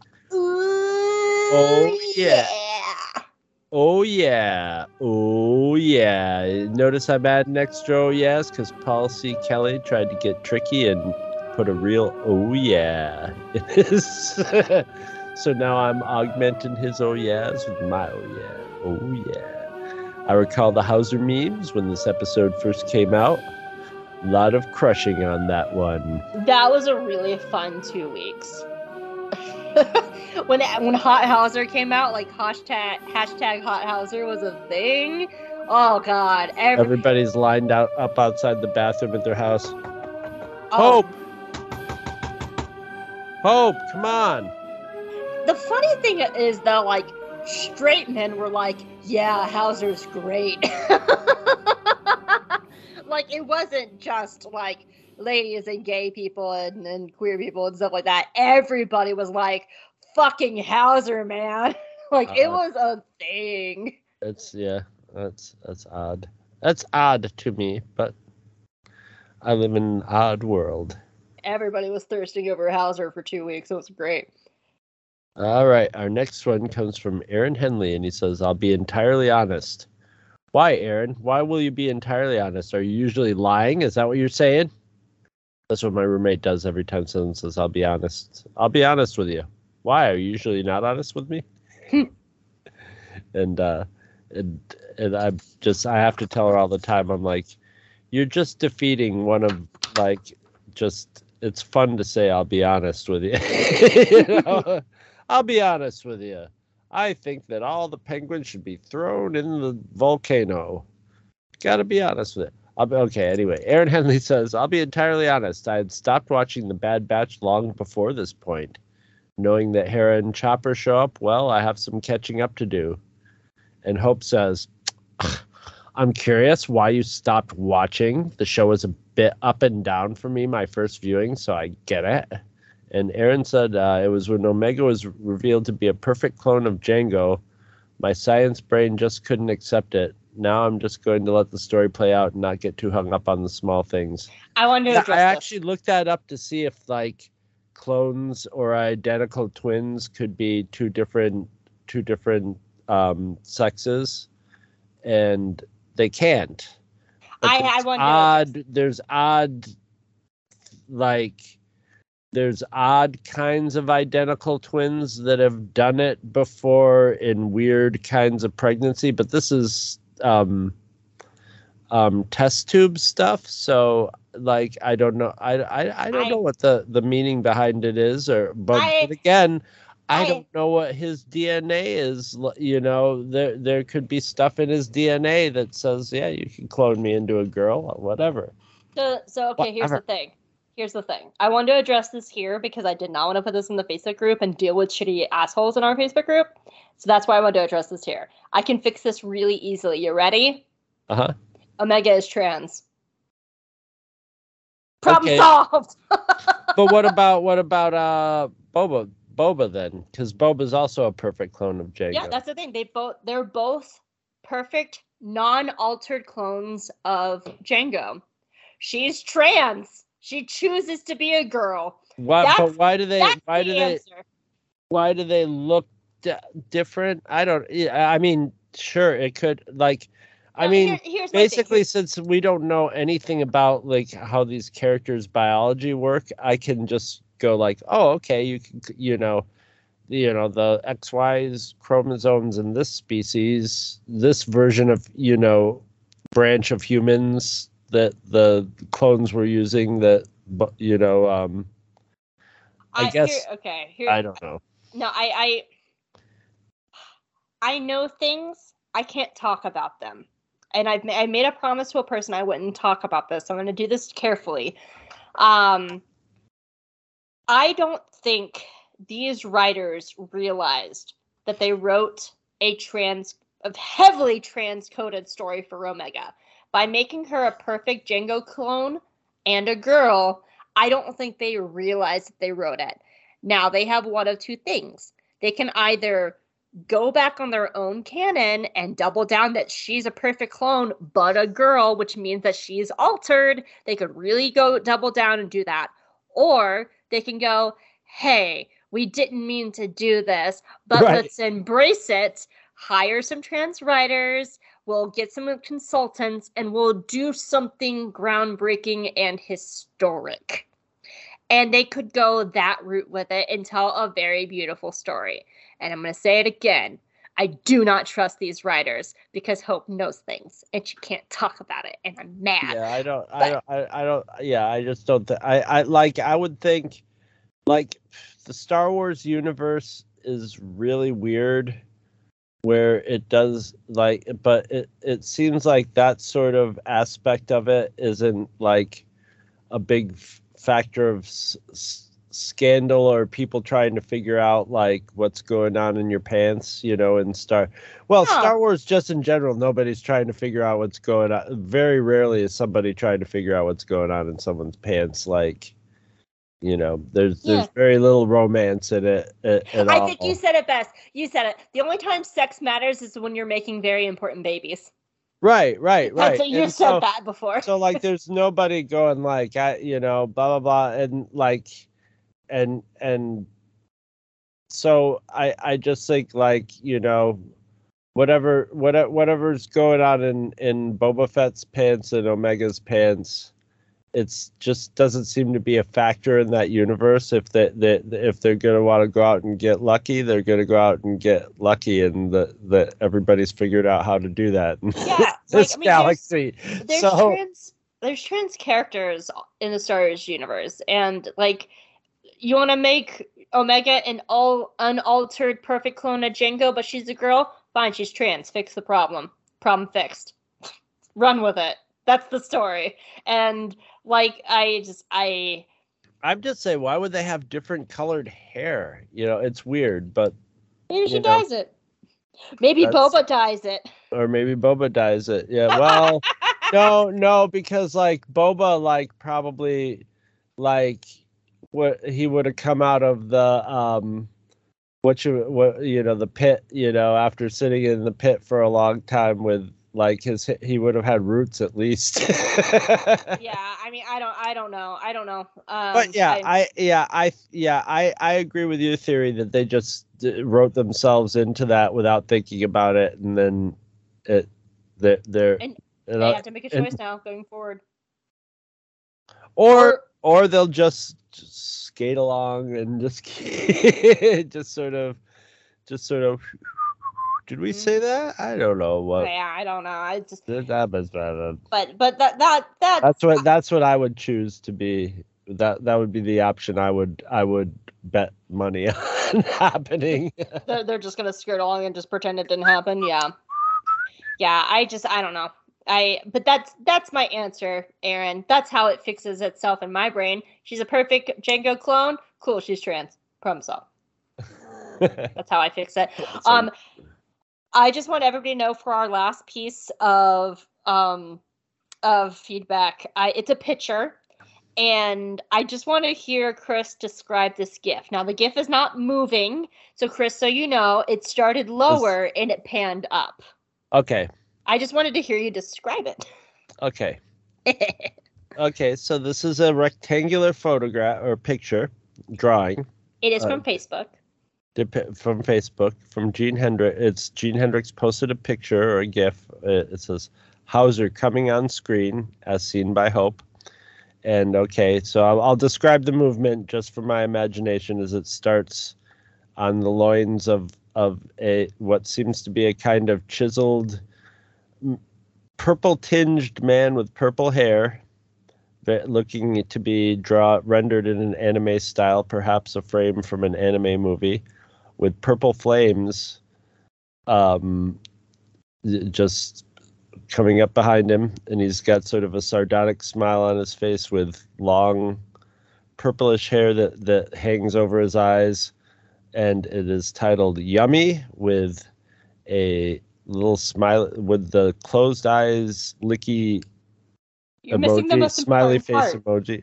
Speaker 3: Oh
Speaker 4: yeah. Oh yeah. Oh yeah. Notice I'm adding extra oh yes because Paul C. Kelly tried to get tricky and put a real oh yeah <laughs> in so now I'm augmenting his oh yeahs with my oh yeah. Oh yeah. I recall the Howzer memes when this episode first came out. A lot of crushing on that one.
Speaker 3: That was a really fun two weeks. <laughs> when when Hot Howzer came out, like hashtag hashtag Hot Howzer was a thing. Oh God! Every,
Speaker 4: Everybody's lined out up outside the bathroom at their house.
Speaker 3: oh,
Speaker 4: Hope! Hope, come on!
Speaker 3: The funny thing is though, like straight men were like, "Yeah, Howzer's great." <laughs> like it wasn't just like ladies and gay people and, and queer people and stuff like that. Everybody was like, "Fucking Howzer, man!" <laughs> like it
Speaker 4: Uh-huh.
Speaker 3: was a thing.
Speaker 4: That's yeah, that's that's odd. That's odd to me, but I live in an odd world.
Speaker 3: Everybody was thirsting over Howzer for two weeks. It was great.
Speaker 4: All right, our next one comes from Aaron Henley, and he says, "I'll be entirely honest." Why, Aaron? Why will you be entirely honest? Are you usually lying? Is that what you're saying? That's what my roommate does every time someone says, "I'll be honest." I'll be honest with you. Why are you usually not honest with me? and uh, and and I'm just I have to tell her all the time. I'm like, you're just defeating one of like just. It's fun to say I'll be honest with you. <laughs> you know? I'll be honest with you. I think that all the penguins should be thrown in the volcano. Got to be honest with it. I'll be, okay, anyway, Aaron Henley says, I'll be entirely honest. I had stopped watching The Bad Batch long before this point. Knowing that Hera and Chopper show up, well, I have some catching up to do. And Hope says, I'm curious why you stopped watching. The show was a bit up and down for me my first viewing, so I get it. And Aaron said uh, it was when Omega was revealed to be a perfect clone of Jango. My science brain just couldn't accept it. Now I'm just going to let the story play out and not get too hung up on the small things.
Speaker 3: I wanted to
Speaker 4: Yeah,
Speaker 3: address
Speaker 4: I
Speaker 3: this.
Speaker 4: actually looked that up to see if like clones or identical twins could be two different two different um, sexes, and they can't.
Speaker 3: I- I
Speaker 4: there's
Speaker 3: wonder-
Speaker 4: odd. There's odd, like there's odd kinds of identical twins that have done it before in weird kinds of pregnancy, but this is um um test tube stuff so like i don't know i i, I don't
Speaker 3: I-
Speaker 4: know what the the meaning behind it is or but,
Speaker 3: I-
Speaker 4: but again I,
Speaker 3: I-
Speaker 4: don't know what his DNA is. You know, there there could be stuff in his DNA that says, "Yeah, you can clone me into a girl, or whatever."
Speaker 3: So, so okay, here's the thing. Here's the thing. I wanted to address this here because I did not want to put this in the Facebook group and deal with shitty assholes in our Facebook group. So that's why I wanted to address this here. I can fix this really easily. You ready?
Speaker 4: Uh huh.
Speaker 3: Omega is trans. Problem
Speaker 4: Okay.
Speaker 3: solved. <laughs>
Speaker 4: But what about what about uh Boba? Boba then, because Boba's also a perfect clone of Jango.
Speaker 3: yeah, that's the thing. They both they're both perfect non-altered clones of Jango. She's trans. She chooses to be a girl.
Speaker 4: why?
Speaker 3: that's-
Speaker 4: But why do they? Why
Speaker 3: the
Speaker 4: do they?
Speaker 3: answer.
Speaker 4: why do they look di- different? I don't. I mean, sure, it could. Like, I mean,
Speaker 3: here- here's my thing.
Speaker 4: basically, since we don't know anything about like how these characters' biology work, I can just go like, oh, okay, you can, you know, you know, the XY's chromosomes in this species, this version of, you know, branch of humans that the clones were using that, you know, um, I
Speaker 3: here-
Speaker 4: guess-
Speaker 3: okay. Here,
Speaker 4: I don't know.
Speaker 3: No, I, I, I know things. I can't talk about them, and I've I made a promise to a person I wouldn't talk about this. I'm going to do this carefully. Um, I don't think these writers realized that they wrote a trans, a heavily transcoded story for Omega by making her a perfect Jango clone and a girl. I don't think they realized that they wrote it. Now they have one of two things. They can either go back on their own canon and double down that she's a perfect clone, but a girl, which means that she's altered. They could really go double down and do that. Or they can go, hey, we didn't mean to do this, but
Speaker 4: Right.
Speaker 3: let's embrace it, hire some trans writers, we'll get some consultants, and we'll do something groundbreaking and historic and they could go that route with it and tell a very beautiful story. And I'm going to say it again. I do not trust these writers because Hope knows things and she can't talk about it, and I'm mad.
Speaker 4: Yeah, I don't, I don't, I, I don't. Yeah, I just don't. Th- I, I like. I would think, like, the Star Wars universe is really weird, where it does like, but it it seems like that sort of aspect of it isn't like a big f- factor of s- scandal or people trying to figure out like what's going on in your pants, you know, and Star well,
Speaker 3: Huh.
Speaker 4: Star Wars just in general, nobody's trying to figure out what's going on. Very rarely is somebody trying to figure out what's going on in someone's pants like you know, there's there's very little romance in it at, at
Speaker 3: I
Speaker 4: all.
Speaker 3: think you said it best. You said it. The only time sex matters is when you're making very important babies.
Speaker 4: right, right, right.
Speaker 3: That's- You
Speaker 4: And
Speaker 3: said
Speaker 4: so-
Speaker 3: that before.
Speaker 4: so like there's nobody going like I you know blah blah blah and like and and so I I just think like you know whatever whatever whatever's going on in in Boba Fett's pants and Omega's pants, it's just doesn't seem to be a factor in that universe. If they, they if they're gonna want to go out and get lucky, they're gonna go out and get lucky, and the the everybody's figured out how to do that. <laughs>
Speaker 3: Yeah,
Speaker 4: this
Speaker 3: like, I mean, there's-
Speaker 4: galaxy.
Speaker 3: there's
Speaker 4: so
Speaker 3: trans there's trans characters in the Star Wars universe, and like you want to make Omega an all unaltered perfect clone of Jango, but she's a girl. Fine, she's trans. Fix the problem. Problem fixed. <laughs> Run with it. That's the story. And like I just I
Speaker 4: I'm just saying, why would they have different colored hair? You know, it's weird, but
Speaker 3: maybe she
Speaker 4: know,
Speaker 3: dyes it. Maybe Boba dyes it.
Speaker 4: or maybe Boba dyes it. Yeah, <laughs> well, no, no, because like Boba, like probably, like what he would have come out of the um, what you what you know the pit, you know, after sitting in the pit for a long time with like his he would have had roots at least. <laughs>
Speaker 3: yeah, I mean I don't I don't know. I don't know. Um,
Speaker 4: But yeah,
Speaker 3: I-
Speaker 4: I yeah I yeah I I agree with your theory that they just wrote themselves into that without thinking about it, and then it they're they're
Speaker 3: And they have to make a
Speaker 4: and-
Speaker 3: choice now going forward.
Speaker 4: or or they'll just, just skate along and just <laughs> just sort of just sort of did we say mm-hmm. that i don't know what
Speaker 3: yeah, I don't know. I just
Speaker 4: that was bad.
Speaker 3: but but that that that
Speaker 4: that's what that's what i would choose to be that that would be the option i would i would bet money <laughs> on happening
Speaker 3: they're, they're just gonna skirt along and just pretend it didn't happen. Yeah, yeah. I just I don't know. I but that's that's my answer, Aaron. That's how it fixes itself in my brain. She's a perfect Jango clone. Cool, she's trans. Problem solved. <laughs> That's how I fix it. Um, I just want everybody to know for our last piece of um of feedback. I it's a picture, and I just want to hear Chris describe this GIF. Now the GIF is not moving, so Chris, so you know, it started lower and it panned up.
Speaker 4: okay
Speaker 3: I just wanted to hear you describe it.
Speaker 4: okay <laughs> okay, so this is a rectangular photograph or picture drawing
Speaker 3: it is
Speaker 4: Uh,
Speaker 3: from Facebook.
Speaker 4: dep- from Facebook from Gene Hendricks. It's Gene Hendricks posted a picture or a GIF. Uh, It says Howzer coming on screen as seen by Hope. And okay, so I'll, I'll describe the movement just from my imagination as it starts on the loins of of a what seems to be a kind of chiseled, purple tinged man with purple hair, looking to be draw rendered in an anime style, perhaps a frame from an anime movie with purple flames um just coming up behind him and he's got sort of a sardonic smile on his face with long purplish hair that that hangs over his eyes and it is titled yummy with a little smile with the closed eyes licky
Speaker 3: You're
Speaker 4: emoji smiley face
Speaker 3: part.
Speaker 4: emoji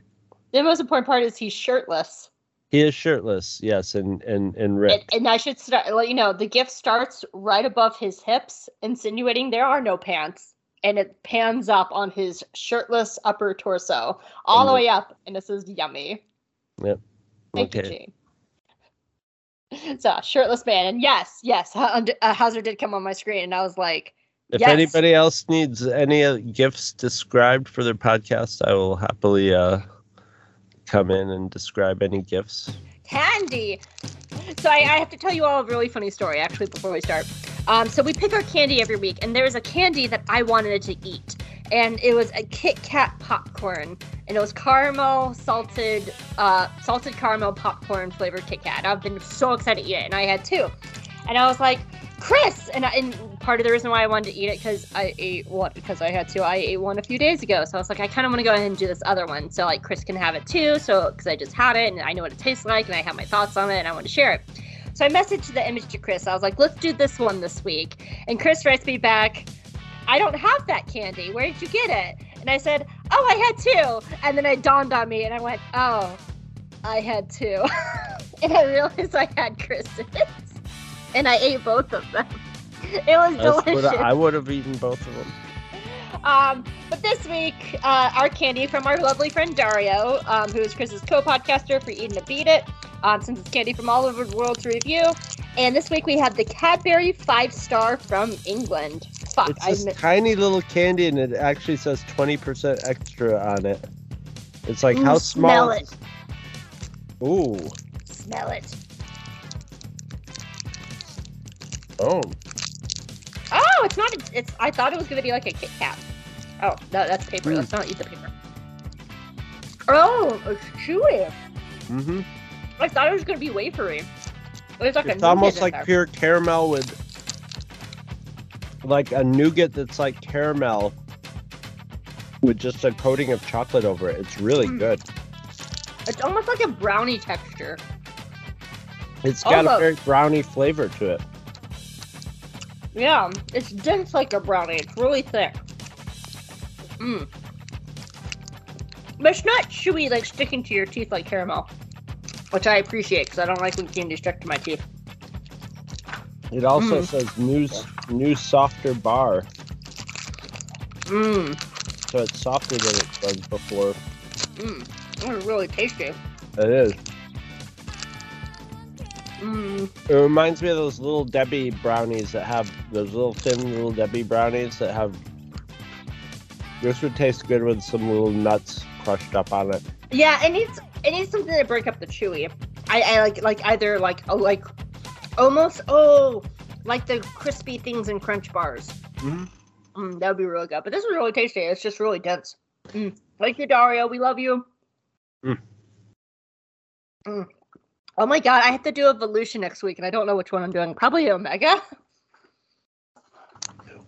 Speaker 3: The most important part is he's shirtless.
Speaker 4: he is shirtless yes and and and
Speaker 3: And,
Speaker 4: ripped
Speaker 3: and I should start let you know the gift starts right above his hips, insinuating there are no pants, and it pans up on his shirtless upper torso, all
Speaker 4: And
Speaker 3: the
Speaker 4: the-
Speaker 3: way up, and this is "yummy."
Speaker 4: Yep.
Speaker 3: Thank
Speaker 4: Okay.
Speaker 3: you, Gene. So shirtless man, and yes, yes, Howzer did come on my screen, and I was like,
Speaker 4: If
Speaker 3: yes.
Speaker 4: anybody else needs any uh, gifts described for their podcast, I will happily uh, come in and describe any gifts.
Speaker 3: candy. So I, I have to tell you all a really funny story actually before we start. Um, so we pick our candy every week, and there was a candy that I wanted to eat, and it was a Kit Kat popcorn, and it was caramel salted, uh, salted caramel popcorn flavored Kit Kat. I've been so excited to eat it, and I had two, and I was like, Chris, and, I, and part of the reason why I wanted to eat it because I ate one because I had two. I ate one a few days ago, so I was like, I kind of want to go ahead and do this other one, so like Chris can have it too. So because I just had it and I know what it tastes like, and I have my thoughts on it, and I want to share it. So I messaged the image to Chris. I was like, let's do this one this week, and Chris writes me back, I don't have that candy. Where did you get it? And I said, Oh, I had two. And then it dawned on me, and I went, Oh, I had two. <laughs> and I realized I had Chris's, and I ate both of them. <laughs> It was
Speaker 4: That's
Speaker 3: delicious.
Speaker 4: I, I would have eaten both of them.
Speaker 3: Um, but this week, uh, our candy from our lovely friend Dario, um, who is Chris's co-podcaster for Eating to Beat It, um, since it's candy from all over the world to review. And this week we have the Cadbury Five Star from England. Fuck,
Speaker 4: It's this
Speaker 3: mi-
Speaker 4: tiny little candy, and it actually says 20% extra on it. It's like,
Speaker 3: Ooh,
Speaker 4: how
Speaker 3: smell
Speaker 4: small?
Speaker 3: it.
Speaker 4: Ooh.
Speaker 3: smell it.
Speaker 4: Oh.
Speaker 3: Oh, it's not. a- It's. I thought it was gonna be like a Kit Kat. Oh no, that's paper.
Speaker 4: Mm.
Speaker 3: Let's not eat the paper. Oh, it's chewy.
Speaker 4: Mm-hmm.
Speaker 3: I thought it was gonna be wafery. It's like
Speaker 4: It's almost like pure caramel with like a nougat that's like caramel with just a coating of chocolate over it. It's really
Speaker 3: Mm.
Speaker 4: good.
Speaker 3: It's almost like a brownie texture.
Speaker 4: It's got
Speaker 3: Almost.
Speaker 4: a very brownie flavor to it.
Speaker 3: Yeah, it's dense like a brownie. It's really thick. Mmm. But it's not chewy, like sticking to your teeth like caramel, which I appreciate because I don't like when candy stuck to my teeth.
Speaker 4: It also
Speaker 3: Mm.
Speaker 4: says new new softer bar,
Speaker 3: Mmm.
Speaker 4: so it's softer than it was before.
Speaker 3: Mmm. It's really tasty.
Speaker 4: It is.
Speaker 3: Mmm.
Speaker 4: It reminds me of those little Debbie brownies that have those little thin little Debbie brownies that have. This would taste good with some little nuts crushed up on it.
Speaker 3: Yeah, it needs it needs something to break up the chewy. I, I like like either like oh like almost oh like the crispy things in Crunch bars.
Speaker 4: Mhm.
Speaker 3: Mm, that would be really good. But this is really tasty. It's just really dense. Mm. Thank you, Dario. We love you.
Speaker 4: Mm.
Speaker 3: Oh my god, I have to do Evolution next week, and I don't know which one I'm doing. Probably Omega.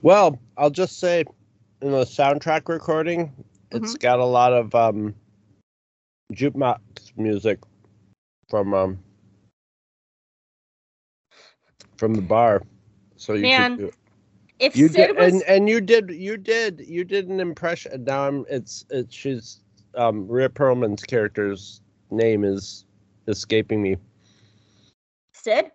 Speaker 4: Well, I'll just say, in the soundtrack recording, it's got a lot of um, jukebox music from um, from the bar. So you
Speaker 3: Man,
Speaker 4: could
Speaker 3: If
Speaker 4: you
Speaker 3: Cid
Speaker 4: did,
Speaker 3: was,
Speaker 4: and and you did you did you did an impression. Now I'm it's it's she's um Rhea Perlman's character's name is escaping me.
Speaker 3: Cid,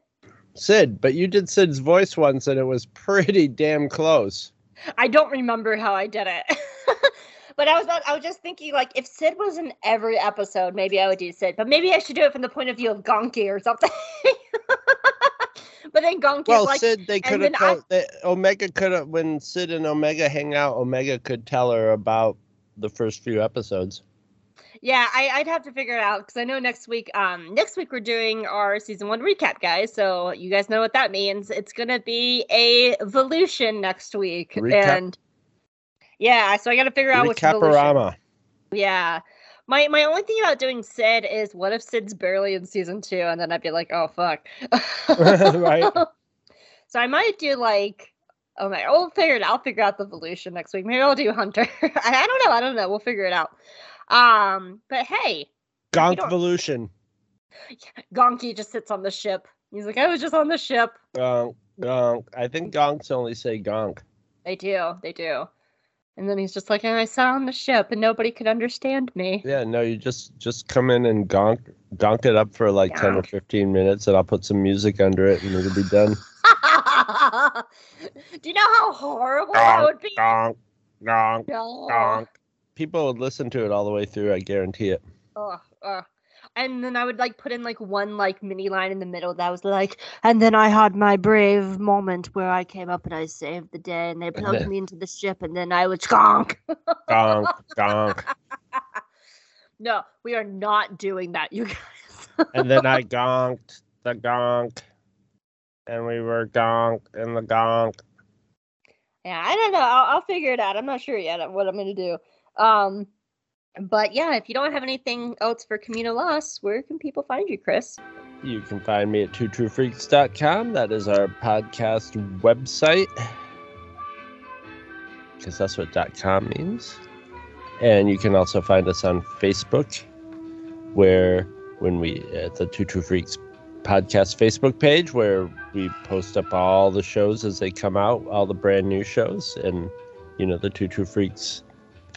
Speaker 4: Cid, but you did Cid's voice once, and it was pretty damn close.
Speaker 3: I don't remember how I did it. <laughs> but I was about, I was just thinking like if Cid was in every episode, maybe I would do Cid. But maybe I should do it from the point of view of Gonki or something. <laughs> but then Gonki's
Speaker 4: Well,
Speaker 3: like
Speaker 4: Cid, they could
Speaker 3: I-
Speaker 4: have. They, Omega could have. When Cid and Omega hang out, Omega could tell her about the first few episodes.
Speaker 3: Yeah, I, I'd have to figure it out because I know next week. Um, next week we're doing our season one recap, guys. So you guys know what that means. It's gonna be a evolution next week,
Speaker 4: Recap-
Speaker 3: and yeah, so I got to figure out which evolution.
Speaker 4: Recaporama.
Speaker 3: Yeah, my my only thing about doing Cid is what if Cid's barely in season two, and then I'd be like, oh fuck. <laughs>
Speaker 4: Right. <laughs>
Speaker 3: So I might do like. Oh my! We'll figure it out. I'll figure out the evolution next week. Maybe I'll do Hunter. <laughs> I, I don't know. I don't know. We'll figure it out. Um, but hey,
Speaker 4: Gonk Evolution. <laughs>
Speaker 3: Gonki just sits on the ship. He's like, I was just on the ship.
Speaker 4: Gonk. Gonk. I think Gonks only say Gonk.
Speaker 3: They do, they do. And then he's just like, and I sat on the ship and nobody could understand me.
Speaker 4: Yeah, no, you just just come in and gonk gonk it up for like ten or fifteen minutes, and I'll put some music under it, and it'll be done. <laughs>
Speaker 3: do you know how horrible that would be?
Speaker 4: Gonk, gonk,
Speaker 3: No.
Speaker 4: gonk. People would listen to it all the way through. I guarantee it.
Speaker 3: Ugh, ugh. And then I would like put in like one like mini line in the middle that was like, and then I had my brave moment where I came up and I saved the day, and they <laughs> plugged me into the ship, and then I would skonk.
Speaker 4: Gonk, gonk. <laughs>
Speaker 3: No, we are not doing that, you guys. <laughs>
Speaker 4: and then I gonked the gonk, and we were gonk in the gonk.
Speaker 3: Yeah, I don't know. I'll, I'll figure it out. I'm not sure yet what I'm gonna do. Um, but yeah, if you don't have anything else for Kamino Loss, where can people find you, Chris?
Speaker 4: You can find me at twotruefreaks.com. That is our podcast website. Because that's what .com means. And you can also find us on Facebook, where when we at the Two True Freaks podcast Facebook page, where we post up all the shows as they come out, all the brand new shows, and you know the Two True Freaks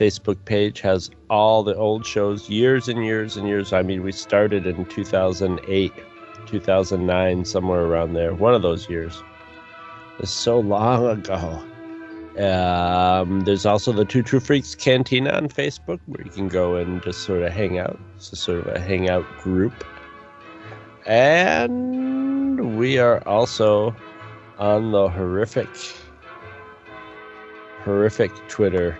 Speaker 4: Facebook page has all the old shows, years and years and years. I mean, we started in 2008, 2009, somewhere around there, one of those years. It's so long ago. Um, there's also the Two True Freaks Cantina on Facebook where you can go and just sort of hang out. It's a sort of a hangout group. And we are also on the horrific, horrific Twitter.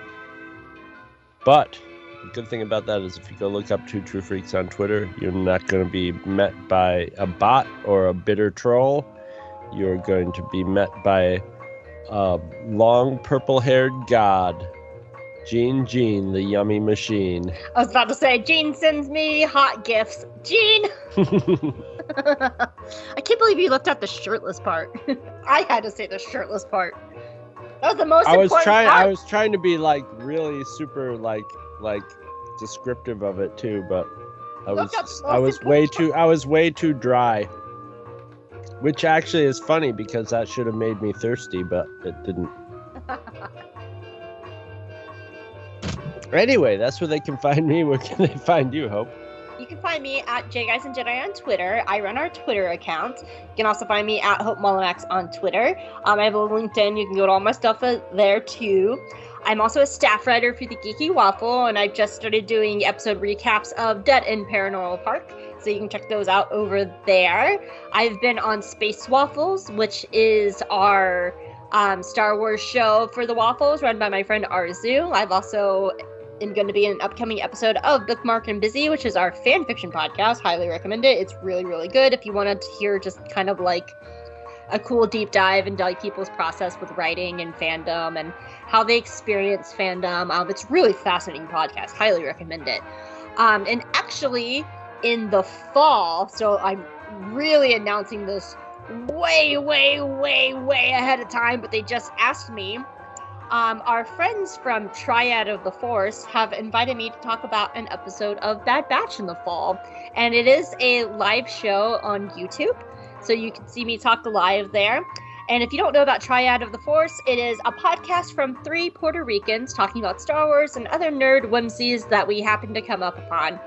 Speaker 4: But the good thing about that is if you go look up Two True Freaks on Twitter, you're not going to be met by a bot or a bitter troll. You're going to be met by a long purple haired god, Gene Gene, the yummy machine.
Speaker 3: I was about to say, Gene sends me hot gifts. Gene! <laughs> <laughs> I can't believe you left out the shirtless part. <laughs> I had to say the shirtless part. That was the most
Speaker 4: I was trying
Speaker 3: part.
Speaker 4: I was trying to be like really super like like descriptive of it too, but I was
Speaker 3: Look
Speaker 4: I was way too I was way too dry. Which actually is funny because that should have made me thirsty, but it didn't. <laughs> Anyway, that's where they can find me. Where can they find you, Hope?
Speaker 3: Can find me at J Guys and Jedi on Twitter. I run our Twitter account. You can also find me at Hope Mullinax on Twitter. Um, I have a LinkedIn. You can go to all my stuff uh, there too. I'm also a staff writer for the Geeky Waffle, and I've just started doing episode recaps of Dead End Paranormal Park. So you can check those out over there. I've been on Space Waffles, which is our um, Star Wars show for the Waffles, run by my friend Arzu. I've also going to be in an upcoming episode of Bookmark and Busy, which is our fan fiction podcast. Highly recommend it. It's really, really good. If you wanted to hear just kind of like a cool deep dive into like people's process with writing and fandom and how they experience fandom, um, it's really fascinating podcast. Highly recommend it. Um, and actually, in the fall, so I'm really announcing this way, way, way, way ahead of time, but they just asked me um, our friends from Triad of the Force have invited me to talk about an episode of Bad Batch in the fall. And it is a live show on YouTube. So you can see me talk live there. And if you don't know about Triad of the Force, it is a podcast from three Puerto Ricans talking about Star Wars and other nerd whimsies that we happen to come up upon.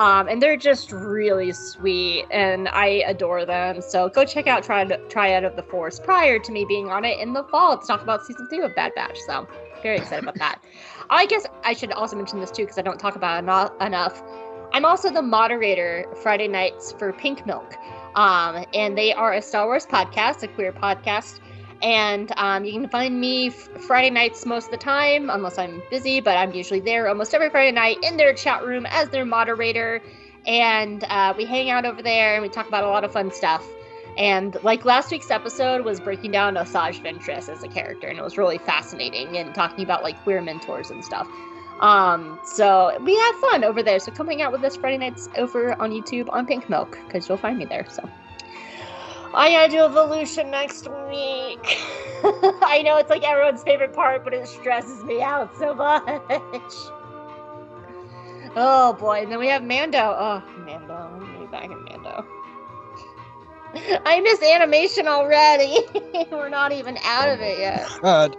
Speaker 3: Um, and they're just really sweet, and I adore them. So go check out Triad, Triad of the Force prior to me being on it in the fall to talk about season two of Bad Batch. So very excited about that. <laughs> I guess I should also mention this too because I don't talk about it eno- enough. I'm also the moderator Friday nights for Pink Milk, um, and they are a Star Wars podcast, a queer podcast. And um, you can find me Friday nights most of the time, unless I'm busy, but I'm usually there almost every Friday night in their chat room as their moderator. And uh, we hang out over there and we talk about a lot of fun stuff. And like last week's episode was breaking down Asajj Ventress as a character, and it was really fascinating and talking about like queer mentors and stuff. Um, so we had fun over there. So come hang out with us Friday nights over on YouTube on Pink Milk because you'll find me there. So I gotta do evolution next week. <laughs> I know it's like everyone's favorite part, but it stresses me out so much. oh boy, and then we have Mando. Oh, Mando. I'm gonna be back in Mando. <laughs> I miss animation already. <laughs> We're not even out of it yet.
Speaker 4: God.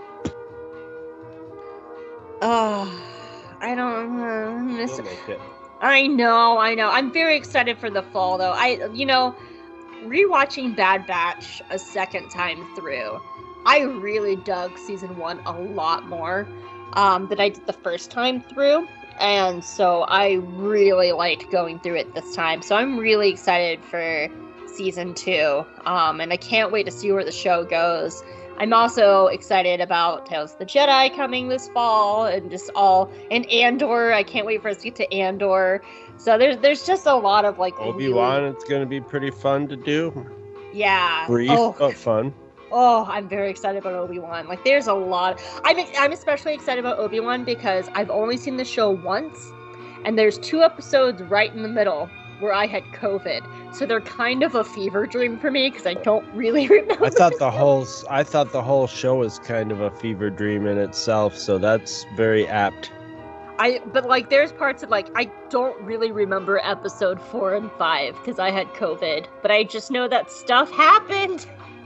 Speaker 3: Oh, I don't uh, miss
Speaker 4: it.
Speaker 3: I know, I know. I'm very excited for the fall, though. I, you know, rewatching Bad Batch a second time through, I really dug season one a lot more um, than I did the first time through. And so I really liked going through it this time. So I'm really excited for season two. Um, and I can't wait to see where the show goes. I'm also excited about Tales of the Jedi coming this fall and just all and Andor. I can't wait for us to get to Andor. So there's there's just a lot of like
Speaker 4: Obi
Speaker 3: really-
Speaker 4: Wan, it's gonna be pretty fun to do.
Speaker 3: Yeah.
Speaker 4: Brief
Speaker 3: Oh,
Speaker 4: but fun.
Speaker 3: oh, I'm very excited about Obi Wan. Like there's a lot. I'm I'm especially excited about Obi Wan because I've only seen the show once, and there's two episodes right in the middle where I had COVID. So they're kind of a fever dream for me because I don't really <laughs> remember.
Speaker 4: I thought the whole I thought the whole show was kind of a fever dream in itself, so that's very apt.
Speaker 3: I but like there's parts of like I don't really remember episode four and five because I had COVID, but I just know that stuff happened. <laughs>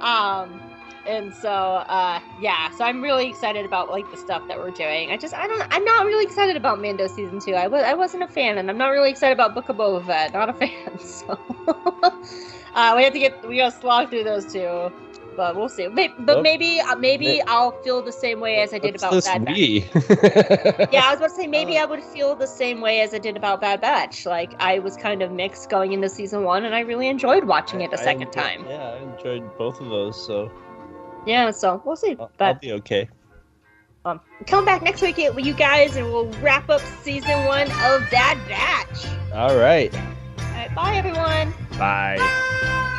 Speaker 3: um and so uh yeah, so I'm really excited about like the stuff that we're doing. I just I don't I'm not really excited about Mando season two. I was I wasn't a fan and I'm not really excited about Book of Boba Fett. Not a <laughs> fan. So <laughs> uh we have to get we gotta slog through those two. but we'll see. Maybe, but
Speaker 5: Nope.
Speaker 3: maybe, uh, maybe I'll feel the same way as I did
Speaker 5: What's
Speaker 3: about Bad Batch. Yeah, I was about to say <laughs> maybe
Speaker 5: Uh.
Speaker 3: I would feel the same way as I did about Bad Batch. Like I was kind of mixed going into season one, and I really enjoyed watching it a second
Speaker 5: enjoyed-
Speaker 3: time.
Speaker 5: Yeah, I enjoyed both of those, so
Speaker 3: Yeah, so we'll see.
Speaker 5: I'll, I'll be okay.
Speaker 3: um, come back next week with you guys, and we'll wrap up season one of Bad Batch.
Speaker 5: All right.
Speaker 3: All right, bye everyone.
Speaker 5: Bye.